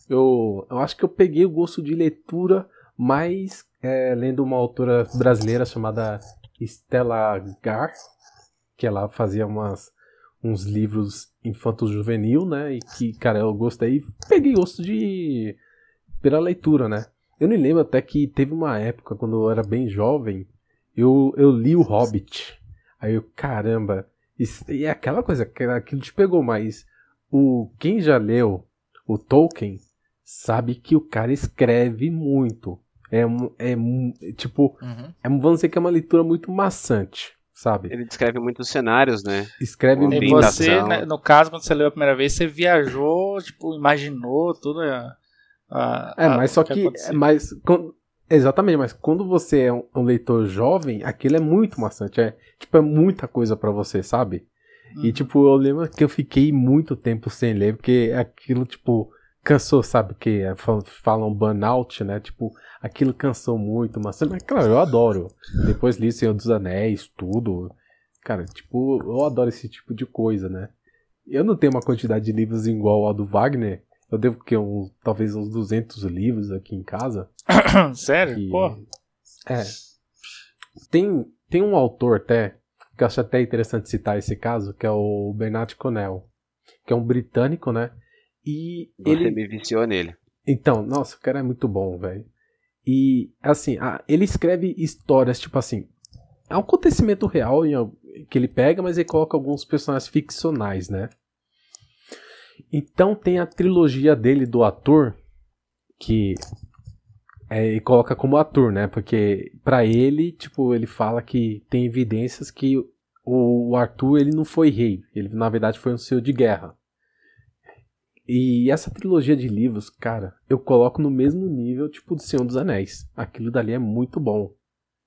eu, eu acho que eu peguei o gosto de leitura mais é, lendo uma autora brasileira chamada Stella Gar, que ela fazia umas, uns livros infantos juvenil, né? E que, cara, eu gostei. Peguei gosto de. pela leitura, né? Eu me lembro até que teve uma época, quando eu era bem jovem, eu, eu li o Hobbit. Aí eu, caramba. Isso, e é aquela coisa, aquilo te pegou, mas o quem já leu o Tolkien sabe que o cara escreve muito. É, é tipo, uhum. é, vamos dizer que é uma leitura muito maçante, sabe? Ele descreve muitos cenários, né? Escreve E você, né, no caso, quando você leu a primeira vez, você viajou, tipo, imaginou tudo. A, a, é, mas só que, que mas exatamente, mas quando você é um, um, leitor jovem, aquilo é muito maçante, é tipo é muita coisa para você, sabe? Uhum. E tipo, eu lembro que eu fiquei muito tempo sem ler, porque aquilo tipo cansou, sabe? Que é, falam burnout, né? Tipo, aquilo cansou muito, mas, mas claro, eu adoro. Depois li Senhor dos Anéis, tudo. Cara, tipo, eu adoro esse tipo de coisa, né? Eu não tenho uma quantidade de livros igual ao do Wagner. Eu devo que um, talvez uns 200 livros aqui em casa. Sério? Que, Pô. É. Tem, tem um autor até, que eu acho até interessante citar esse caso, que é o Bernard Connell, que é um britânico, né? E Você ele me viciou nele. Então, nossa, o cara é muito bom, velho. E assim, a, ele escreve histórias tipo assim, é um acontecimento real que ele pega, mas ele coloca alguns personagens ficcionais, né? Então tem a trilogia dele do ator, que é, ele coloca como ator, né? Porque para ele, tipo, ele fala que tem evidências que o Arthur ele não foi rei, ele na verdade foi um senhor de guerra. E essa trilogia de livros, cara, eu coloco no mesmo nível, tipo, do Senhor dos Anéis. Aquilo dali é muito bom.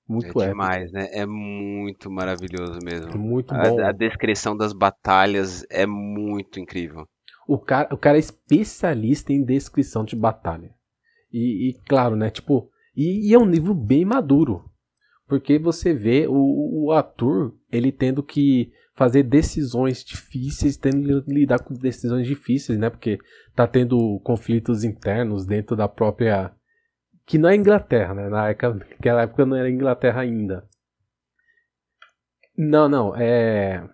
Muito é demais, né? É muito maravilhoso mesmo. Muito bom. A, a, descrição das batalhas é muito incrível. O cara, o cara é especialista em descrição de batalha. E, e claro, né? Tipo, e, e, é um livro bem maduro. Porque você vê o, o ator, ele tendo que fazer decisões difíceis, tendo que lidar com decisões difíceis, né? Porque tá tendo conflitos internos dentro da própria. Que não é Inglaterra, né? Naquela época não era Inglaterra ainda. Não, não, é.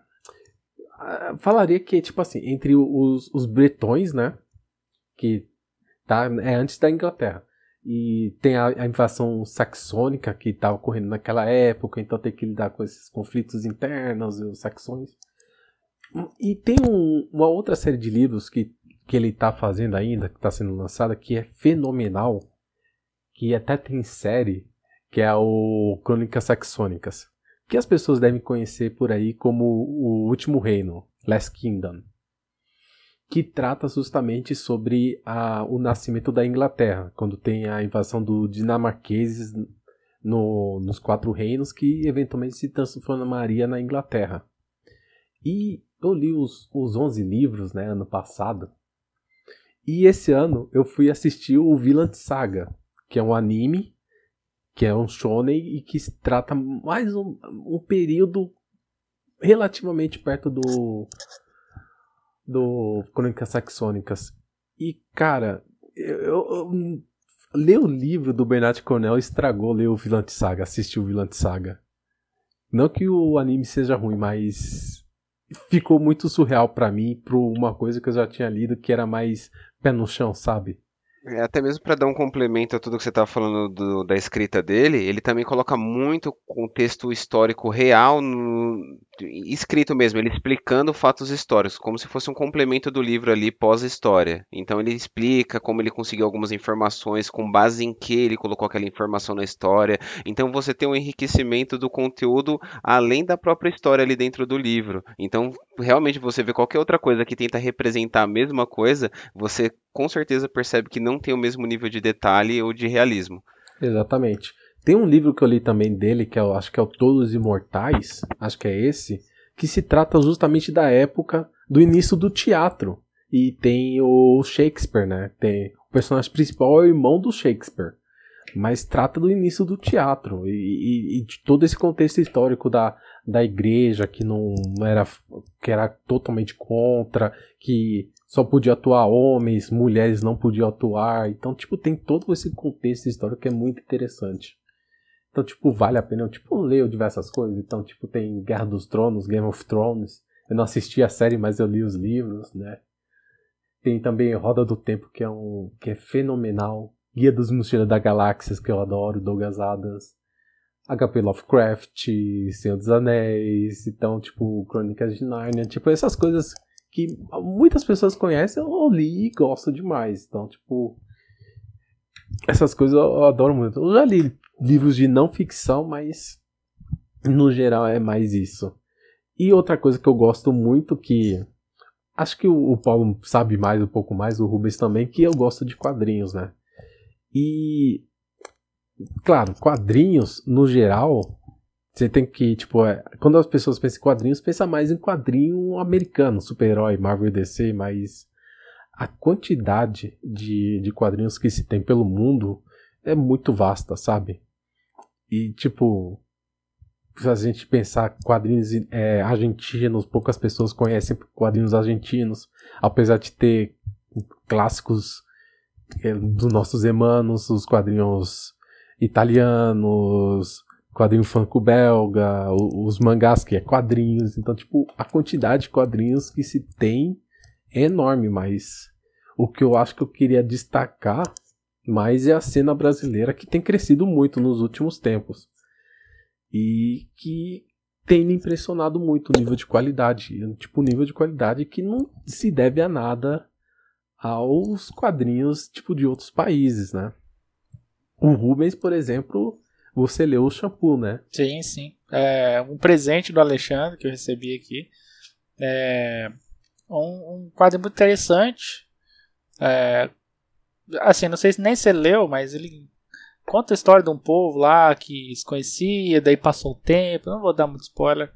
Falaria que, tipo assim, entre os, os bretões, né? Que tá, é antes da Inglaterra. E tem a, a invasão saxônica que está ocorrendo naquela época, então tem que lidar com esses conflitos internos, os saxões. E tem um, uma outra série de livros que, que ele está fazendo ainda, que está sendo lançada, que é fenomenal, que até tem série, que é o Crônicas Saxônicas, que as pessoas devem conhecer por aí como o Último Reino, Last Kingdom que trata justamente sobre a, o nascimento da Inglaterra, quando tem a invasão dos dinamarqueses no, nos quatro reinos, que eventualmente se transformaria na Inglaterra. E eu li os, os 11 livros né, ano passado, e esse ano eu fui assistir o Villain Saga, que é um anime, que é um shonen e que trata mais um, um período relativamente perto do do Crônicas Saxônicas. E, cara, eu, eu, ler o livro do Bernard Cornell estragou ler o Vilante Saga, assistir o Vilante Saga. Não que o anime seja ruim, mas ficou muito surreal para mim, pra uma coisa que eu já tinha lido que era mais pé no chão, sabe? É, até mesmo para dar um complemento a tudo que você estava falando do, da escrita dele, ele também coloca muito contexto histórico real no, escrito mesmo, ele explicando fatos históricos, como se fosse um complemento do livro ali pós-história. Então ele explica como ele conseguiu algumas informações, com base em que ele colocou aquela informação na história. Então você tem um enriquecimento do conteúdo além da própria história ali dentro do livro. Então realmente você vê qualquer outra coisa que tenta representar a mesma coisa, você com certeza percebe que não tem o mesmo nível de detalhe ou de realismo. Exatamente. Tem um livro que eu li também dele, que eu acho que é o Todos Imortais, acho que é esse, que se trata justamente da época do início do teatro. E tem o Shakespeare, né? Tem, o personagem principal é o irmão do Shakespeare. Mas trata do início do teatro e, e, e de todo esse contexto histórico da, da igreja que não era que era totalmente contra, que só podia atuar homens, mulheres não podiam atuar. Então, tipo, tem todo esse contexto histórico que é muito interessante. Então, tipo, vale a pena. Eu, tipo, leio diversas coisas. Então, tipo, tem Guerra dos Tronos, Game of Thrones. Eu não assisti a série, mas eu li os livros, né? Tem também Roda do Tempo, que é um que é fenomenal. Guia dos Mochileiros da Galáxias, que eu adoro, Douglas Adams. HP Lovecraft, Senhor dos Anéis, então, tipo, Crônicas de Narnia, tipo, essas coisas que muitas pessoas conhecem, eu li e gosto demais. Então, tipo, essas coisas eu adoro muito. Eu já li livros de não ficção, mas no geral é mais isso. E outra coisa que eu gosto muito que acho que o, Paulo sabe mais um pouco mais, o Rubens também, que eu gosto de quadrinhos, né? E claro, quadrinhos no geral, você tem que, tipo, é, quando as pessoas pensam em quadrinhos, pensa mais em quadrinho americano, super-herói, Marvel DC, mas a quantidade de, de quadrinhos que se tem pelo mundo é muito vasta, sabe? E, tipo, se a gente pensar quadrinhos é, argentinos, poucas pessoas conhecem quadrinhos argentinos, apesar de ter clássicos é, dos nossos hermanos, os quadrinhos italianos, quadrinho franco-belga, os mangás que é quadrinhos, então, tipo, a quantidade de quadrinhos que se tem é enorme, mas o que eu acho que eu queria destacar mais é a cena brasileira que tem crescido muito nos últimos tempos. E que tem me impressionado muito o nível de qualidade. Tipo, nível de qualidade que não se deve a nada aos quadrinhos, tipo, de outros países, né? O Rubens, por exemplo, você leu o shampoo, né? Sim, sim. É um presente do Alexandre que eu recebi aqui. É um, um quadro muito interessante. É, assim, não sei se nem você leu, mas ele conta a história de um povo lá que se conhecia, daí passou o tempo, não vou dar muito spoiler.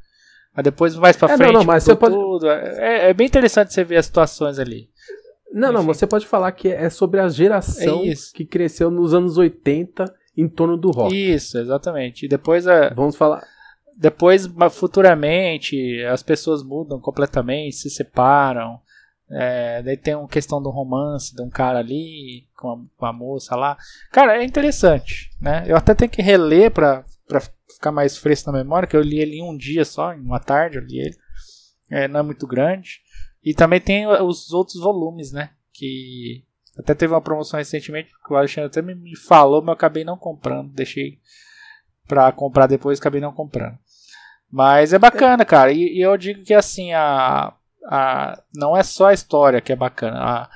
Mas depois mais pra é, frente, não, não, mas você pode... tudo. É, é, bem interessante você ver as situações ali. Não, Enfim. não, você pode falar que é sobre a geração é que cresceu nos anos 80 em torno do rock. Isso, exatamente. E depois a... Vamos falar. Depois, futuramente, as pessoas mudam completamente, se separam. É, daí tem uma questão do romance de um cara ali com a, com a, moça lá. Cara, é interessante, né? Eu até tenho que reler pra, pra ficar mais fresco na memória, que eu li ele em um dia só, em uma tarde eu li ele. É, não é muito grande. E também tem os outros volumes, né? Que até teve uma promoção recentemente que o Alexandre até me falou, mas eu acabei não comprando. Deixei pra comprar depois, acabei não comprando. Mas é bacana, cara. E, e eu digo que assim, a, a, não é só a história que é bacana. A,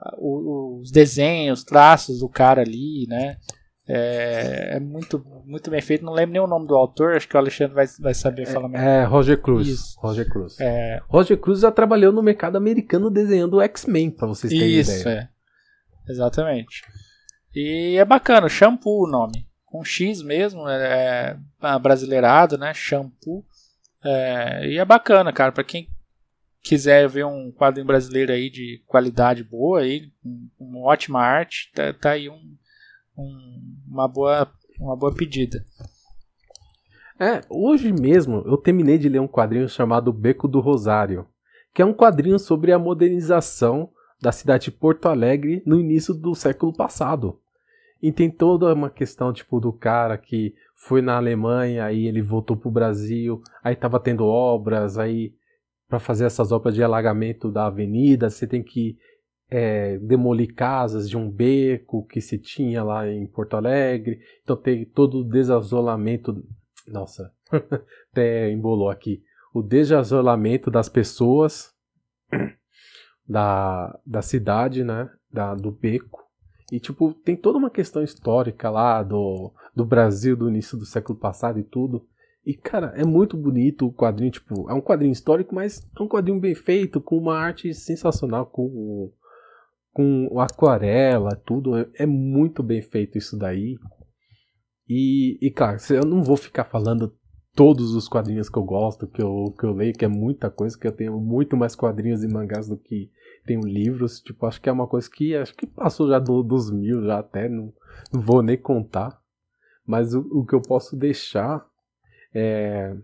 a, os desenhos, traços do cara ali, né? É, é, muito, muito bem feito. Não lembro nem o nome do autor, acho que o Alexandre vai, vai saber é, falar melhor. É, Roger Cruz. Isso. Roger Cruz. É... Roger Cruz já trabalhou no mercado americano desenhando o X-Men, pra vocês terem Isso, ideia. Isso, é. Exatamente. E é bacana, Shampoo o nome. Com X mesmo, é, é brasileirado, né? Shampoo. É, e é bacana, cara, pra quem quiser ver um quadrinho brasileiro aí de qualidade boa, aí, com, com ótima arte, tá, tá aí um, um, uma, boa, uma boa pedida. É, hoje mesmo eu terminei de ler um quadrinho chamado Beco do Rosário, que é um quadrinho sobre a modernização da cidade de Porto Alegre no início do século passado. E tem toda uma questão tipo do cara que foi na Alemanha, aí ele voltou pro Brasil, aí tava tendo obras, aí para fazer essas obras de alagamento da avenida, você tem que é, demolir casas de um beco que se tinha lá em Porto Alegre. Então tem todo o desazolamento. Nossa, até embolou aqui. O desazolamento das pessoas da, da cidade, né? Da, do beco. E, tipo, tem toda uma questão histórica lá do, do Brasil do início do século passado e tudo. E, cara, é muito bonito o quadrinho, tipo, é um quadrinho histórico, mas é um quadrinho bem feito, com uma arte sensacional, com, com aquarela, tudo. É, é muito bem feito isso daí. E, e, claro, eu não vou ficar falando todos os quadrinhos que eu gosto, que eu, que eu leio, que é muita coisa, que eu tenho muito mais quadrinhos e mangás do que tenho livros. Tipo, acho que é uma coisa que acho que passou já do, dos mil, já até, não, não vou nem contar. Mas o, o que eu posso deixar é,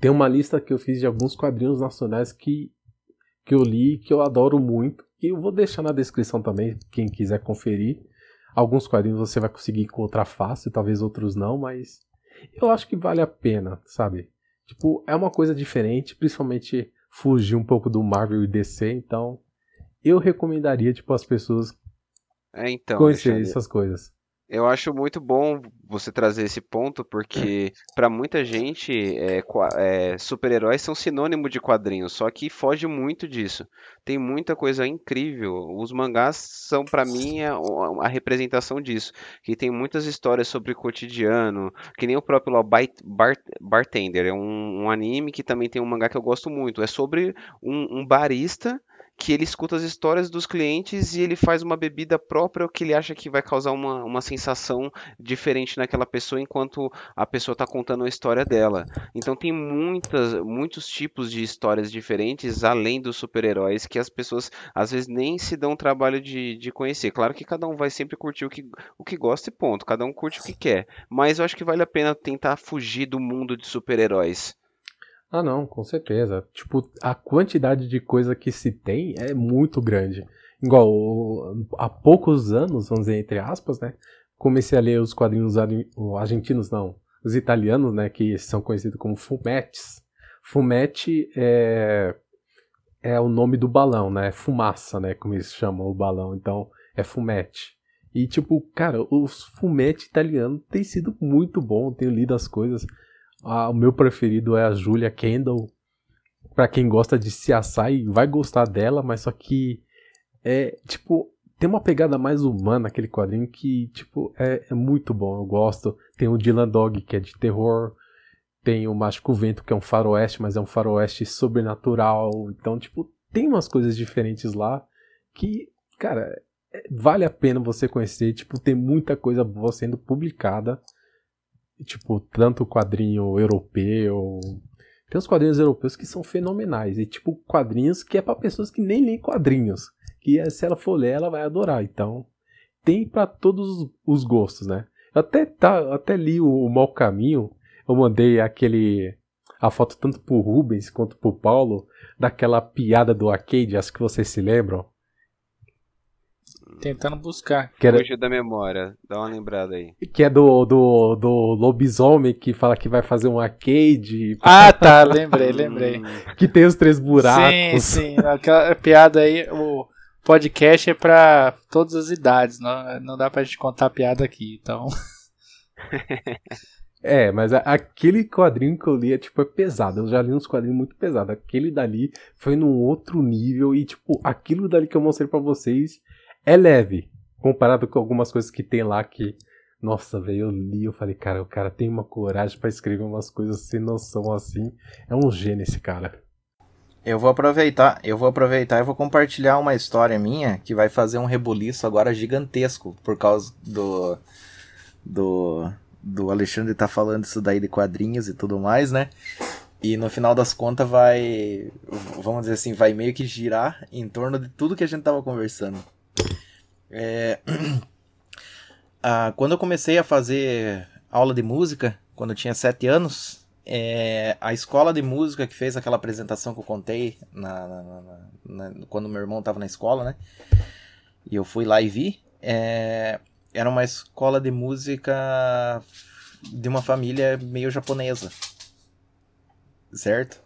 tem uma lista que eu fiz de alguns quadrinhos nacionais que, que eu li, que eu adoro muito. E eu vou deixar na descrição também, quem quiser conferir. Alguns quadrinhos você vai conseguir encontrar fácil, talvez outros não, mas eu acho que vale a pena, sabe? Tipo, é uma coisa diferente, principalmente fugir um pouco do Marvel e DC, então eu recomendaria, tipo, as pessoas é, então, conhecerem essas coisas. Eu acho muito bom você trazer esse ponto, porque para muita gente é, é, super-heróis são sinônimo de quadrinhos, só que foge muito disso. Tem muita coisa incrível. Os mangás são para mim a, a, representação disso, que tem muitas histórias sobre o cotidiano, que nem o próprio Law Bartender, é um, um, anime que também tem um mangá que eu gosto muito. É sobre um, um barista que ele escuta as histórias dos clientes e ele faz uma bebida própria que ele acha que vai causar uma, uma sensação diferente naquela pessoa enquanto a pessoa está contando a história dela. Então tem muitas, muitos tipos de histórias diferentes além dos super-heróis que as pessoas às vezes nem se dão o trabalho de, de conhecer. Claro que cada um vai sempre curtir o que, o que gosta e ponto, cada um curte o que quer. Mas eu acho que vale a pena tentar fugir do mundo de super-heróis. Ah, não, com certeza. Tipo, a quantidade de coisa que se tem é muito grande. Igual, há poucos anos, vamos dizer, entre aspas, né? Comecei a ler os quadrinhos argentinos, não, os italianos, né? Que são conhecidos como fumetes. Fumete é, é o nome do balão, né? Fumaça, né? Como eles chamam o balão. Então, é fumete. E, tipo, cara, os fumetes italianos têm sido muito bom. Tenho lido as coisas o meu preferido é a Julia Kendall. Pra quem gosta de CSI, vai gostar dela, mas só que é, tipo, tem uma pegada mais humana aquele quadrinho que, tipo, é, é muito bom. Eu gosto. Tem o Dylan Dog, que é de terror. Tem o Mágico Vento, que é um faroeste, mas é um faroeste sobrenatural. Então, tipo, tem umas coisas diferentes lá que, cara, é, vale a pena você conhecer. Tipo, tem muita coisa boa sendo publicada. Tipo, tanto quadrinho europeu. Tem uns quadrinhos europeus que são fenomenais. E, tipo, quadrinhos que é para pessoas que nem leem quadrinhos que é, se ela for ler, ela vai adorar. Então, tem para todos os gostos, né? Eu até, tá, até li o, o Mau Caminho, eu mandei aquele a foto tanto pro Rubens quanto pro Paulo daquela piada do arcade, acho que vocês se lembram. Tentando buscar. Que era... Fugiu da memória, dá uma lembrada aí. Que é do, do, do lobisomem que fala que vai fazer um arcade. Ah, tá, lembrei, lembrei. que tem os três buracos. Sim, sim, aquela piada aí, o, podcast é para todas as idades, não, não dá pra gente contar piada aqui, então. é, mas aquele quadrinho que eu li é tipo é pesado. Eu já li uns quadrinhos muito pesados. Aquele dali foi num outro nível e tipo, aquilo dali que eu mostrei para vocês é leve comparado com algumas coisas que tem lá que nossa, velho, eu li, eu falei, cara, o cara tem uma coragem para escrever umas coisas sem noção assim. É um gênio esse cara. Eu vou aproveitar, eu vou aproveitar e vou compartilhar uma história minha que vai fazer um rebuliço agora gigantesco por causa do do do Alexandre tá falando isso daí de quadrinhos e tudo mais, né? E no final das contas vai, vamos dizer assim, vai meio que girar em torno de tudo que a gente tava conversando. É... ah, quando eu comecei a fazer aula de música, quando eu tinha sete anos, é, a escola de música que fez aquela apresentação que eu contei na, na, na, quando meu irmão estava na escola, né? E eu fui lá e vi. É, era uma escola de música de uma família meio japonesa. Certo?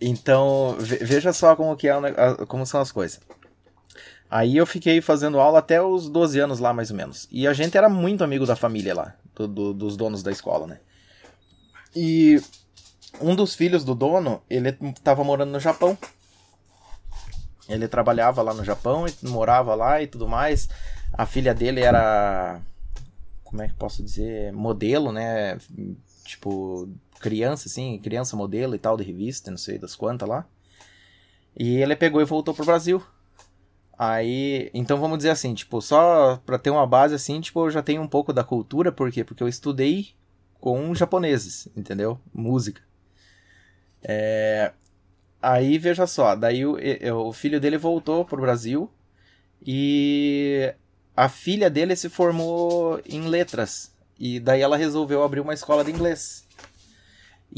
Então, veja só como, que é, como são as coisas. Aí eu fiquei fazendo aula até os 12 anos lá, mais ou menos. E a gente era muito amigo da família lá, do, do, dos donos da escola, né? E um dos filhos do dono, ele estava morando no Japão. Ele trabalhava lá no Japão e morava lá e tudo mais. A filha dele era. Como é que posso dizer? Modelo, né? Tipo, criança, assim, criança modelo e tal, de revista, não sei das quantas lá. E ele pegou e voltou pro Brasil. Aí, então vamos dizer assim, tipo, só pra ter uma base assim, tipo, eu já tenho um pouco da cultura, por quê? Porque eu estudei com japoneses, entendeu? Música. É... Aí veja só, daí o, o filho dele voltou pro Brasil e a filha dele se formou em letras e daí ela resolveu abrir uma escola de inglês.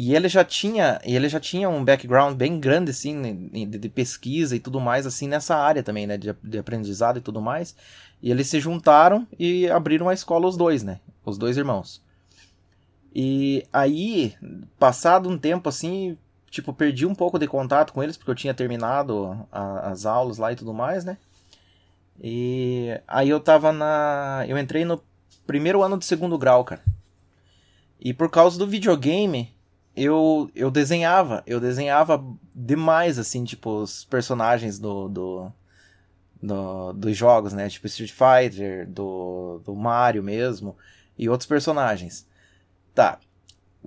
E ele já tinha, ele já tinha um background bem grande assim de, de pesquisa e tudo mais assim nessa área também, né, de, de aprendizado e tudo mais. E eles se juntaram e abriram uma escola os dois, né? Os dois irmãos. E aí, passado um tempo assim, tipo, perdi um pouco de contato com eles, porque eu tinha terminado a, as aulas lá e tudo mais, né? E aí eu tava na. Eu entrei no primeiro ano do segundo grau, cara. E por causa do videogame, eu, eu desenhava. Eu desenhava demais, assim, tipo, os personagens do, do, do, dos jogos, né? Tipo Street Fighter, do, do Mario mesmo, e outros personagens. Tá.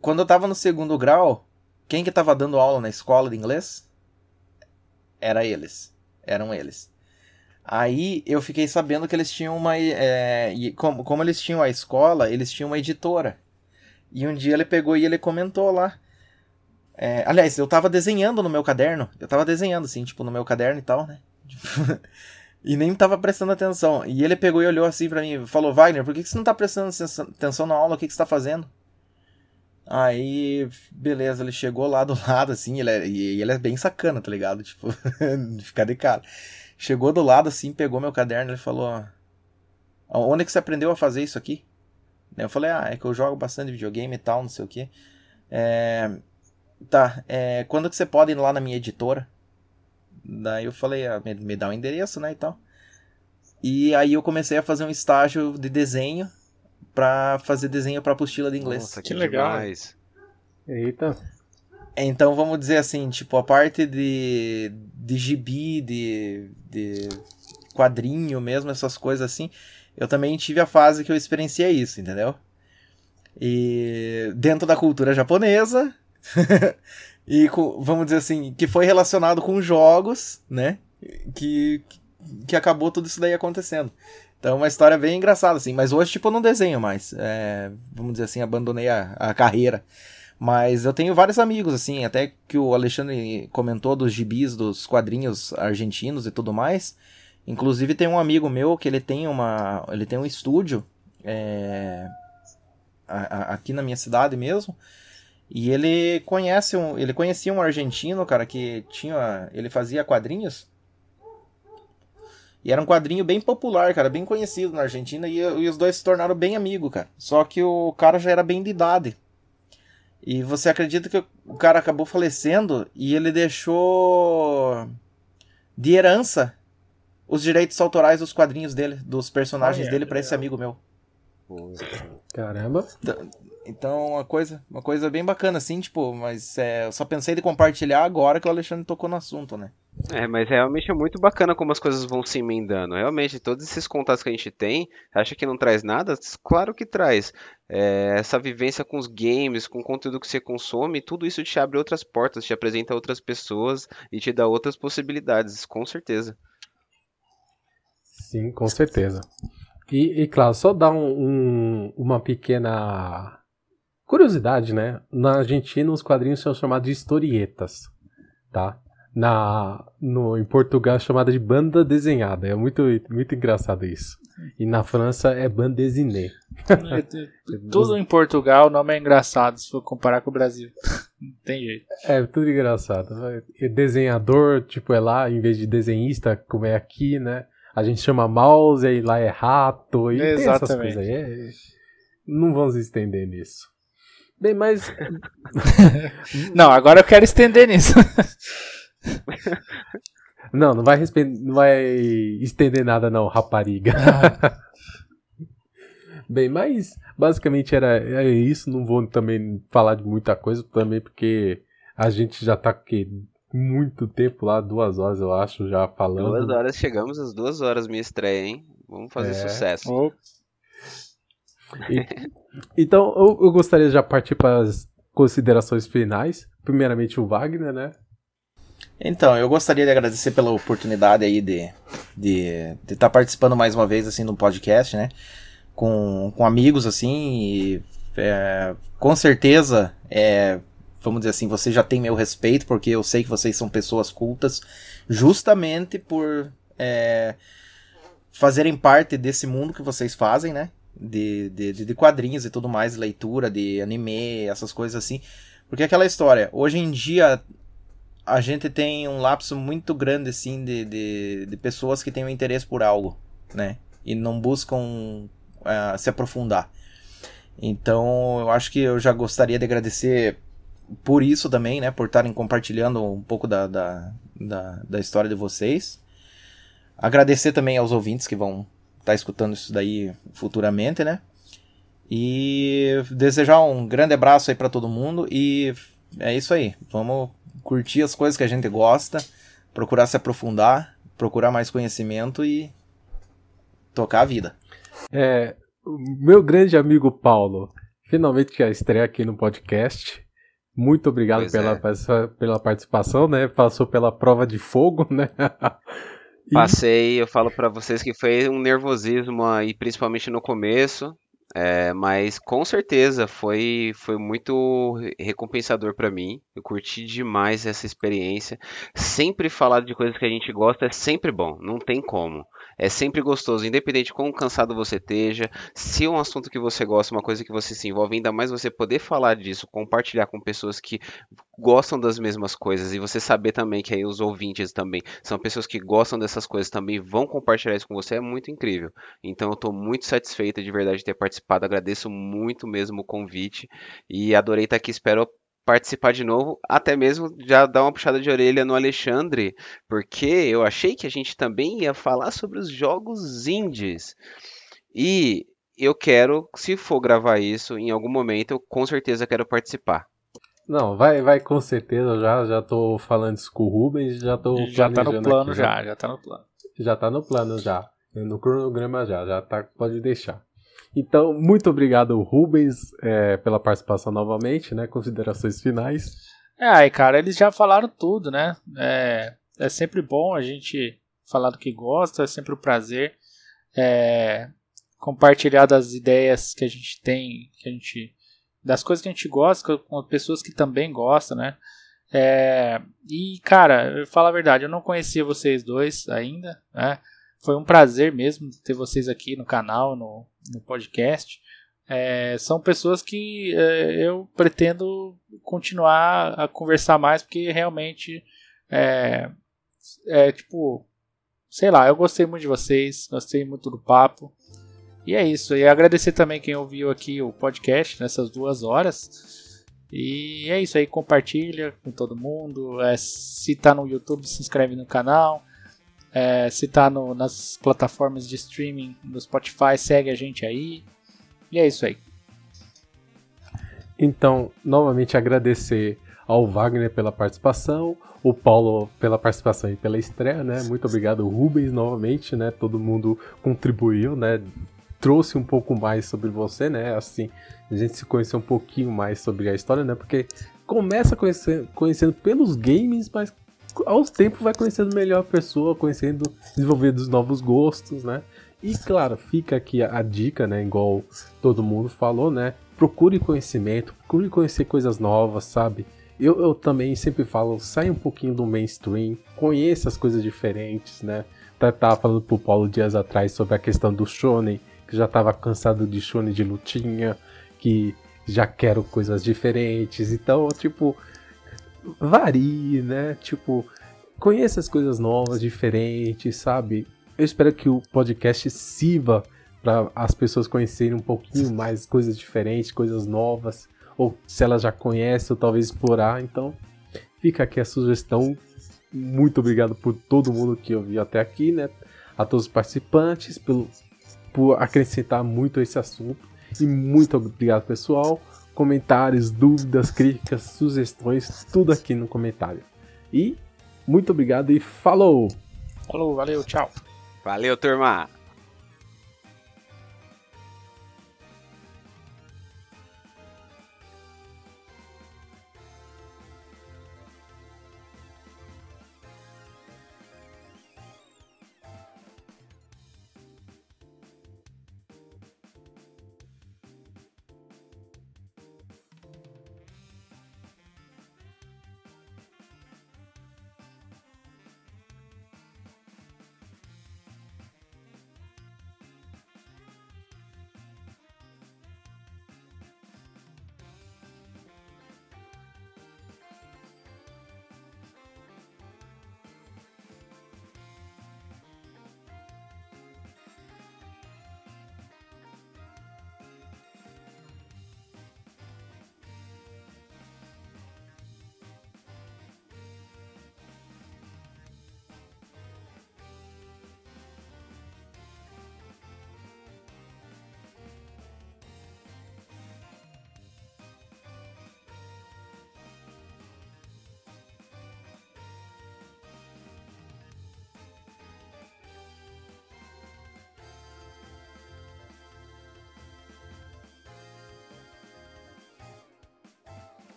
Quando eu tava no segundo grau, quem que tava dando aula na escola de inglês? Era eles. Eram eles. Aí eu fiquei sabendo que eles tinham uma. É, como, como eles tinham a escola, eles tinham uma editora. E um dia ele pegou e ele comentou lá. É, aliás, eu tava desenhando no meu caderno. Eu tava desenhando, assim, tipo, no meu caderno e tal, né? e nem tava prestando atenção. E ele pegou e olhou assim pra mim e falou: Wagner, por que, que você não tá prestando atenção na aula? O que, que você tá fazendo? Aí, beleza, ele chegou lá do lado, assim, ele é, e ele é bem sacana, tá ligado? Tipo, ficar de cara. Chegou do lado, assim, pegou meu caderno e falou: Onde é que você aprendeu a fazer isso aqui? Eu falei: Ah, é que eu jogo bastante videogame e tal, não sei o que. É, tá, é, quando que você pode ir lá na minha editora? Daí eu falei: ah, me, me dá o um endereço, né, e tal. E aí eu comecei a fazer um estágio de desenho para fazer desenho para apostila de inglês. Nossa, que, que legal. Demais. Eita. Então vamos dizer assim, tipo, a parte de, de gibi, de, de quadrinho mesmo, essas coisas assim, eu também tive a fase que eu experienciei isso, entendeu? E dentro da cultura japonesa, e com, vamos dizer assim, que foi relacionado com jogos, né? Que, que acabou tudo isso daí acontecendo. Então, uma história bem engraçada, assim. Mas hoje, tipo, eu não desenho mais. É, vamos dizer assim, abandonei a, a carreira. Mas eu tenho vários amigos, assim, até que o Alexandre comentou dos gibis, dos quadrinhos argentinos e tudo mais. Inclusive tem um amigo meu que ele tem uma. ele tem um estúdio é, a, a, aqui na minha cidade mesmo. E ele conhece um. Ele conhecia um argentino, cara, que tinha. Ele fazia quadrinhos. E era um quadrinho bem popular, cara, bem conhecido na Argentina. E, e os dois se tornaram bem amigos, cara. Só que o cara já era bem de idade. E você acredita que o cara acabou falecendo e ele deixou de herança os direitos autorais dos quadrinhos dele, dos personagens dele para esse amigo meu. Caramba. Então, uma coisa, uma coisa bem bacana assim, tipo, mas é, eu só pensei de compartilhar agora que o Alexandre tocou no assunto, né? É, mas realmente é muito bacana como as coisas vão se emendando. Realmente, todos esses contatos que a gente tem, acha que não traz nada? Claro que traz. É, essa vivência com os games, com o conteúdo que você consome, tudo isso te abre outras portas, te apresenta outras pessoas e te dá outras possibilidades, com certeza. Sim, com certeza. E, e claro, só dar um, um, uma pequena curiosidade, né? Na Argentina, os quadrinhos são chamados de historietas, tá? Na, no, em Portugal é chamada de banda desenhada. É muito, muito engraçado isso. E na França é bande dessinée. tudo em Portugal o nome é engraçado se for comparar com o Brasil. Não tem jeito. É, tudo engraçado. Desenhador, tipo, é lá, em vez de desenhista, como é aqui, né? A gente chama mouse e lá é rato. E Exatamente. tem essas coisas aí. É, não vamos estender nisso. Bem, mas. não, agora eu quero estender nisso. Não, não vai, não vai estender nada não, rapariga. Ah. Bem, mas basicamente era, era, isso. Não vou também falar de muita coisa também, porque a gente já tá aqui muito tempo lá, duas horas eu acho, já falando. Duas horas, chegamos às duas horas minha estreia, hein? Vamos fazer é. sucesso. Oh. E, então, eu, eu gostaria de já partir para as considerações finais. Primeiramente o Wagner, né? Então, eu gostaria de agradecer pela oportunidade aí de estar de, de tá participando mais uma vez, assim, no podcast, né? Com, com amigos, assim, e, é, com certeza, é, vamos dizer assim, você já tem meu respeito, porque eu sei que vocês são pessoas cultas, justamente por é, fazerem parte desse mundo que vocês fazem, né? De, de, de quadrinhos e tudo mais, leitura, de anime, essas coisas assim. Porque aquela história, hoje em dia a gente tem um lapso muito grande, assim, de, de, de pessoas que têm um interesse por algo, né? E não buscam uh, se aprofundar. Então, eu acho que eu já gostaria de agradecer por isso também, né? Por estarem compartilhando um pouco da, da, da, da história de vocês. Agradecer também aos ouvintes que vão estar tá escutando isso daí futuramente, né? E desejar um grande abraço aí para todo mundo e é isso aí. Vamos curtir as coisas que a gente gosta, procurar se aprofundar, procurar mais conhecimento e tocar a vida. É, meu grande amigo Paulo, finalmente já estreia aqui no podcast. Muito obrigado pela, é. pela participação, né? Passou pela prova de fogo, né? e... Passei, eu falo para vocês que foi um nervosismo aí, principalmente no começo. É, mas com certeza foi, foi muito recompensador para mim. Eu curti demais essa experiência. Sempre falar de coisas que a gente gosta é sempre bom, não tem como. É sempre gostoso, independente de quão cansado você esteja. Se é um assunto que você gosta, uma coisa que você se envolve, ainda mais você poder falar disso, compartilhar com pessoas que gostam das mesmas coisas e você saber também que aí os ouvintes também são pessoas que gostam dessas coisas também vão compartilhar isso com você é muito incrível. Então eu estou muito satisfeita de verdade de ter participado. Agradeço muito mesmo o convite e adorei estar aqui. Espero participar de novo, até mesmo já dar uma puxada de orelha no Alexandre, porque eu achei que a gente também ia falar sobre os jogos indies. E eu quero, se for gravar isso em algum momento, eu com certeza quero participar. Não, vai, vai com certeza, já, já tô falando isso com o Rubens, já tô Já tá no plano aqui, já, já, já tá no plano. Já tá no plano já, no cronograma já, já tá, pode deixar. Então, muito obrigado, Rubens, é, pela participação novamente, né, considerações finais. É, aí, cara, eles já falaram tudo, né, é, é sempre bom a gente falar do que gosta, é sempre um prazer é, compartilhar das ideias que a gente tem, que a gente das coisas que a gente gosta com pessoas que também gostam, né? É, e, cara, eu falo a verdade, eu não conhecia vocês dois ainda, né? Foi um prazer mesmo ter vocês aqui no canal, no, no podcast. É, são pessoas que é, eu pretendo continuar a conversar mais, porque realmente é, é tipo, sei lá, eu gostei muito de vocês, gostei muito do papo. E é isso. E agradecer também quem ouviu aqui o podcast nessas duas horas. E é isso aí, compartilha com todo mundo. É, se tá no YouTube, se inscreve no canal. É, se tá no, nas plataformas de streaming, no Spotify, segue a gente aí. E é isso aí. Então, novamente agradecer ao Wagner pela participação, o Paulo pela participação e pela estreia, né? Muito obrigado, Rubens, novamente, né? Todo mundo contribuiu, né? trouxe um pouco mais sobre você, né? Assim, a gente se conheceu um pouquinho mais sobre a história, né? Porque começa conhecendo, conhecendo pelos games, mas aos tempos vai conhecendo melhor a pessoa, conhecendo, desenvolvendo os novos gostos, né? E claro, fica aqui a, a, dica, né? Igual todo mundo falou, né? Procure conhecimento, procure conhecer coisas novas, sabe? Eu, eu também sempre falo, sai um pouquinho do mainstream, conheça as coisas diferentes, né? Tava falando pro Paulo dias atrás sobre a questão do shonen, que já estava cansado de shonen de lutinha, que já quero coisas diferentes. Então, tipo, varie, né? Tipo, conheça as coisas novas, diferentes, sabe? Eu espero que o podcast sirva para as pessoas conhecerem um pouquinho mais coisas diferentes, coisas novas, ou se elas já conhecem, ou talvez explorar. Então, fica aqui a sugestão. Muito obrigado por todo mundo que ouviu até aqui, né? A todos os participantes, pelo por acrescentar muito esse assunto. E muito obrigado, pessoal. Comentários, dúvidas, críticas, sugestões, tudo aqui no comentário. E muito obrigado e falou! Falou, valeu, tchau. Valeu, turma!